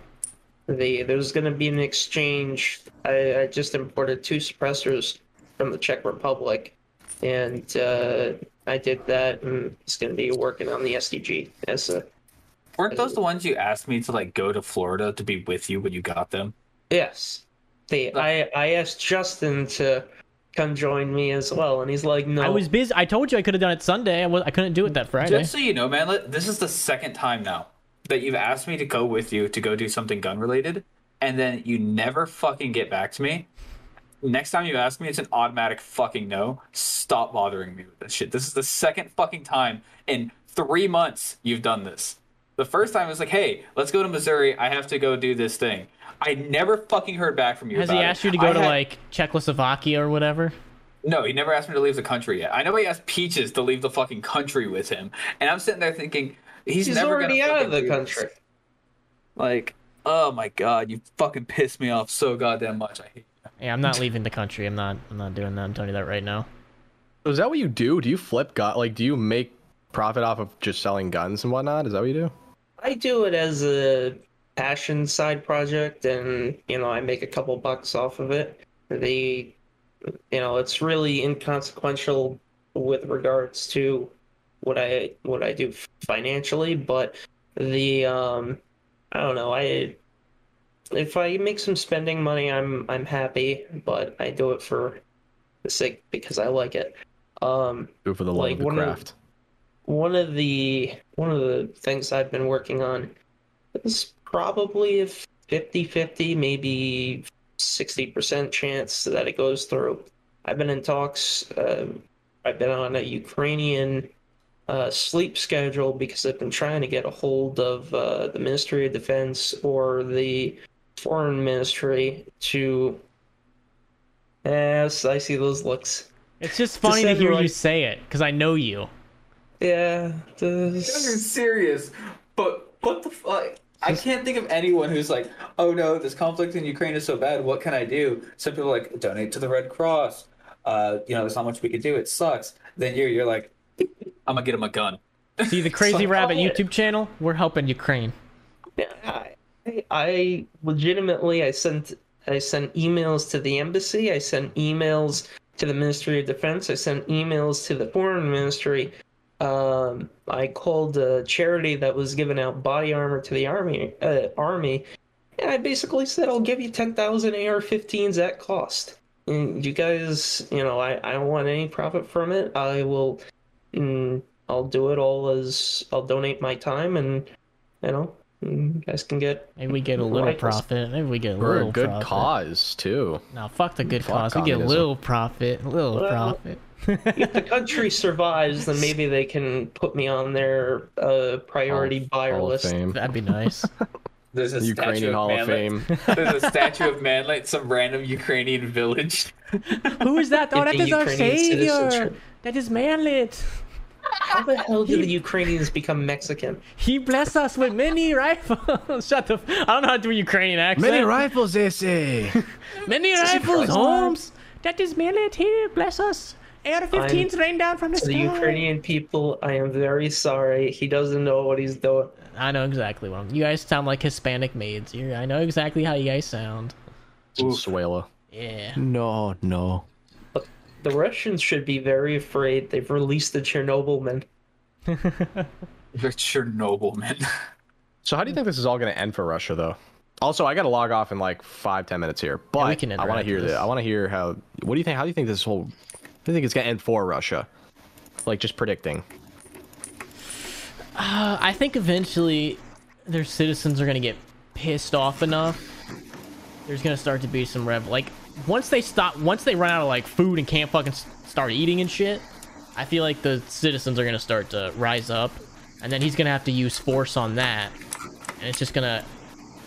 The there's going to be an exchange. I, I just imported two suppressors from the Czech Republic, and uh, I did that, and it's going to be working on the STG as a Weren't those the ones you asked me to like go to Florida to be with you when you got them? yes. They I I asked Justin to come join me as well, and he's like, no. I was busy. I told you I could have done it Sunday. I was I couldn't do it that Friday. Just so you know, man, li- this is the second time now that you've asked me to go with you to go do something gun related, and then you never fucking get back to me. Next time you ask me, it's an automatic fucking no. Stop bothering me with this shit. This is the second fucking time in three months you've done this. The first time it was like, hey, let's go to Missouri. I have to go do this thing. I never fucking heard back from you. Has about he it. asked you to go I to had- like Czechoslovakia or whatever? No, he never asked me to leave the country yet. I know he asked Peaches to leave the fucking country with him, and I'm sitting there thinking he's, he's never already out of the do this. country. Like, oh my god, you fucking pissed me off so goddamn much. I hate. You. Yeah, I'm not leaving the country. I'm not. I'm not doing that. I'm telling you that right now. Is that what you do? Do you flip gun? Like, do you make profit off of just selling guns and whatnot? Is that what you do? I do it as a passion side project, and you know I make a couple bucks off of it. The, you know, it's really inconsequential with regards to what I what I do financially, but the um, I don't know. I if I make some spending money, I'm I'm happy, but I do it for the sake because I like it. Um, Do it for the love Like, of the one of- craft. one of the one of the things I've been working on is probably a 50-50, maybe 60% chance that it goes through. I've been in talks. Uh, I've been on a Ukrainian uh, sleep schedule because I've been trying to get a hold of uh, the Ministry of Defense or the Foreign Ministry to. Yes, I see those looks. It's just funny to send, hear you say it because I know you. Yeah, you're serious, but what the fuck? I can't think of anyone who's like, oh no, this conflict in Ukraine is so bad. What can I do? Some people are like donate to the Red Cross. Uh, you know, there's not much we could do. It sucks. Then you're you're like, I'm gonna get him a gun. See the [LAUGHS] Crazy like, Rabbit oh. YouTube channel? We're helping Ukraine. I, I legitimately I sent I sent emails to the embassy. I sent emails to the Ministry of Defense. I sent emails to the Foreign Ministry. Um, I called a charity that was giving out body armor to the army. Uh, army, and I basically said I'll give you ten thousand AR-15s at cost. And you guys, you know, I I don't want any profit from it. I will, mm, I'll do it all as I'll donate my time and you know you guys can get Maybe we get a little Rifles. profit. Maybe we get a For little a good profit. cause too. No, fuck the good Fuck cause. We get a little profit. A little Well, profit. if the [LAUGHS] country survives, then maybe they can put me on their uh, priority buyer Hall of list. Fame. That'd be nice. There's a Ukrainian statue Hall of of Fame. There's a statue of Manlet, [LAUGHS] [LAUGHS] some random Ukrainian village. Who is that? Oh, that Getting is our savior. citizenship. That is Manlet. How the hell did the Ukrainians become Mexican? He bless us with many rifles. [LAUGHS] Shut the. F- I don't know how to do Ukrainian accent. Many rifles, they say. [LAUGHS] Many rifles, Holmes. That is Manlet here. Bless us. AR-15s rain down from the To sky. the Ukrainian people, I am very sorry. He doesn't know what he's doing. I know exactly what I'm. You guys sound like Hispanic maids. You're, I know exactly how you guys sound. Suela. Yeah. No, no. The Russians should be very afraid. They've released the Chernobylmen. You're Chernobyl, man. [LAUGHS] So how do you think this is all going to end for Russia, though? Also, I got to log off in like five, ten minutes here. But we can I want to hear with that. this. I want to hear how. What do you think? How do you think this whole? I think it's going to end for Russia. Like just predicting. Uh, I think eventually their citizens are gonna get pissed off enough. There's gonna start to be some rev. Like once they stop, once they run out of like food and can't fucking start eating and shit. I feel like the citizens are gonna start to rise up, and then he's gonna have to use force on that, and it's just gonna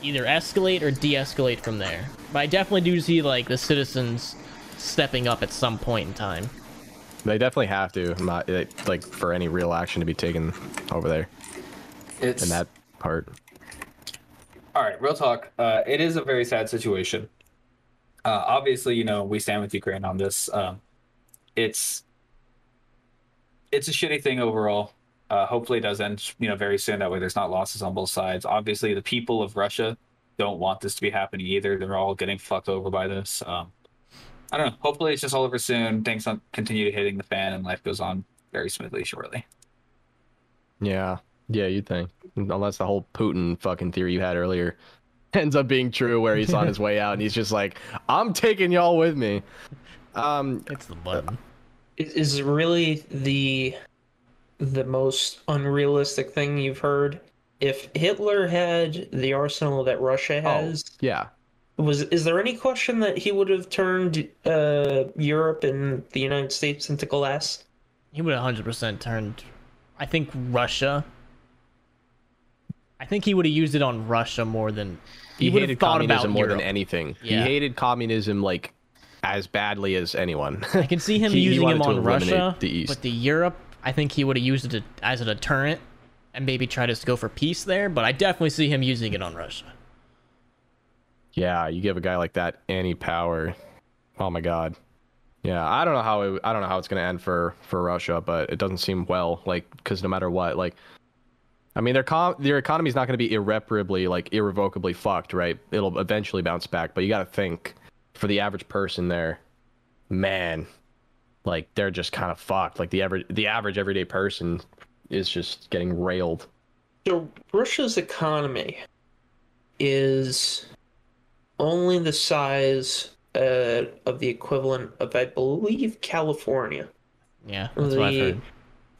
either escalate or de-escalate from there. But I definitely do see like the citizens stepping up at some point in time. They definitely have to. Not like like, for any real action to be taken over there It's in that part. all right. Real talk. Uh, it is a very sad situation. Uh, obviously, you know we stand with Ukraine on this. Um, it's it's a shitty thing overall. Uh, hopefully, it does end you know very soon. That way, there's not losses on both sides. Obviously, the people of Russia don't want this to be happening either. They're all getting fucked over by this. Um, I don't know. Hopefully, it's just all over soon. Things continue to hitting the fan, and life goes on very smoothly shortly. Yeah. Yeah, you'd think. Unless the whole Putin fucking theory you had earlier [LAUGHS] ends up being true where he's on his way out and he's just like, I'm taking y'all with me. Um It's the button. Is is really the the most unrealistic thing you've heard? If Hitler had the arsenal that Russia has, yeah. was is there any question that he would have turned uh, Europe and the United States into glass? He would have 100% turned. I think Russia. I think he would have used it on Russia more than He, have hated thought communism about more Europe. than anything. Yeah. He hated communism like as badly as anyone. [LAUGHS] I can see him He- he using him on Russia, the East. but the Europe, I think he would have used it as a deterrent and maybe try to go for peace there. But I definitely see him using it on Russia. yeah, you give a guy like that any power. Oh my god. Yeah, I don't know how it, I don't know how it's going to end for for Russia, but it doesn't seem well like cuz no matter what, like I mean, their com- their economy's not going to be irreparably, like irrevocably fucked, right? It'll eventually bounce back, but you got to think for the average person there, man, like they're just kind of fucked. Like the average the average everyday person is just getting railed. So Russia's economy is only the size uh, of the equivalent of, I believe, California. Yeah, that's what I've heard.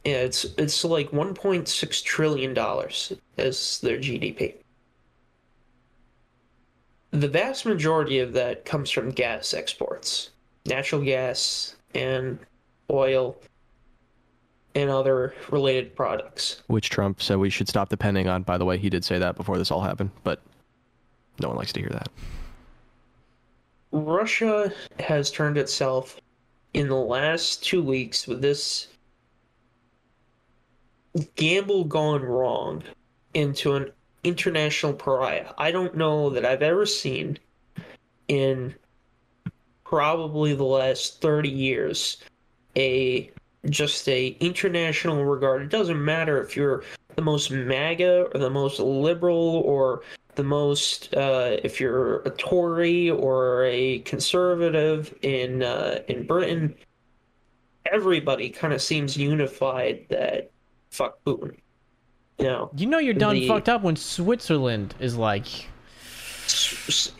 Yeah, it's it's like 1.6 trillion dollars as their GDP. The vast majority of that comes from gas exports, natural gas and oil and other related products. Which Trump said we should stop depending on. By the way, he did say that before this all happened, but no one likes to hear that. Russia has turned itself in the last two weeks with this gamble gone wrong into an international pariah. I don't know that I've ever seen in probably the last 30 years a just a international regard. It doesn't matter if you're the most MAGA or the most liberal or the most uh, if you're a Tory or a conservative in uh, in Britain. Everybody kind of seems unified that fuck Putin. You know, You know you're done The- fucked up when Switzerland is like, s- s-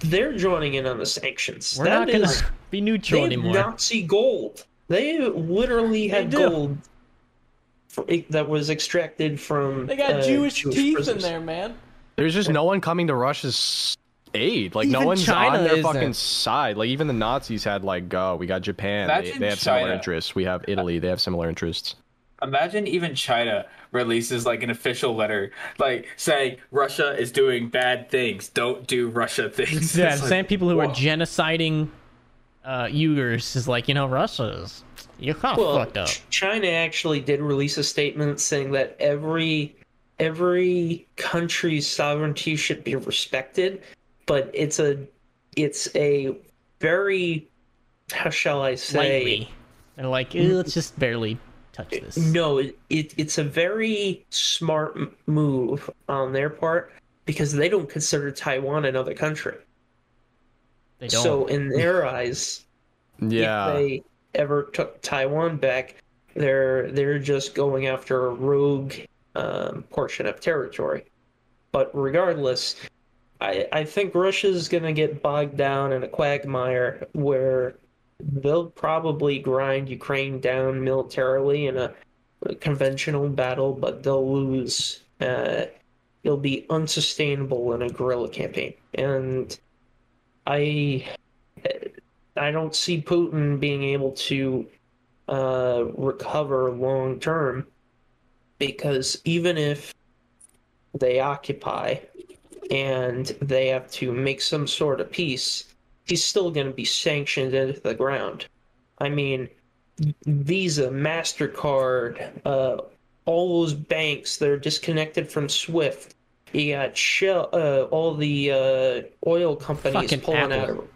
they're joining in on the sanctions. we're That not gonna is- [LAUGHS] be neutral they have anymore. Nazi gold. They literally had do. gold for, that was extracted from. They got uh, Jewish, teeth prisons. in there, man. There's just no one coming to Russia's aid. Like no one's China on their isn't. fucking side. Like even the Nazis had like, oh, we got Japan. They, they have similar interests. We have Italy. They have similar interests. Imagine even China releases like an official letter, like saying Russia is doing bad things. Don't do Russia things. [LAUGHS] Yeah, It's the like, same people who are genociding uh, Uyghurs is like, you know, Russia's you're kind of Well, fucked up. China actually did release a statement saying that every every country's sovereignty should be respected, but it's a it's a very how shall I say Lightly, they're like, eh, let's just barely touch this. No, it, it it's a very smart move on their part because they don't consider Taiwan another country. they don't. So in [LAUGHS] their eyes, Yeah. if they ever took Taiwan back, they're they're just going after a rogue um, portion of territory. But regardless, I I think Russia's gonna get bogged down in a quagmire where they'll probably grind Ukraine down militarily in a conventional battle, but they'll lose. Uh, it'll be unsustainable in a guerrilla campaign, and I I don't see Putin being able to uh, recover long term because even if they occupy and they have to make some sort of peace, he's still going to be sanctioned into the ground. I mean, Visa, MasterCard, uh, all those banks that are disconnected from SWIFT. You got Shell, uh, all the uh, oil companies Fucking pulling Apple. out of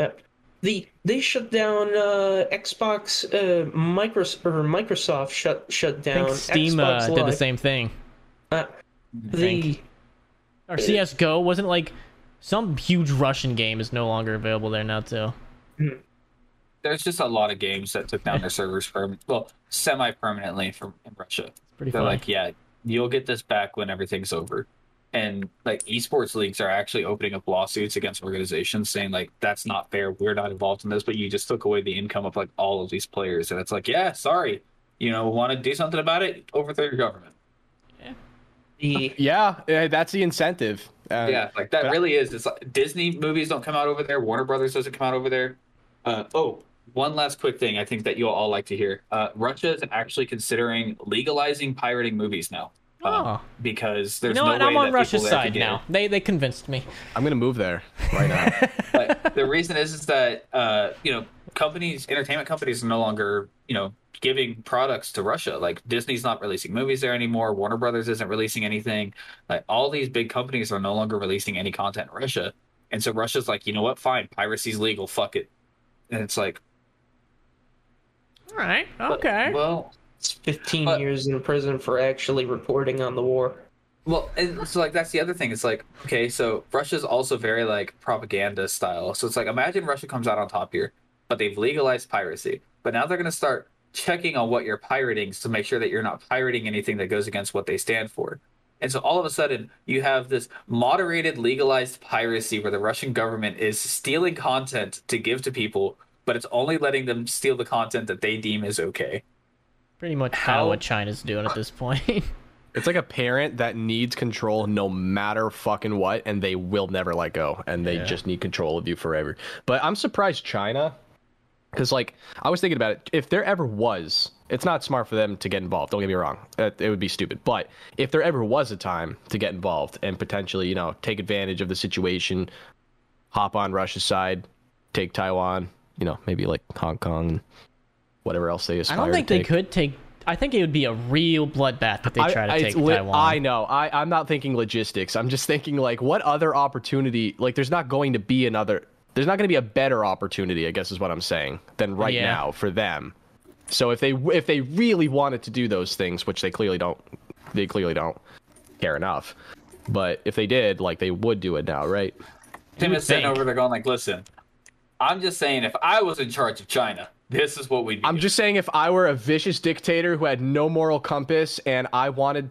uh, the they shut down uh, Xbox, uh, Microsoft or Microsoft shut shut I down. think Steam Xbox uh, did the same thing. Uh, the Or CS:GO wasn't like some huge Russian game is no longer available there now too. There's just a lot of games that took down their servers for well, semi permanently from in Russia. Pretty They're funny. like, yeah, you'll get this back when everything's over. And like esports leagues are actually opening up lawsuits against organizations saying like that's not fair. We're not involved in this, but you just took away the income of like all of these players. And it's like, yeah, sorry. You know, want to do something about it? Overthrow your government. the [LAUGHS] Yeah, eh, that's the incentive. Uh, yeah, like that but- really is. It's like Disney movies don't come out over there. Warner Brothers doesn't come out over there. Uh, oh, one last quick thing. I think that you'll all like to hear. Uh, Russia is actually considering legalizing pirating movies now. Um, Oh. because You there's know no what? way I'm on that Russia's side can get now. They they convinced me. I'm gonna move there right now. [LAUGHS] but the reason is is that uh, you know companies, entertainment companies, are no longer you know giving products to Russia. Like Disney's not releasing movies there anymore. Warner Brothers isn't releasing anything. Like all these big companies are no longer releasing any content in Russia. And so Russia's like, you know what? Fine, piracy's legal. Fuck it. And it's like, All right. Okay. well, it's 15 But- years in prison for actually reporting on the war. Well, and so like that's the other thing. It's like okay, so Russia's also very like propaganda style. So it's like imagine Russia comes out on top here, but they've legalized piracy. But now they're going to start checking on what you're pirating to make sure that you're not pirating anything that goes against what they stand for. And so all of a sudden, you have this moderated, legalized piracy where the Russian government is stealing content to give to people, but it's only letting them steal the content that they deem is okay. Pretty much kind how- what China's doing at this point. [LAUGHS] It's like a parent that needs control no matter fucking what, and they will never let go, and they Yeah. just need control of you forever. But I'm surprised China, because like I was thinking about it, if there ever was, it's not smart for them to get involved. Don't get me wrong, it, it would be stupid. But if there ever was a time to get involved and potentially, you know, take advantage of the situation, hop on Russia's side, take Taiwan, you know, maybe like Hong Kong, whatever else they aspire I don't think they could take I think it would be a real bloodbath if they try to I, take li- Taiwan. I know. I, I'm not thinking logistics. I'm just thinking like, what other opportunity? Like, there's not going to be another. There's not going to be a better opportunity. I guess is what I'm saying than right Yeah. now for them. So if they if they really wanted to do those things, which they clearly don't, they clearly don't care enough. But if they did, like, they would do it now, right? Tim is sitting over there going like, "Listen, I'm just saying, if I was in charge of China, this is what we'd be." I'm doing." just saying, if I were a vicious dictator who had no moral compass and I wanted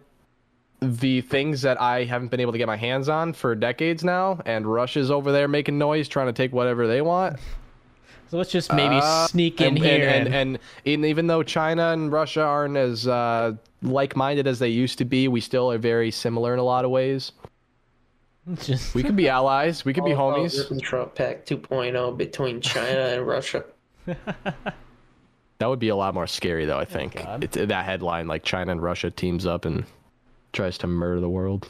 the things that I haven't been able to get my hands on for decades now, and Russia's over there making noise, trying to take whatever they want. so let's just maybe uh, sneak in and, here and, and, and, and even though China and Russia aren't as uh, like-minded as they used to be, we still are very similar in a lot of ways. [LAUGHS] just We could be allies. We could be All about homies. Trump Pact 2.0 between China and Russia. [LAUGHS] That would be a lot more scary, though. I think God. it's that headline, like China and Russia teams up and tries to murder the world.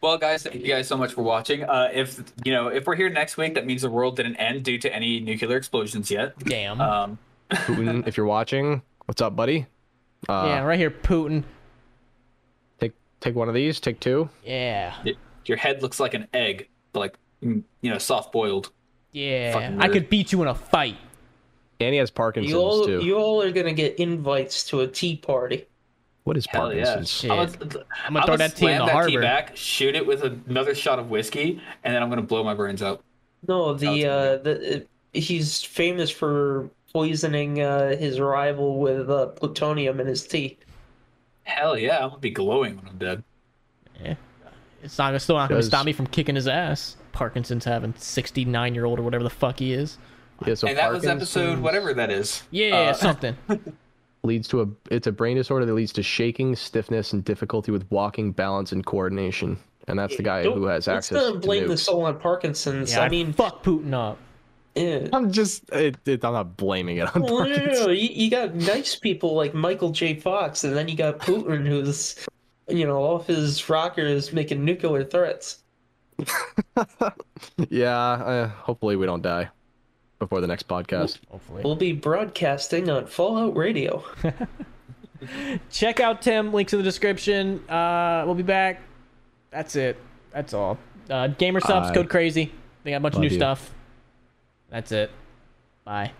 Well, guys, thank you guys so much for watching. Uh, if you know, if we're here next week, that means the world didn't end due to any nuclear explosions yet. damn. Um, [LAUGHS] Putin, if you're watching, what's up, buddy? Uh, yeah, right here, Putin. Take take one of these. Take two. Yeah, y- your head looks like an egg, but like mm, you know, soft boiled. yeah. I could beat you in a fight. And he has Parkinson's You all, too. you all are gonna get invites to a tea party. What is Hell yeah! Parkinson's? Shit. I'm I'm gonna, gonna throw that tea in the that tea harbor. back, shoot it with another shot of whiskey, and then I'm gonna blow my brains out. No, the uh, the uh, he's famous for poisoning uh, his rival with uh, plutonium in his tea. Hell yeah! I'm gonna be glowing when I'm dead. Yeah, It's not still not going to stop me from kicking his ass. Parkinson's having 69 year old or whatever the fuck he is. Yeah, so and that was episode whatever that is. Yeah, Uh, [LAUGHS] something. Leads to a it's a brain disorder that leads to shaking, stiffness, and difficulty with walking, balance, and coordination. And that's the guy Don't- who has let's access not to blame nukes. this all on Parkinson's. Yeah, I mean, fuck Putin up. yeah. I'm just it, it, I'm not blaming it on Well, no, no, no. You, you got nice people like Michael J. Fox, and then you got Putin, who's, you know, off his rockers making nuclear threats. [LAUGHS] Yeah, uh, hopefully we don't die before the next podcast. Hopefully. We'll be broadcasting on Fallout Radio. [LAUGHS] Check out Tim. Links in the description. Uh, we'll be back. That's it. That's all. Uh, Gamer Supps, code crazy. They got a bunch of new you. stuff. That's it. Bye.